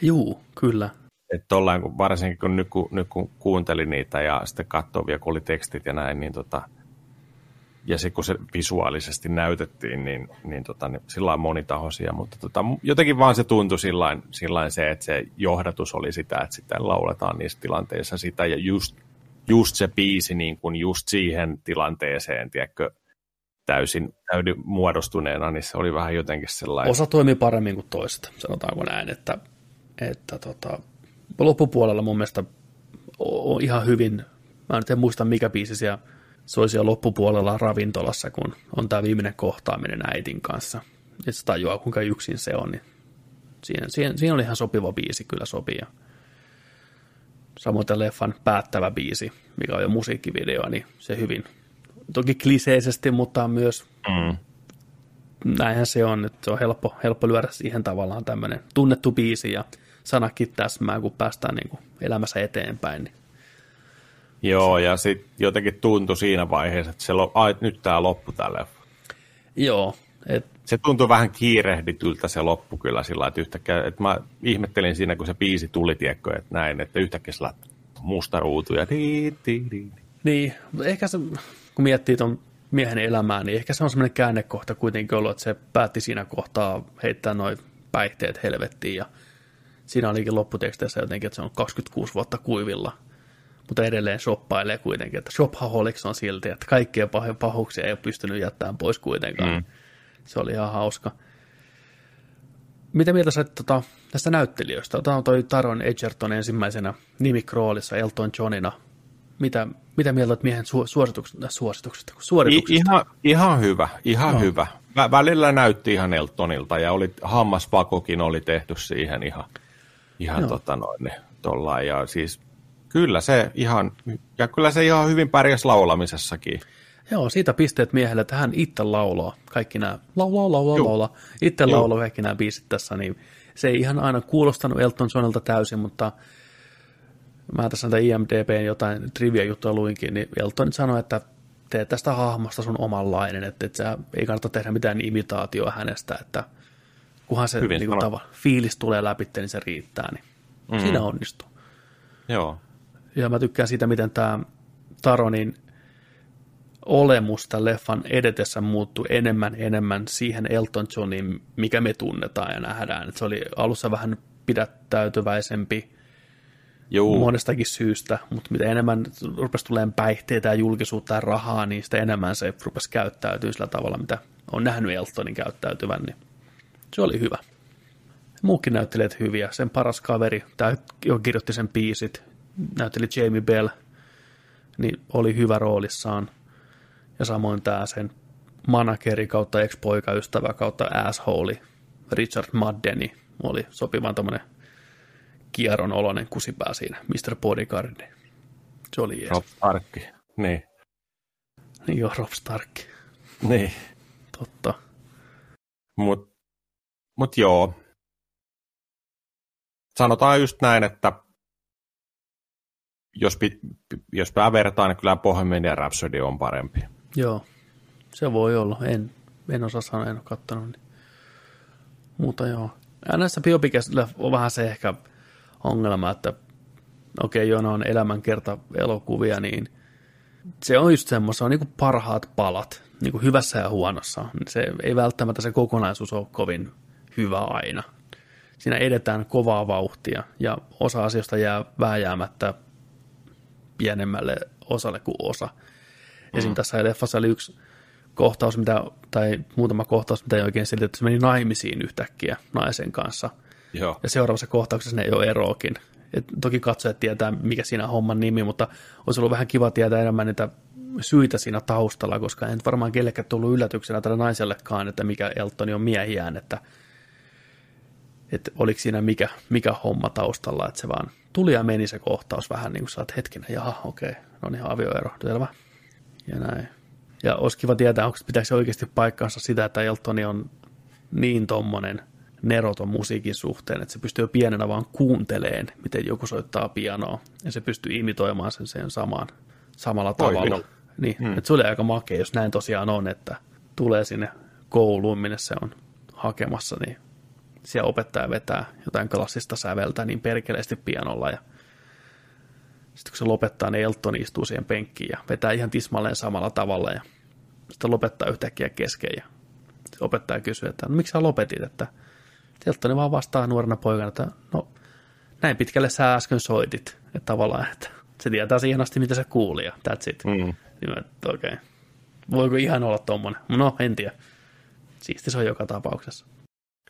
Juu, kyllä. Että tollain, kun, varsinkin kun nyt, kun nyt kun kuuntelin niitä ja sitten katsoi vielä, kun oli tekstit ja näin, niin tota, ja sitten kun se visuaalisesti näytettiin, niin, niin, tota, niin sillä lailla monitahoisia, mutta tota, jotenkin vaan se tuntui sillain, sillain se, että se johdatus oli sitä, että sitten lauletaan niissä tilanteissa sitä, ja just, just se biisi niin kuin just siihen tilanteeseen, tiedätkö, täysin, täysin muodostuneena, niin se oli vähän jotenkin sellainen. Osa toimii paremmin kuin toista, sanotaanko näin, että, että tota, loppupuolella mun mielestä on ihan hyvin, mä nyt en muista mikä biisi siellä, se oli siellä loppupuolella ravintolassa, kun on tämä viimeinen kohtaaminen äitin kanssa. Ja se tajuaa, kuinka yksin se on, niin siinä, siinä, siinä oli ihan sopiva biisi, kyllä sopii. Samoin leffan päättävä biisi, mikä on jo musiikkivideo, niin se hyvin, toki kliseisesti, mutta myös Mm. näinhän se on, että se on helppo, helppo lyödä siihen tavallaan tämmöinen tunnettu biisi ja sanakin täsmää, kun päästään niin kuin elämässä eteenpäin. Niin. Joo, ja sitten jotenkin tuntui siinä vaiheessa, että se, lo- ai, nyt tämä loppu tälle. Joo, et, Se tuntui vähän kiirehdityltä se loppu kyllä sillä että yhtäkkiä, että mä ihmettelin siinä, kun se biisi tuli, tiedätkö, että näin, että yhtäkkiä sillä musta ruutu ja di, di, di. niin, ehkä se, kun miettii tuon miehen elämää, niin ehkä se on semmoinen käännekohta kuitenkin ollut, että se päätti siinä kohtaa heittää noin päihteet helvettiin ja siinä olikin lopputeksteissä jotenkin, että se on 26 vuotta kuivilla, mutta edelleen shoppailee kuitenkin, että shopaholics on silti, että kaikkia pah- pahuuksia ei ole pystynyt jättämään pois kuitenkaan. Mm. Se oli ihan hauska. Mitä mieltä sä tota, tästä näyttelijöistä? Tämä on toi Taron Edgerton ensimmäisenä nimikroolissa Elton Johnina. Mitä, mitä mieltä olet miehen su- suosituksesta, suosituksesta, I, suorituksesta? ihan, ihan hyvä, ihan no. hyvä. Vä, välillä näytti ihan Eltonilta ja oli, hammaspakokin oli tehty siihen ihan, ihan Joo. tota noin, niin, tollain. Ja siis kyllä se ihan, ja kyllä se ihan hyvin pärjäs laulamisessakin. Joo, siitä pisteet miehelle, että hän itse laulaa kaikki nämä, laulaa, laulaa, Joo. laulaa, itse laulaa kaikki nämä biisit tässä, niin se ei ihan aina kuulostanut Elton Johnilta täysin, mutta mä tässä näitä IMDBn jotain trivia-juttuja luinkin, niin Elton sanoi, että tee tästä hahmosta sun omanlainen, että, että sä ei kannata tehdä mitään imitaatioa hänestä, että kunhan se Hyvin niin tava, fiilis tulee läpi, niin se riittää, niin mm. siinä onnistuu. Joo, Ja mä tykkään siitä, miten tämä Taronin olemus tämän leffan edetessä muuttui enemmän enemmän siihen Elton Johniin, mikä me tunnetaan ja nähdään. Et se oli alussa vähän pidättäytyväisempi Juu. monestakin syystä, mutta mitä enemmän rupesi tulemaan päihteitä ja julkisuutta ja rahaa, niin sitä enemmän se rupesi käyttäytyä sillä tavalla, mitä on nähnyt Eltonin käyttäytyvän, niin se oli hyvä. Muukin näyttelijät hyviä. Sen paras kaveri, tämä jo kirjoitti sen biisit, näytteli Jamie Bell, niin oli hyvä roolissaan. Ja samoin tämä sen manageri kautta ex-poikaystävä kautta asshole Richard Maddeni oli sopivan tämmöinen kierron oloinen kusipää siinä, Mr. Bodyguard. Se oli jees. Rob Starkki. Niin. Niin joo, Rob Stark. Niin. Totta. Mut, mut joo. Sanotaan just näin, että jos, pi, jos pää vertaa, niin kyllä Bohemian Rhapsody on parempi. Joo, se voi olla. En, en osaa sanoa, en ole katsonut. Niin. Mutta joo. Ja näissä biopiceissa on vähän se ehkä ongelma, että okei, okay, joo, ne on elämänkerta elokuvia, niin se on just semmoista, se on niinku parhaat palat, niinku hyvässä ja huonossa. Se ei välttämättä se kokonaisuus ole kovin hyvä aina. Siinä edetään kovaa vauhtia ja osa asioista jää vääjäämättä pienemmälle osalle kuin osa. Esim. tässä leffassa oli yksi kohtaus, mitä, tai muutama kohtaus, mitä ei oikein selitetty, että se meni naimisiin yhtäkkiä naisen kanssa. Joo. Ja seuraavassa kohtauksessa ne ei ole eroakin. Et toki katsojat tietää, mikä siinä on homman nimi, mutta olisi ollut vähän kiva tietää enemmän niitä syitä siinä taustalla, koska nyt varmaan kellekään tullut yllätyksenä tälle naisellekaan, että mikä Eltoni on miehiään, että, että oliko siinä mikä, mikä homma taustalla, että se vaan tuli ja meni se kohtaus vähän niin kuin sä oot hetkinen, jaha, okei, no niin, avioero, selvä. Ja näin. Ja olisi kiva tietää, onko pitääkö se oikeasti paikkaansa sitä, että Eltoni on niin tommonen neroton musiikin suhteen, että se pystyy jo pienenä vaan kuunteleen, miten joku soittaa pianoa, ja se pystyy imitoimaan sen sen samaan, samalla Voi tavalla. minun. Niin, hmm. että se oli aika makea, jos näin tosiaan on, että tulee sinne kouluun, minne se on hakemassa, niin siellä opettaja vetää jotain klassista säveltä niin perkeleesti pianolla, ja sitten kun se lopettaa, niin Elton istuu siihen penkkiin ja vetää ihan tismalleen samalla tavalla, ja sitten lopettaa yhtäkkiä kesken, ja opettaja kysyy, että no miksi sä lopetit, että Elton vaan vastaa nuorena poikana, että no näin pitkälle sä äsken soitit, että tavallaan, että se tietää siihen asti, mitä se kuuli, ja that's it. Mm. Niin okei, okay. voiko ihan olla tommonen? No, en tiedä. Siisti se on joka tapauksessa.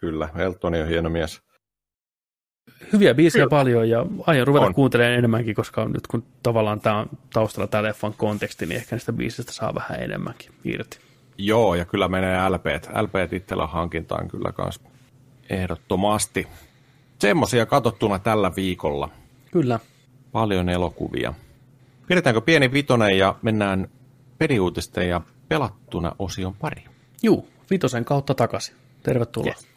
Kyllä, Eltoni on hieno mies. Hyviä biisejä paljon ja aion ruveta On. kuuntelemaan enemmänkin, koska nyt kun tavallaan tämä on taustalla tämä leffan konteksti, niin ehkä niistä biisistä saa vähän enemmänkin irti. Joo, ja kyllä menee LPt. LPt itsellä hankintaan kyllä kans ehdottomasti. Semmosia katsottuna tällä viikolla. Kyllä. Paljon elokuvia. Pidetäänkö pieni vitonen ja mennään peliuutisten ja pelattuna osion pari. Juu, vitosen kautta takaisin. Tervetuloa. Yes.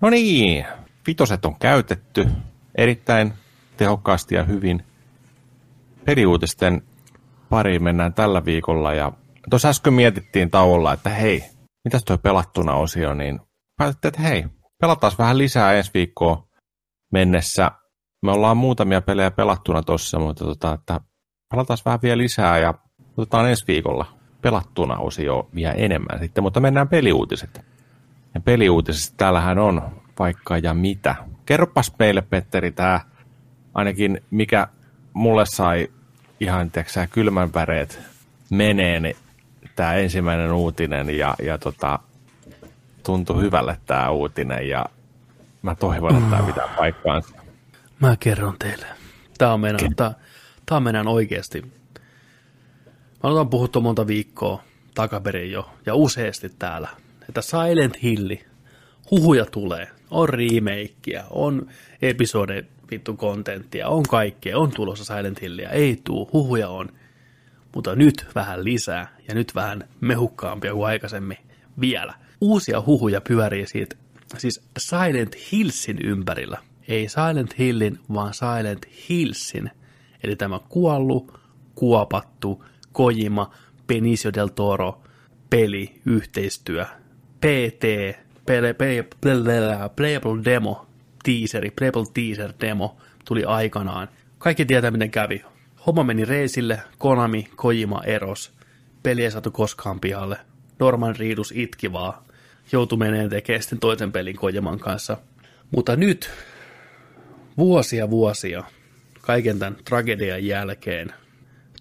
No niin, vitoset on käytetty erittäin tehokkaasti ja hyvin. Peliuutisten pariin mennään tällä viikolla ja tuossa äsken mietittiin tauolla, että hei, mitäs tuo pelattuna osio, niin päätettiin, että hei, pelataan vähän lisää ensi viikkoa mennessä. Me ollaan muutamia pelejä pelattuna tuossa, mutta tota, että pelataan vähän vielä lisää ja otetaan ensi viikolla pelattuna osio vielä enemmän sitten, mutta mennään peliuutiset. Ja peliuutisista täällähän on vaikka ja mitä. Kerropas meille, Petteri, tämä ainakin mikä mulle sai ihan teksää kylmän väreet menee, niin tämä ensimmäinen uutinen ja, ja tota, tuntui hyvälle tämä uutinen ja mä toivon, että tämä pitää paikkaansa. Mä kerron teille. Tämä on meidän, tämä, tämä on meidän oikeasti. Mä ollaan puhuttu monta viikkoa takaperin jo, ja useasti täällä, että Silent Hill, huhuja tulee, on remakeä, on episode vittu kontenttia, on kaikkea, on tulossa Silent Hillia, ei tuu, huhuja on. Mutta nyt vähän lisää, ja nyt vähän mehukkaampia kuin aikaisemmin vielä. Uusia huhuja pyörii siitä, siis Silent Hillsin ympärillä. Ei Silent Hillin, vaan Silent Hillsin. Eli tämä kuollu, kuopattu, Kojima, Benicio del Toro, peli, yhteistyö, PT, play, play, play, playable demo, teaseri, playable teaser demo tuli aikanaan. Kaikki tietää, miten kävi. Homma meni reisille, Konami, Kojima eros. Peli ei saatu koskaan pihalle. Norman Reedus itki vaan. Joutui meneen tekemään sitten toisen pelin Kojiman kanssa. Mutta nyt, vuosia vuosia, kaiken tämän tragedian jälkeen,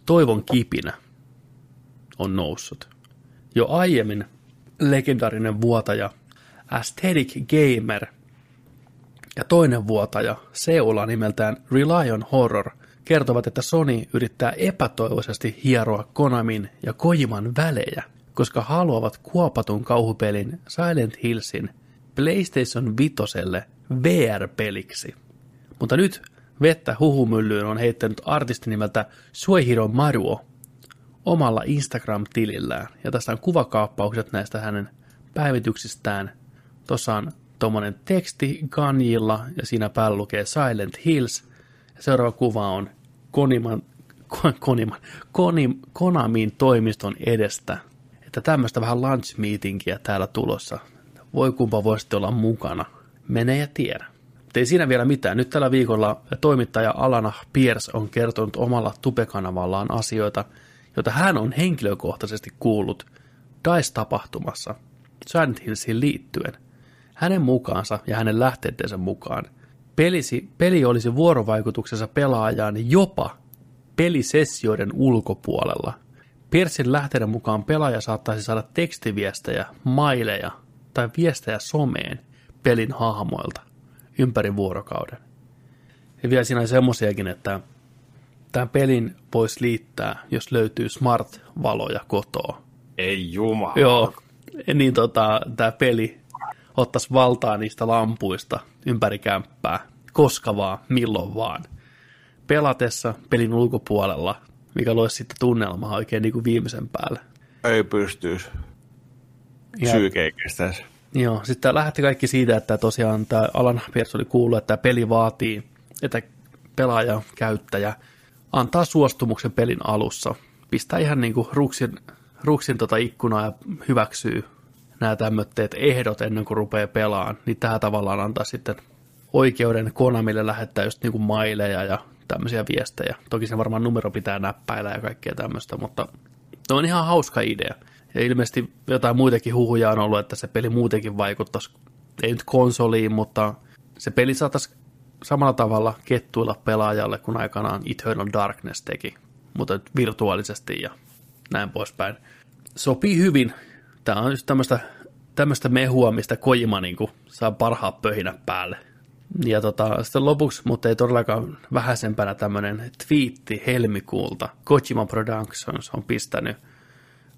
toivon kipinä on noussut. Jo aiemmin legendaarinen vuotaja Aesthetic Gamer ja toinen vuotaja Seula nimeltään Rely on Horror kertovat, että Sony yrittää epätoivoisesti hieroa Konamin ja Kojiman välejä, koska haluavat kuopatun kauhupelin Silent Hillsin PlayStation 5 VR-peliksi. Mutta nyt vettä huhumyllyyn on heittänyt artisti nimeltä Suehiro Maruo omalla Instagram-tilillään. Ja tässä on kuvakaappaukset näistä hänen päivityksistään. Tuossa on tuommoinen teksti Ganjilla ja siinä päällä lukee Silent Hills. Ja seuraava kuva on Koniman, Ko- Koniman, Konim, Konamin toimiston edestä. Että tämmöistä vähän lunch meetingiä täällä tulossa. Voi kumpa voisitte olla mukana. Mene ja tiedä. Mutta ei siinä vielä mitään. Nyt tällä viikolla toimittaja Alana Pierce on kertonut omalla tubekanavallaan asioita, joita hän on henkilökohtaisesti kuullut DICE-tapahtumassa Silent Hillsiin liittyen. Hänen mukaansa ja hänen lähteidensä mukaan pelisi, peli olisi vuorovaikutuksessa pelaajaan jopa pelisessioiden ulkopuolella. Piersin lähteiden mukaan pelaaja saattaisi saada tekstiviestejä, maileja tai viestejä someen pelin hahmoilta ympäri vuorokauden. Ja vielä siinä on semmosiakin, että tämän pelin voisi liittää, jos löytyy smart-valoja kotoa. Ei jumala. Joo, niin tota, tämä peli ottaisi valtaa niistä lampuista ympäri kämppää, koska vaan, milloin vaan. Pelatessa pelin ulkopuolella, mikä loisi sitten tunnelmaa oikein niin kuin viimeisen päälle. Ei pystyisi. Psyyke ei kestäisi. Joo, sitten lähti kaikki siitä, että tosiaan tämä Alan Pierce oli kuullut, että peli vaatii, että pelaaja, käyttäjä antaa suostumuksen pelin alussa. Pistää ihan niin kuin ruksin, ruksin tota ikkunaa ja hyväksyy nämä tämmöitteet ehdot ennen kuin rupeaa pelaamaan. Niin tähän tavallaan antaa sitten oikeuden Konamille lähettää just niin kuin maileja ja tämmöisiä viestejä. Toki se varmaan numero pitää näppäillä ja kaikkea tämmöistä, mutta se on ihan hauska idea. Ja ilmeisesti jotain muitakin huhuja on ollut, että se peli muutenkin vaikuttaisi, ei nyt konsoliin, mutta se peli saataisiin samalla tavalla kettuilla pelaajalle, kun aikanaan Eternal Darkness teki, mutta virtuaalisesti ja näin poispäin. Sopii hyvin. Tämä on just tämmöistä, tämmöistä mehua, mistä Kojima niin saa parhaat pöhinät päälle. Ja tota, sitten lopuksi, mutta ei todellakaan vähäisempänä tämmöinen twiitti helmikuulta. Kojima Productions on pistänyt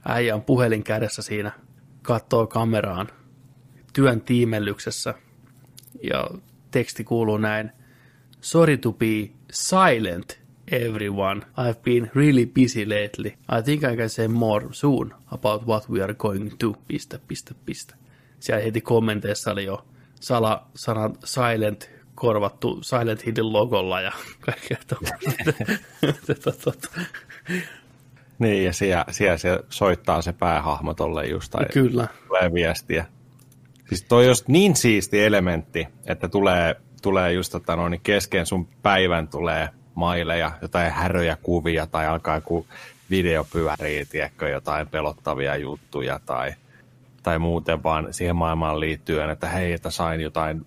äijä on puhelin kädessä siinä, katsoo kameraan työn tiimellyksessä ja teksti kuuluu näin. Sorry to be silent, everyone. I've been really busy lately. I think I can say more soon about what we are going to. Piste, piste, piste. Siellä heti kommenteissa oli jo sala, sana silent korvattu Silent Hillin logolla ja <laughs> kaikkea tuollaista. <laughs> Niin, ja siellä, siellä se soittaa se päähahmo tolle just, tai Kyllä. tulee viestiä. Siis toi on just niin siisti elementti, että tulee, tulee just tota, no, niin kesken sun päivän tulee maileja, jotain häröjä kuvia tai alkaa joku video pyörii, tiedätkö, jotain pelottavia juttuja tai, tai muuten vaan siihen maailmaan liittyen, että hei, että sain jotain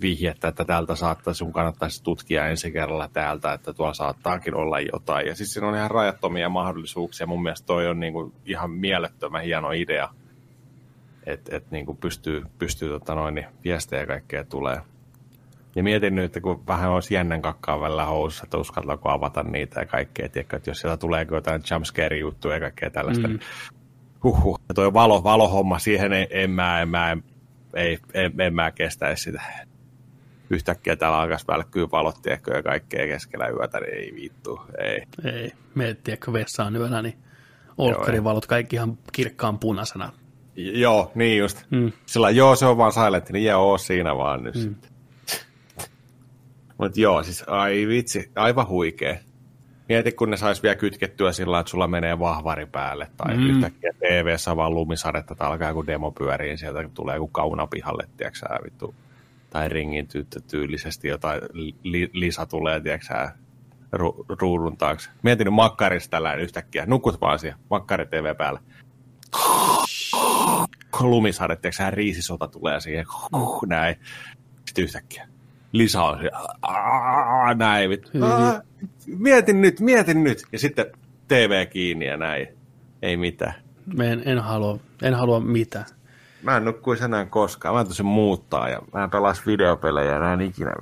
vihjettä, että täältä saattaa, sun kannattaisi tutkia ensi kerralla täältä, että tuolla saattaakin olla jotain. Ja siis siinä on ihan rajattomia mahdollisuuksia. Mun mielestä toi on niinku ihan mielettömän hieno idea, että et niinku pystyy, pystyy tota noin, niin viestejä kaikkea tulee. Ja mietin nyt, että kun vähän olisi jännän kakkaa välillä housussa, että uskaltaako avata niitä ja kaikkea, tiedätkö, että jos sieltä tulee jotain jumpscare-juttuja ja kaikkea tällaista. Mm. Huhhuh. Ja toi valo, valohomma, siihen ei, en mä, en mä, ei, en, en mä kestäisi sitä. Yhtäkkiä täällä alkaisi välkkyä valot, tiedätkö, ja kaikkea keskellä yötä, niin ei vittu, ei. Ei, me tiedätkö vessaan yöllä, niin olkkarin valot kaikki ihan kirkkaan punaisena. Joo, niin just. Mm. Sillä joo, se on vaan silent, niin joo, siinä vaan nyt mm. Mutta joo, siis ai vitsi, aivan huikea. Mieti, kun ne sais vielä kytkettyä sillä että sulla menee vahvari päälle, tai mm. yhtäkkiä on vaan lumisadetta, tai alkaa joku demo pyöriin, sieltä tulee joku kauna pihalle, tiedätkö sä, vittu, tai ringin tyttö tyylisesti jotain, li, Lisa tulee, tiedätkö sä, ru, ruudun taakse. Mietin nyt makkarista tällä yhtäkkiä, nukut vaan siellä, makkari TV päällä. Lumisade, tiedätkö sä, riisisota tulee siihen, näin. Sitten yhtäkkiä. Lisa on siellä, "Aa, näin, vittu. Aa, mietin nyt, mietin nyt. Ja sitten TV kiinni ja näin. Ei mitään. Mä en, en, halua, en halua mitään. Mä en nukkuisi enää koskaan. Mä en tosi muuttaa ja mä en pelas videopelejä enää ikinä.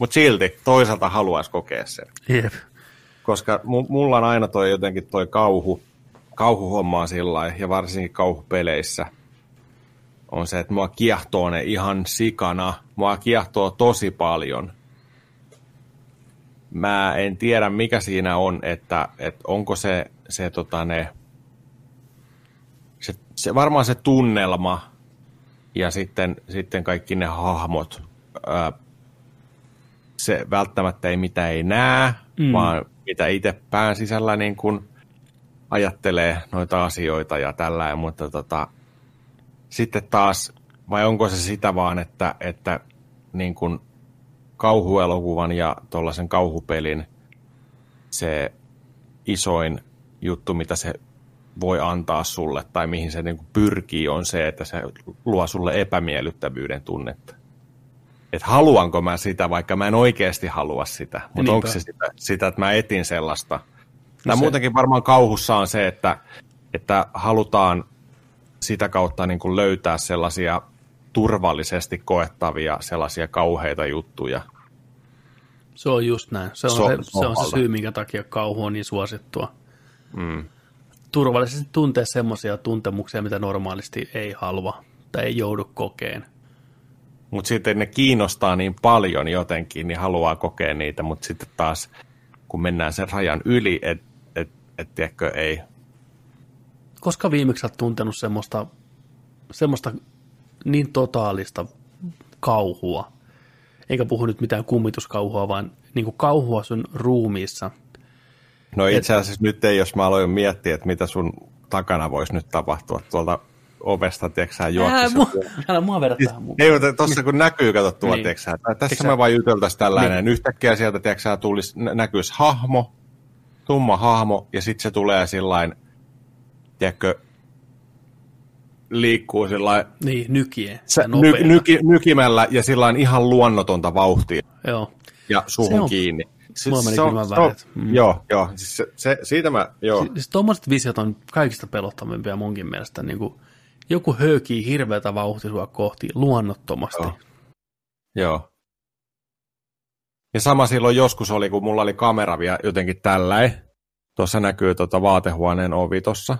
Mutta silti toisaalta haluaisi kokea sen. Jep. Koska mu- mulla on aina toi jotenkin toi kauhu, kauhuhommaa sillä ja varsinkin kauhupeleissä on se, että mua kiehtoo ne ihan sikana. Mua kiehtoo tosi paljon. Mä en tiedä, mikä siinä on, että, että onko se, se, tota ne, se, se, varmaan se tunnelma ja sitten, sitten kaikki ne hahmot. Ää, se välttämättä ei mitä ei näe, mm. vaan mitä itse pään sisällä niin kuin ajattelee noita asioita ja tällä, mutta tota, sitten taas, vai onko se sitä vaan, että, että niin kuin kauhuelokuvan ja tuollaisen kauhupelin se isoin juttu, mitä se voi antaa sulle tai mihin se niin kuin pyrkii, on se, että se luo sulle epämiellyttävyyden tunnetta. Että haluanko mä sitä, vaikka mä en oikeasti halua sitä. Mutta onko se sitä, sitä, että mä etin sellaista. Tai No se- muutenkin varmaan kauhussa on se, että, että halutaan sitä kautta niin kuin löytää sellaisia turvallisesti koettavia sellaisia kauheita juttuja. Se on just näin. Se on, So- se, se, on se syy, minkä takia kauhu on niin suosittua. Mm. Turvallisesti tuntee semmoisia tuntemuksia, mitä normaalisti ei halua tai ei joudu kokeen. Mutta sitten ne kiinnostaa niin paljon jotenkin, niin haluaa kokea niitä, mutta sitten taas kun mennään sen rajan yli, että et, et, tiedätkö, ei. Koska viimeksi olet tuntenut semmoista, semmoista niin totaalista kauhua, eikä puhu nyt mitään kummituskauhua, vaan niin kuin kauhua sun ruumiissa. No itse asiassa nyt ei, jos mä aloin miettiä, että mitä sun takana voisi nyt tapahtua tuolta ovesta, tiedätkö sä, Älä, juoksisi. mua, älä mua vedä tähän mukaan. Ei, mutta tuossa kun näkyy, kato tuolla, Niin. tiedätkö tässä Tiedätkö me sä- vaan juteltaisiin tällainen, Niin. yhtäkkiä sieltä, tiedätkö sä, tulisi, nä- näkyisi hahmo, tumma hahmo, ja sitten se tulee sillain, tiedätkö, liikkuu sillain, Niin, nykie. sä, ny, nyki, nykimällä ja sillain ihan luonnotonta vauhtia Joo. ja suhun on- kiinni. Se, Mulla meni se on- se on-. Mm. Joo, joo, siis se, se, siitä mä, joo. Siis tuommoiset visiot on kaikista pelottavimpia munkin mielestä. Niin kuin joku höökii hirveätä vauhtia sua kohti luonnottomasti. Joo. Joo. Ja sama silloin joskus oli, kun mulla oli kamera vielä jotenkin tälläin. Tuossa näkyy tuota vaatehuoneen ovi tossa.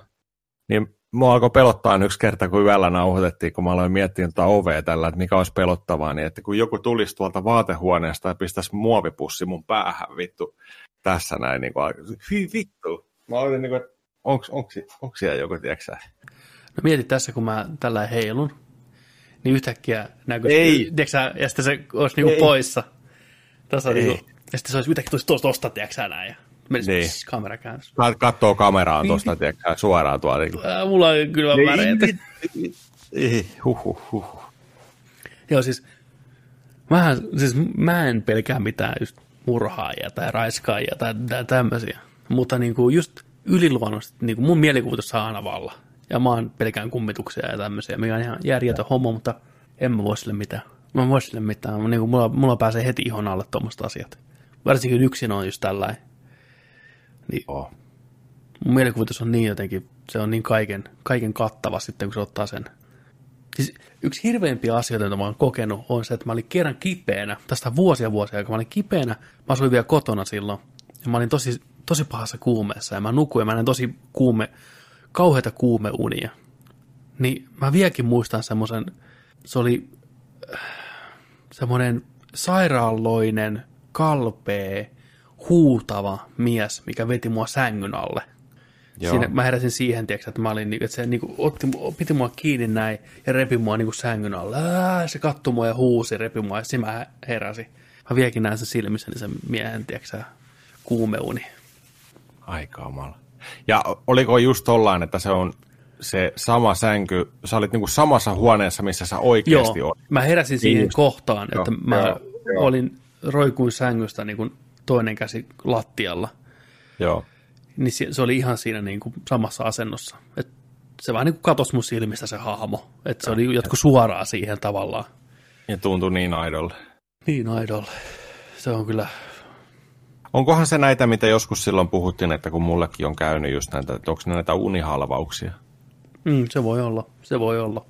Niin mua alkoi pelottaa yksi kerta, kun yöllä nauhoitettiin, kun mä aloin miettiä tuota ovea tällä, että mikä olisi pelottavaa, niin että kun joku tulisi tuolta vaatehuoneesta ja pistäisi muovipussi mun päähän vittu tässä näin, niin kuin, hyi vittu. Mä olin niin kuin, että onks, onks, onks siellä joku, tiedätkö? No mieti tässä, kun mä tällä heilun, niin yhtäkkiä näkyy, Ei. tiedätkö ja sitten se olisi niinku Ei. poissa. Tässä on niinku, ja sitten se olisi yhtäkkiä tulisi tuosta tosta, tiedätkö näin, Niin. niin. kamera käännös. Kat- Kattoo kameraan tuosta, tiedätkö suoraan tuolla. Niin. Ää, Mulla on kyllä väreet. Ei, huh. Joo, siis, mähän, siis mä en pelkää mitään just murhaajia tai raiskaajia tai tä- tämmöisiä. Mutta niin kuin just yliluonnollisesti, niin kuin mun mielikuvitus saa aina valla. Ja mä oon pelkään kummituksia ja tämmöisiä, mikä on ihan järjetön homma, mutta en mä voi sille mitään. Mä en voi sille mitään. Mä, niin kuin, mulla, mulla pääsee heti ihon alle tuommoista asiat. Varsinkin yksin on just tällainen. Niin Oh. mun mielikuvitus on niin jotenkin, se on niin kaiken, kaiken kattava sitten, kun se ottaa sen. Siis yksi hirveimpiä asioita, joita mä oon kokenut, on se, että mä olin kerran kipeänä, tästä vuosia vuosia, aikaa, mä olin kipeänä, mä asuin vielä kotona silloin, ja mä olin tosi, tosi pahassa kuumeessa, ja mä nukuin, ja mä näin tosi kuume, kauheita kuumeunia. Niin mä vieläkin muistan semmoisen, se oli äh, semmoinen sairaaloinen, kalpea, huutava mies, mikä veti mua sängyn alle. Joo. Siinä, mä heräsin siihen, tiiäks, että, mä olin, niinku, että se niinku, otti, mu- piti mua kiinni näin ja repi mua niinku sängyn alle. Ää, se kattui mua ja huusi, repi mua ja siinä mä heräsin. Mä vieläkin näen sen silmissäni sen miehen, tiiäksä, kuumeuni. Ai kamala. Ja oliko just tollain, että se on se sama sänky, sä olit niinku samassa huoneessa, missä sä oikeasti Joo, olit. mä heräsin siihen just. kohtaan, Joo, että mä joo, joo. olin roikuin sängystä niin kuin toinen käsi lattialla. Joo. Niin se, se oli ihan siinä niin kuin samassa asennossa. Et se vaan niin kuin katosi mun silmistä se hahmo. Että se oli jatku suoraan siihen tavallaan. Ja tuntui niin aidolle. Niin aidolle. Se on kyllä... Onkohan se näitä, mitä joskus silloin puhuttiin, että kun mullekin on käynyt just näitä, että onko ne näitä unihalvauksia? Mm, se voi olla, se voi olla.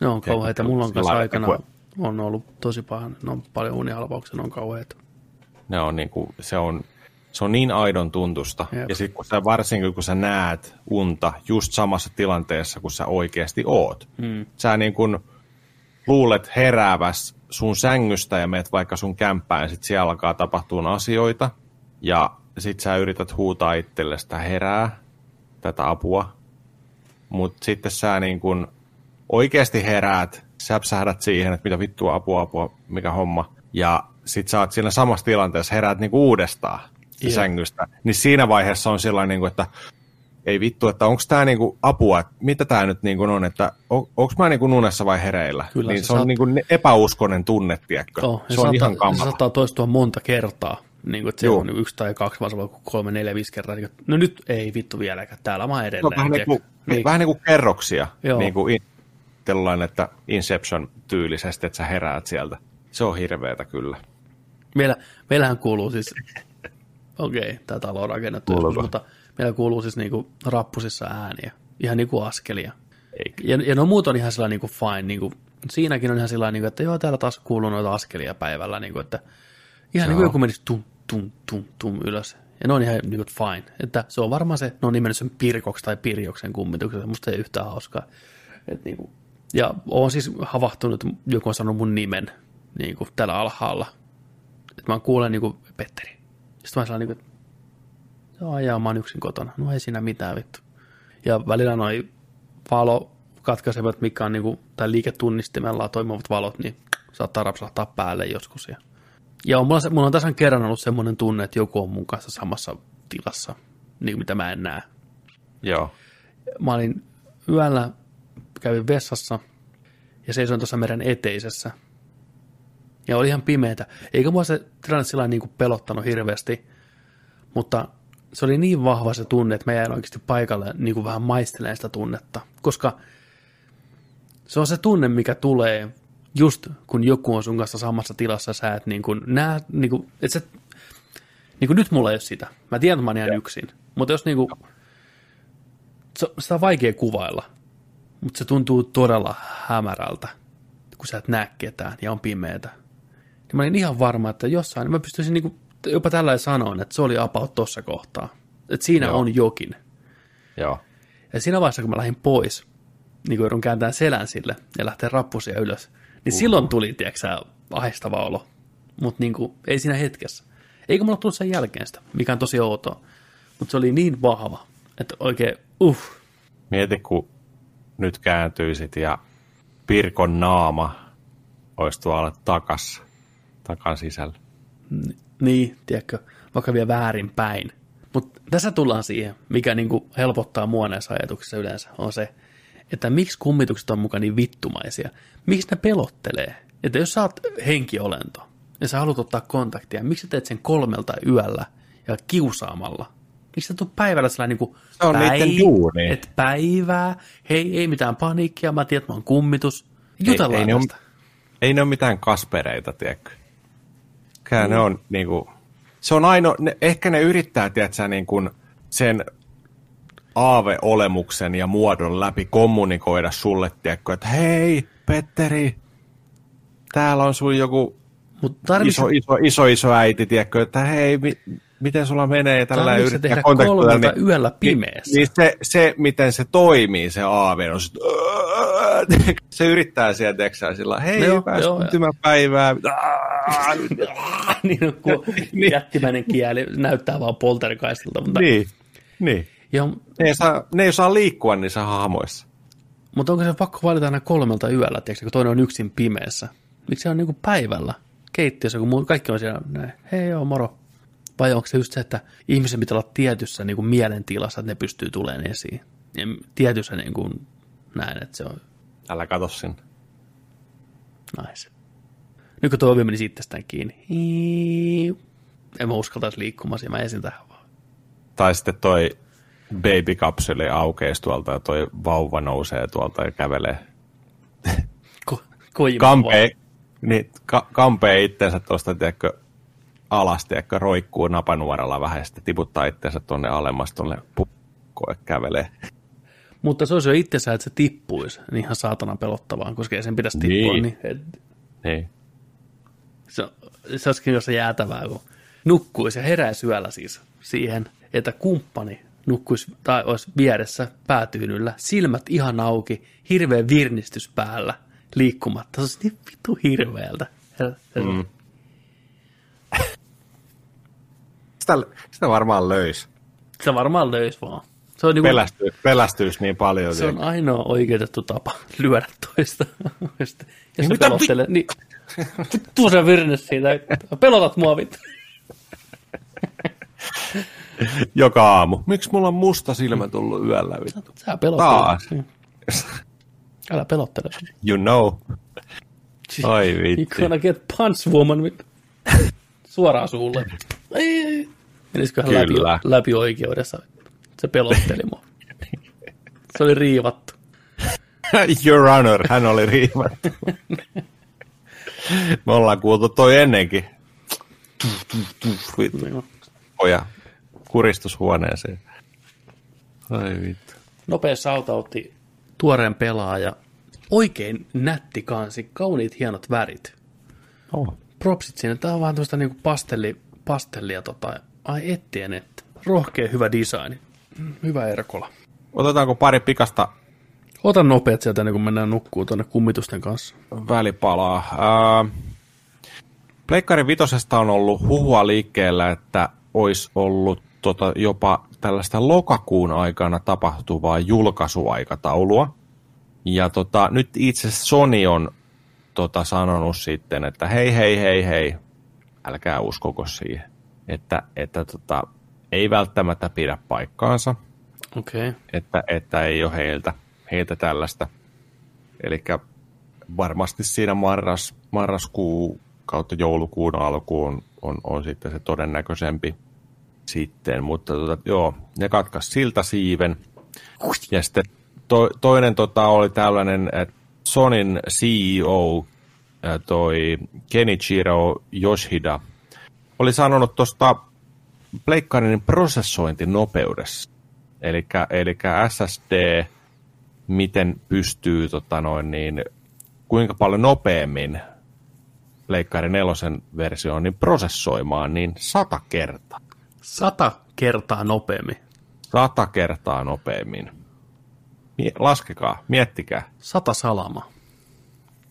Ne on kauheita. Mulla on kanssa aikana on ollut tosi pahan. Ne on paljon unihalvauksia, ne on kauheita. Ne on niinku, se on, se on niin aidon tuntusta. Jep. Ja sitten kun sä, varsinkin kun sä näet unta just samassa tilanteessa, kun sä oikeasti oot. Mm. Sä niin kun luulet herääväs sun sängystä ja meet vaikka sun kämppään ja sit siellä alkaa tapahtua asioita. Ja sit sä yrität huutaa itselle sitä herää, tätä apua. Mutta sitten sä niin kun oikeasti heräät, säpsähdät siihen, että mitä vittua apua, apua, mikä homma. Ja sit sä oot siinä samassa tilanteessa, heräät niinku uudestaan Joo. sängystä. Niin siinä vaiheessa on sellainen, niinku, että ei vittu, että onko tämä niinku apua, että mitä tämä nyt niinku on, että on, onko mä niinku unessa vai hereillä. Kyllä, niin se se, on saat- niinku epäuskonen tunne, tiedätkö? Oh, se on ihan se kamala. saattaa toistua monta kertaa. Niin kuin, että se Juu. on niin yksi tai kaksi, vaan se kolme, neljä, viisi kertaa. Niin, kuin, no nyt ei vittu vieläkään, täällä mä Se on edelleen. vähän, niin kuin, niin. vähän niin kuin kerroksia, Joo. niin kuin in, tällainen, että Inception-tyylisesti, että sä heräät sieltä. Se on hirveetä kyllä. Meillä, meillähän kuuluu siis, okei, okay, tämä talo on rakennettu, joskus, mutta meillä kuuluu siis niinku rappusissa ääniä, ihan niinku askelia. Eikä. Ja, ja no muut on ihan sellainen niinku fine, niinku, siinäkin on ihan sellainen, niinku, että joo, täällä taas kuuluu noita askelia päivällä, niinku, että ihan niin kuin Joo. joku menisi tum, tum, tum, tum ylös. Ja ne on ihan niinku fine. Että se on varmaan se, ne on nimennyt sen pirkoksi tai pirjoksen kummituksen, musta ei yhtään hauskaa. Et niinku, ja oon siis havahtunut, joku on sanonut mun nimen niinku, täällä alhaalla. Että mä kuulen niinku Petteri. Sitten mä sanon niinku, joo jaa, mä oon yksin kotona. No ei siinä mitään vittu. Ja välillä noi valo katkaisevat, mikä on niinku, tai liiketunnistimella toimivat valot, niin saattaa rapsahtaa päälle joskus. Ja, ja on, mulla, se, mulla on tässä kerran ollut semmoinen tunne, että joku on mun kanssa samassa tilassa, niin mitä mä en näe. Joo. Mä olin yöllä, kävin vessassa ja seisoin tuossa meren eteisessä. Ja oli ihan pimeätä. Eikä mua se tilanne sillä niin kuin pelottanut hirveästi, mutta se oli niin vahva se tunne, että mä jäin oikeasti paikalle niin kuin vähän maistelemaan sitä tunnetta. Koska se on se tunne, mikä tulee just kun joku on sun kanssa samassa tilassa, sä et niin kuin näe, niin kuin, et sä, niin kuin nyt mulla ei ole sitä. Mä tiedän, että mä oon ihan yksin. Mutta jos niin kuin, se, sitä on vaikea kuvailla, mutta se tuntuu todella hämärältä, kun sä et näe ketään ja on pimeätä. Niin mä olin ihan varma, että jossain, mä pystyisin niinku, jopa tällä sanoa, että se oli about tossa kohtaa. Että siinä Joo. on jokin. Joo. Ja siinä vaiheessa, kun mä lähdin pois, niin kun joudun kääntämään selän sille ja lähteä rappusia ylös, niin silloin tuli, tiedätkö ahistava olo. Mutta niin kuin, ei siinä hetkessä. Eikä mulla tullut sen jälkeen sitä, mikä on tosi outoa. Mutta se oli niin vahva, että oikein, uh, Mieti, kun nyt kääntyisit ja Pirkon naama olisi tuolla takas, takan sisällä. Niin, tiedätkö, vaikka vielä väärinpäin. Mutta tässä tullaan siihen, mikä niinku helpottaa mua näissä ajatuksissa yleensä, on se, että miksi kummitukset on mukaan niin vittumaisia. Miksi ne pelottelee? Että jos sä oot henkiolento ja sä haluat ottaa kontaktia, miksi sä teet sen kolmelta yöllä ja kiusaamalla? Miksi sä tulet päivällä sellainen niin kuin Se on niiden duuni. et päivää, hei, ei mitään paniikkia, mä tiedän, että mä oon kummitus. Jutellaan ei, ne ole, tästä. ei ne ole mitään kaspereita, tiedätkö? Kyllä ne on niinku, se on ainoa, ne, ehkä ne yrittää, tiedätkö, niin kuin sen aave-olemuksen ja muodon läpi kommunikoida sulle, tiedätkö, että hei, Petteri, täällä on sun joku Mut tarvitsi, iso, iso, iso, iso äiti, tiedätkö, että hei, mi, miten sulla menee, tällä yrittää tehdä kontaktoida, kolmelta yöllä pimeässä. Niin, niin se, se, miten se toimii, se aave, on sit, <laughs> se yrittää sieltä, tiedätkö, sä, sillä hei, No joo, syntymäpäivää. <laughs> <laughs> niin on kuin jättimäinen kieli, näyttää vaan poltergeistilta. Mutta, niin, niin. ja, Ne ei, saa, ne ei saa liikkua niissä hahmoissa. mutta onko se pakko valita aina kolmelta yöllä, tiedätkö, kun toinen on yksin pimeässä? Miksi se on niin kuin päivällä keittiössä, kun kaikki on siellä näin, hei joo, moro. Vai onko se just se, että ihmisen pitää olla tietyssä niin kuin mielentilassa, että ne pystyy tulemaan esiin? Ja tietyssä niin kuin näin, että se on Älä kato sinne. nice. Nyt kun tuo meni itsestään kiinni, en mä uskaltaisi liikkumaan mä esin tähän vaan. Tai sitten toi baby-kapseli aukeisi tuolta ja toi vauva nousee tuolta ja kävelee. <laughs> Ko- Kampee, niin, ka, kampee itsensä tuosta, tiedätkö, alas, tiedätkö, roikkuu napanuoralla vähän ja sitten tiputtaa itsensä tuonne alemmas tuonne pukkoon ja kävelee. Mutta se olisi jo itsensä, että se tippuisi, niin ihan saatanan pelottavaa, koska ei sen pitäisi tippua. Niin. Niin. et, Niin. se, se olisikin jossain jäätävää, kun nukkuisi ja heräisi yöllä siis siihen, että kumppani nukkuisi tai olisi vieressä päätyynyllä, silmät ihan auki, hirveä virnistys päällä, liikkumatta. Se olisi niin vittu hirveältä. Mm. Sitä, sitä varmaan löys. Se varmaan löysi vaan. Se on, niin kuin, Pelästyy, pelästyisi niin paljon. se on ainoa oikeutettu tapa lyödä toista. <laughs> Jos se mitä pelottelee, niin <laughs> vittu se virnes siitä, pelotat mua vittu. <laughs> Joka aamu. Miksi mulla on musta silmä tullut yöllä? vittu? Sä pelottelet. Taas. Niin. Älä pelottele. You know. Ai You vitti. gonna get punch woman vittu. Suoraan suulle. Menisiköhän läpi, läpi oikeudessa. Se pelotteli mua. Se oli riivattu. <laughs> Your Honor, hän oli riimattu. Me ollaan kuultu toi ennenkin. Vittu. Poja, kuristushuoneeseen. Ai vittu. Nopea shoutoutti tuoreen pelaaja. Oikein nätti kansi, kauniit hienot värit. Oh. Propsit siinä. Tää on vähän tuosta niinku pastelli, pastellia tota. Ai ettien että. Rohkea hyvä design. Hyvä Erkola. Otetaanko pari pikasta Ota nopeat sieltä ennen kuin mennään nukkuu tuonne kummitusten kanssa. välipalaa. Ää, Pleikkari vitosesta on ollut huhua liikkeellä, että olisi ollut tota, jopa tällaista lokakuun aikana tapahtuvaa julkaisuaikataulua. Ja tota, nyt itse Sony on tota, sanonut sitten, että hei, hei, hei, hei, älkää uskoko siihen. Että, että tota, ei välttämättä pidä paikkaansa. Okay. että, että ei ole heiltä, heiltä tällaista. Eli varmasti siinä marras, marraskuu kautta joulukuun alkuun on, on sitten se todennäköisempi sitten, mutta tota, joo, ne katkas siltä siiven. Ja sitten to, toinen tota, oli tällainen, että Sonin CEO, toi Kenichiro Yoshida, oli sanonut tuosta pleikkarin prosessointinopeudessa. Eli, eli SSD, miten pystyy tota noin niin, kuinka paljon nopeammin Pleikkari nelosen versioon niin prosessoimaan, niin sata kertaa. Sata kertaa nopeammin. Sata kertaa nopeammin. Laskekaa, miettikää. Sata salama.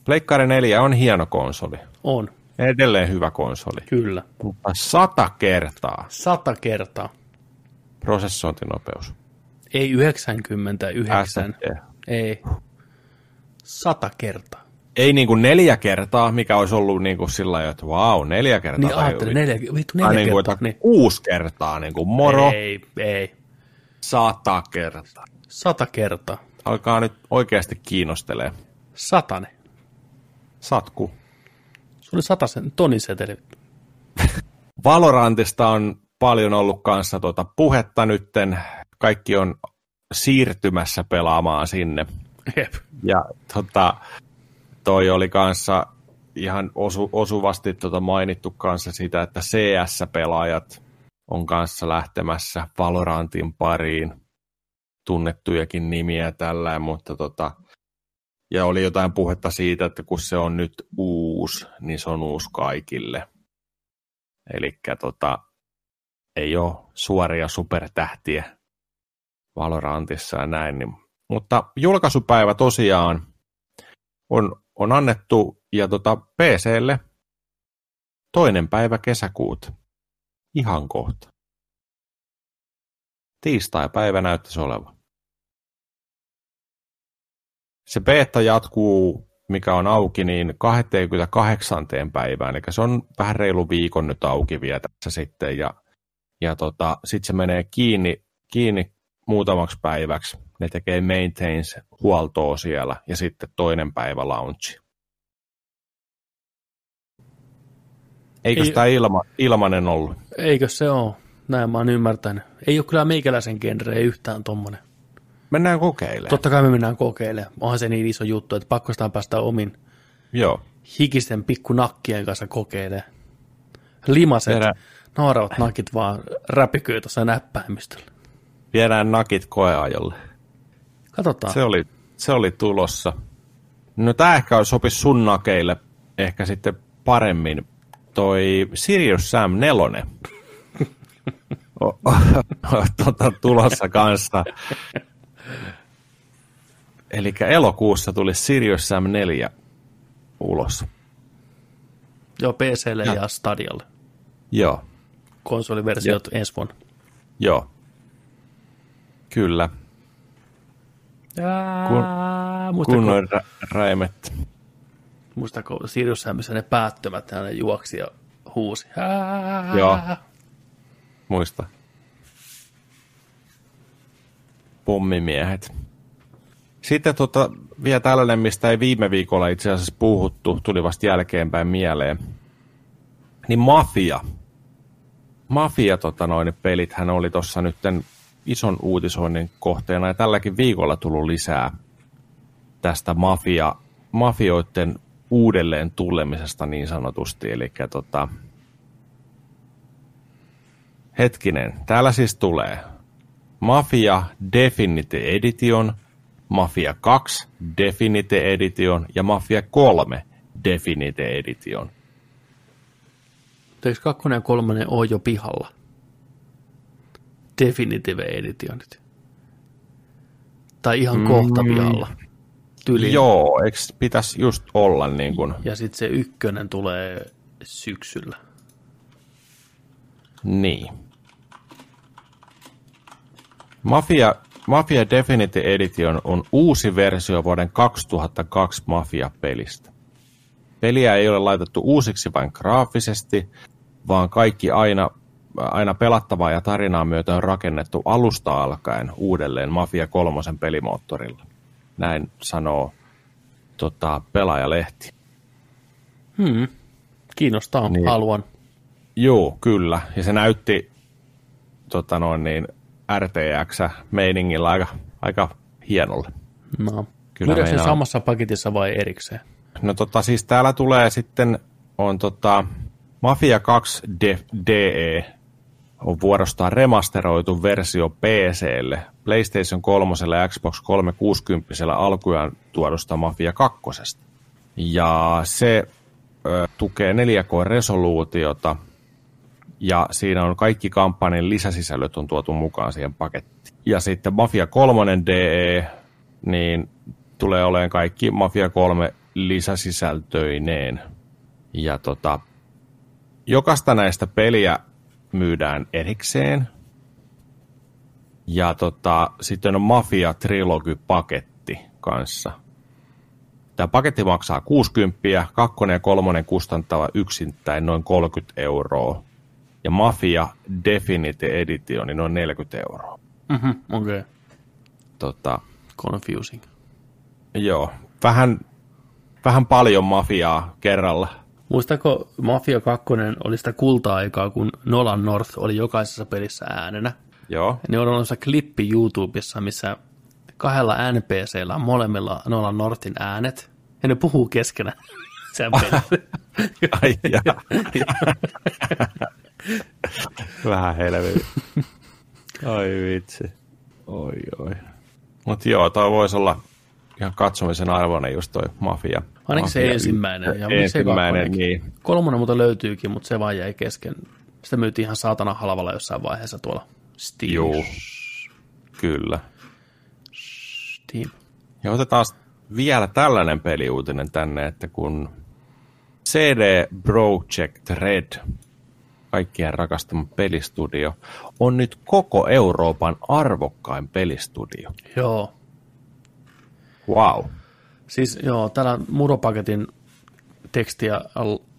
Pleikkari 4 on hieno konsoli. On, Edelleen hyvä konsoli. kyllä. Mutta sata kertaa Sata kertaa. prosessointinopeus. Ei 99. SSD. Ei. Sata kertaa. Ei niin kuin neljä kertaa, mikä olisi ollut niin kuin sillä lailla, että vau, neljä kertaa. Niin ajattelin, neljä, vittu neljä niin kertaa. Niin. kuusi kertaa, niin kuin moro, Ei, ei. sata kertaa. Sata kertaa. Alkaa nyt oikeasti kiinnostelee. Satane. Satku. Se oli satasen toniseteli. <laughs> Valorantista on paljon ollut kanssa tuota puhetta nytten. Kaikki on siirtymässä pelaamaan sinne. Jep. Ja tota, toi oli kanssa ihan osu, osuvasti tota mainittu kanssa sitä, että CS-pelaajat on kanssa lähtemässä Valorantin pariin. Tunnettujakin nimiä tällä, mutta tota, ja oli jotain puhetta siitä, että kun se on nyt uusi, niin se on uusi kaikille. Eli tota, ei ole suoria supertähtiä Valorantissa ja näin. Niin. Mutta julkaisupäivä tosiaan on, on annettu ja tota PClle toinen päivä kesäkuuta. Ihan kohta. Tiistai-päivä näyttäisi olevan. Se beta jatkuu, mikä on auki, niin 28. päivään, eli se on vähän reilu viikon nyt auki vielä tässä sitten, ja, ja tota, sitten se menee kiinni, kiinni muutamaksi päiväksi. Ne tekee maintains huoltoa siellä, ja sitten toinen päivä launchi. Eikö Ei- sitä ilma, ilmanen ollut? Eikö se ole? Näin mä oon ymmärtänyt. Ei ole kyllä meikäläisen genre ei yhtään tommonen. Mennään kokeilemaan. Totta kai me mennään kokeilemaan. Onhan se niin iso juttu, että pakko sitä päästä omin Joo. hikisten pikkunakkien kanssa kokeilemaan. Limaset, Tehdään- naaravat nakit vaan räpiköi tuossa näppäimistöllä. Viedään nakit koeajolle. Katsotaan. Se oli, se oli tulossa. No tämä ehkä sopisi sun nakeille ehkä sitten paremmin. Toi Sirius Sam 4 <laughs> o- o- tota, tulossa kanssa. Eli elokuussa tuli Sirius Sam 4 ulos. Joo, PClle ja, ja Stadialle. Joo, Konsoliversiot ensi vuonna. joo. Kyllä, Ää, muistako, kunnon rä- räimet. muistako Sirius Samissa ne päättömät, hän juoksi ja huusi. Ää, Joo. Muista. Pommimiehet. Sitten tota, vielä tällainen, mistä ei viime viikolla itse asiassa puhuttu, tuli vasta jälkeenpäin mieleen. Niin Mafia. Mafia tota noin, pelit hän oli tuossa nyt ison uutisoinnin kohteena ja tälläkin viikolla tullut lisää tästä mafia, mafioiden uudelleen tulemisesta niin sanotusti. Eli tota, hetkinen, täällä siis tulee Mafia Definitive Edition, Mafia 2 Definitive Edition ja Mafia 3 Definitive Edition. Eikö kakkonen ja kolmonen ole jo pihalla? Definitive Editionit. Tai ihan kohta pihalla. Tyli. Joo, eikö pitäisi just olla niin kuin, Ja sitten se ykkönen tulee syksyllä. niin. Mafia, Mafia Definitive Edition on uusi versio vuoden 2002 Mafia-pelistä. Peliä ei ole laitettu uusiksi vain graafisesti, vaan kaikki aina, aina pelattavaa ja tarinaa myötä on rakennettu alusta alkaen uudelleen Mafia 3 pelimoottorilla. Näin sanoo tota, pelaajalehti. Hmm. Kiinnostaa, Niin. haluan. Joo, kyllä. Ja se näytti tota noin niin, RTX-meiningillä aika, aika hienolle. No. Kyllä Myydäänkö se meinaa. samassa paketissa vai erikseen? No tota, siis täällä tulee sitten, on tota, Mafia 2 D- DE on vuorostaan remasteroitu versio PClle, PlayStation 3 ja Xbox 360 alkujaan tuodusta Mafia 2. Ja se ö, tukee 4K-resoluutiota, ja siinä on kaikki kampanjan lisäsisällöt on tuotu mukaan siihen pakettiin. Ja sitten Mafia 3 DE, niin tulee olemaan kaikki Mafia 3 lisäsisältöineen. Ja tota, jokaista näistä peliä myydään erikseen. Ja tota, sitten on Mafia Trilogy-paketti kanssa. Tämä paketti maksaa 60, kakkonen ja kolmonen kustantaa yksinttäin noin 30 euroa. Ja Mafia Definitive Edition niin noin 40 euroa. Mhm, okei. Okay. Tota, Confusing. joo, vähän, vähän paljon mafiaa kerralla. Muistako Mafia 2 oli sitä kulta-aikaa, kun Nolan North oli jokaisessa pelissä äänenä? Joo, Ne on olemassa klippi YouTubessa, missä kahdella NPCllä on molemmilla Nolan Northin äänet, ja ne puhuu keskenään. <laughs> Sen pelin. <laughs> Ai jaa. <laughs> <laughs> Vähän helvetti. Ai vitsi. Oi oi. Mut joo, toi voisi olla ihan katsomisen arvoinen just toi Mafia. Ainakin se Mafia ensimmäinen. Ja ensimmäinen, kakkonenkin. niin. Kolmonen mutta löytyykin, mutta se vaan jäi kesken. Sitä myytiin ihan saatana halvalla jossain vaiheessa tuolla Steam. Juu, kyllä. Steam. Ja otetaan vielä tällainen peliuutinen tänne, että kun CD Projekt Red, kaikkien rakastama pelistudio, on nyt koko Euroopan arvokkain pelistudio. Joo. Wow. Siis joo, täällä muropaketin tekstiä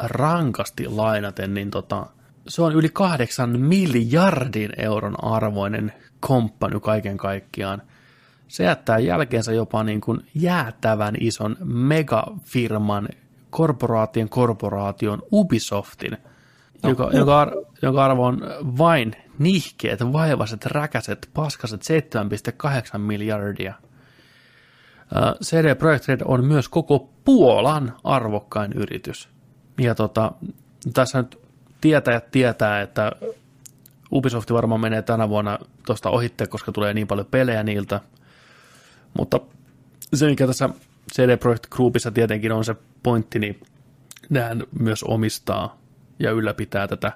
rankasti lainaten, niin tota, se on yli kahdeksan miljardin euron arvoinen komppany kaiken kaikkiaan. Se jättää jälkeensä jopa niin kuin jäätävän ison megafirman, korporaation korporaation Ubisoftin, joka, joka, ar, joka arvo on vain nihkeet, vaivaiset, räkäset, paskaset 7,8 miljardia. CD Projekt Red on myös koko Puolan arvokkain yritys. Ja tota, tässä nyt tietäjät tietää, että Ubisoft varmaan menee tänä vuonna tuosta ohitte, koska tulee niin paljon pelejä niiltä. Mutta se, mikä tässä CD Projekt Groupissa tietenkin on se pointti, niin nehän myös omistaa ja ylläpitää tätä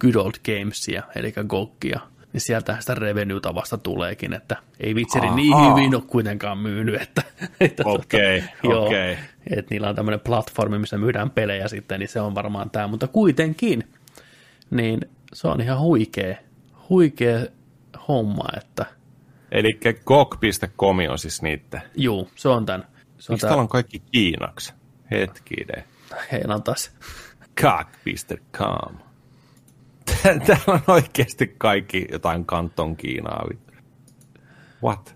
Good Old Gamesia, eli GOGia. Niin sieltä sitä revenueta vasta tuleekin, että ei vitseri niin Ahaa. hyvin ole kuitenkaan myynyt, että, että Okei, joo, okei. että niillä on tämmöinen platformi, missä myydään pelejä sitten, niin se on varmaan tämä, mutta kuitenkin, niin se on ihan huikea, huikea homma, että Eli gog.com on siis niitä. juu, se on tämän. Se on Miksi täällä on kaikki kiinaksi? Hetkinen. Heillä on taas Gog.com. Täällä on oikeasti kaikki jotain kanton Kiinaa. What?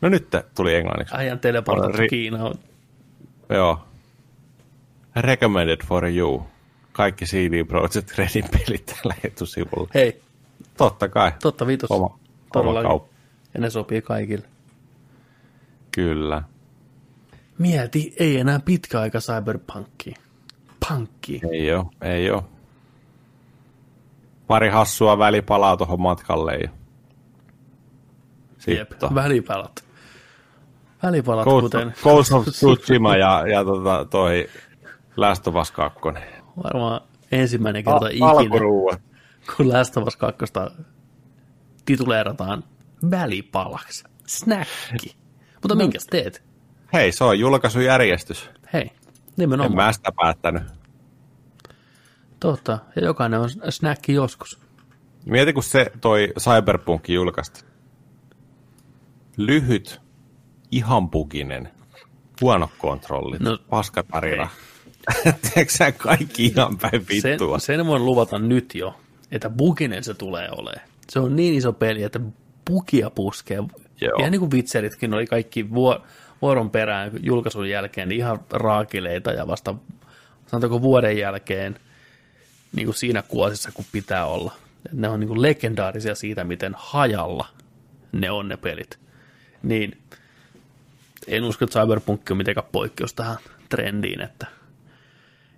No nyt tuli englanniksi. ajan teleportattu Ri- Kiinaan. Joo. Recommended for you. Kaikki CD Projekt Redin pelit tällä etusivulla. Hei, Totta kai. totta vitos. Oma, oma kauppa. Ja ne sopii kaikille. Kyllä. Mieti, ei enää pitkä aika cyberpunkki. Pankki. Ei oo, ei oo. Pari hassua välipalaa tuohon matkalle ja Jep, sitten välipalat. Välipalat, Ghost, kuten Ghost of Tsushima ja, ja tota, toi Last of Us 2. varmaan ensimmäinen kerta ikinä, Alkuruuat. kun Last of Us 2 tituleerataan välipalaksi. Snäkki. Mutta minkäs teet? Hei, se on julkaisujärjestys. Hei, En nimenomaan. mä sitä päättänyt. Totta, ja jokainen on snäkki joskus. Mieti, kun se toi Cyberpunk julkaista. Lyhyt, ihan buginen, huono kontrollit, No, paskatarina. <laughs> Tiedätkö kaikki ihan päin Sen, vittua? sen voin luvata nyt jo, että buginen se tulee olemaan. Se on niin iso peli, että bugia puskee. Joo. Ihan niin kuin vitseritkin oli kaikki vuor- vuoron perään julkaisun jälkeen niin ihan raakileita ja vasta sanotaanko vuoden jälkeen niin kuin siinä kuosissa, kun pitää olla. Ne on niin kuin legendaarisia siitä, miten hajalla ne on ne pelit. Niin en usko, että Cyberpunk on mitenkään poikkeus tähän trendiin, että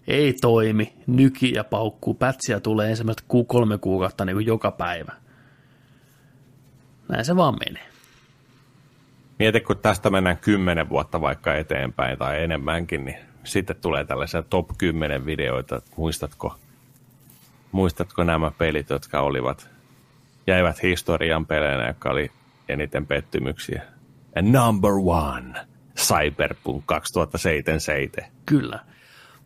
ei toimi, nyki ja paukkuu, pätsiä tulee ensimmäiset ku- kolme kuukautta niin kuin joka päivä. Näin se vaan menee. Mieti, kun tästä mennään kymmenen vuotta vaikka eteenpäin tai enemmänkin, niin sitten tulee tällaisia top 10 videoita. että Muistatko, muistatko nämä pelit, jotka olivat, jäivät historian peleinä, jotka oli eniten pettymyksiä? And number one, Cyberpunk 2077. Kyllä.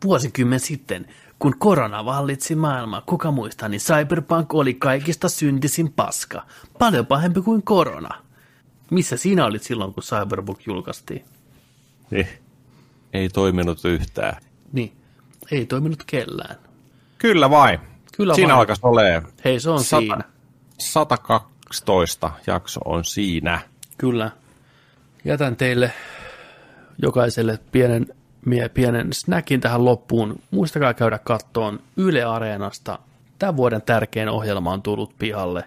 Vuosikymmen sitten, kun korona vallitsi maailmaa, kuka muistaa, niin Cyberpunk oli kaikista syntisin paska. Paljon pahempi kuin korona. Missä sinä olit silloin, kun Cyberpunk julkaistiin? Niin. Ei toiminut yhtään. Niin, ei toiminut kellään. Kyllä vain. Kyllä Siinä vain. alkaisi olemaan. Hei, se on Sata- siinä. 112 jakso on siinä. Kyllä. Jätän teille jokaiselle pienen, mie, pienen snackin tähän loppuun. Muistakaa käydä kattoon Yle Areenasta. Tämän vuoden tärkein ohjelma on tullut pihalle.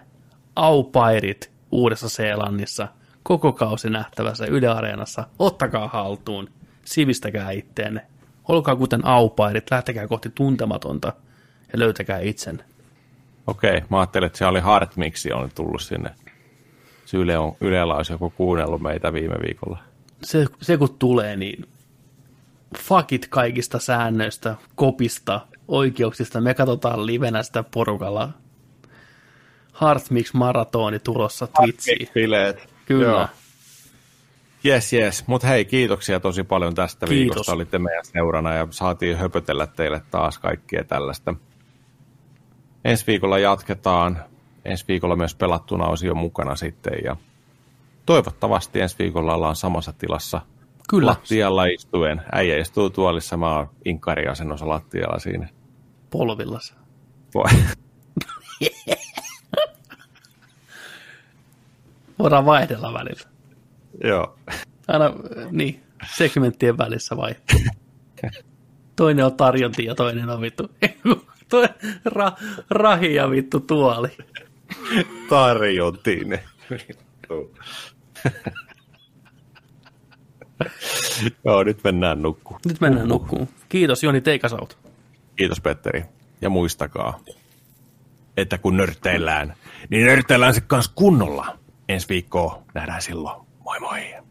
Aupairit Uudessa Seelannissa. Koko kausi nähtävässä Yle Areenassa. Ottakaa haltuun. Sivistäkää itteenne. Olkaa kuten aupairit. Lähtekää kohti tuntematonta ja löytäkää itsenne. Okei, mä ajattelin, että se oli Hardmixi on tullut sinne. Se Yle on, Ylellä olisi joku kuunnellut meitä viime viikolla. se, se kun tulee, niin fakit kaikista säännöistä, kopista, oikeuksista. Me katsotaan livenä sitä porukalla. Heartmix maratoni tulossa Twitchiin. Bileet. Kyllä. Joo. Yes, yes. Mutta hei, kiitoksia tosi paljon tästä Kiitos. viikosta. Olitte meidän seurana ja saatiin höpötellä teille taas kaikkea tällaista. Ensi viikolla jatketaan. Ensi viikolla myös pelattuna osio mukana sitten ja toivottavasti ensi viikolla ollaan samassa tilassa Kyllä. lattialla istuen. Äijä istuu tuolissa, mä oon inkkariasennossa lattialla siinä. Polvillas. Voi. <laughs> Voidaan vaihdella välillä. Joo. Aina, niin, segmenttien välissä vaihtuu. Toinen on tarjonti ja toinen on vittu. <laughs> Toi, ra, rahi ja vittu tuoli. Tarjotin. Joo, nyt mennään nukkuun. Nyt mennään nukkuun. Kiitos Joni Teikasaut. Kiitos Petteri. Ja muistakaa, että kun nörtteillään, niin nörtteillään se kanssa kunnolla. Ensi viikkoa nähdään silloin. Moi moi.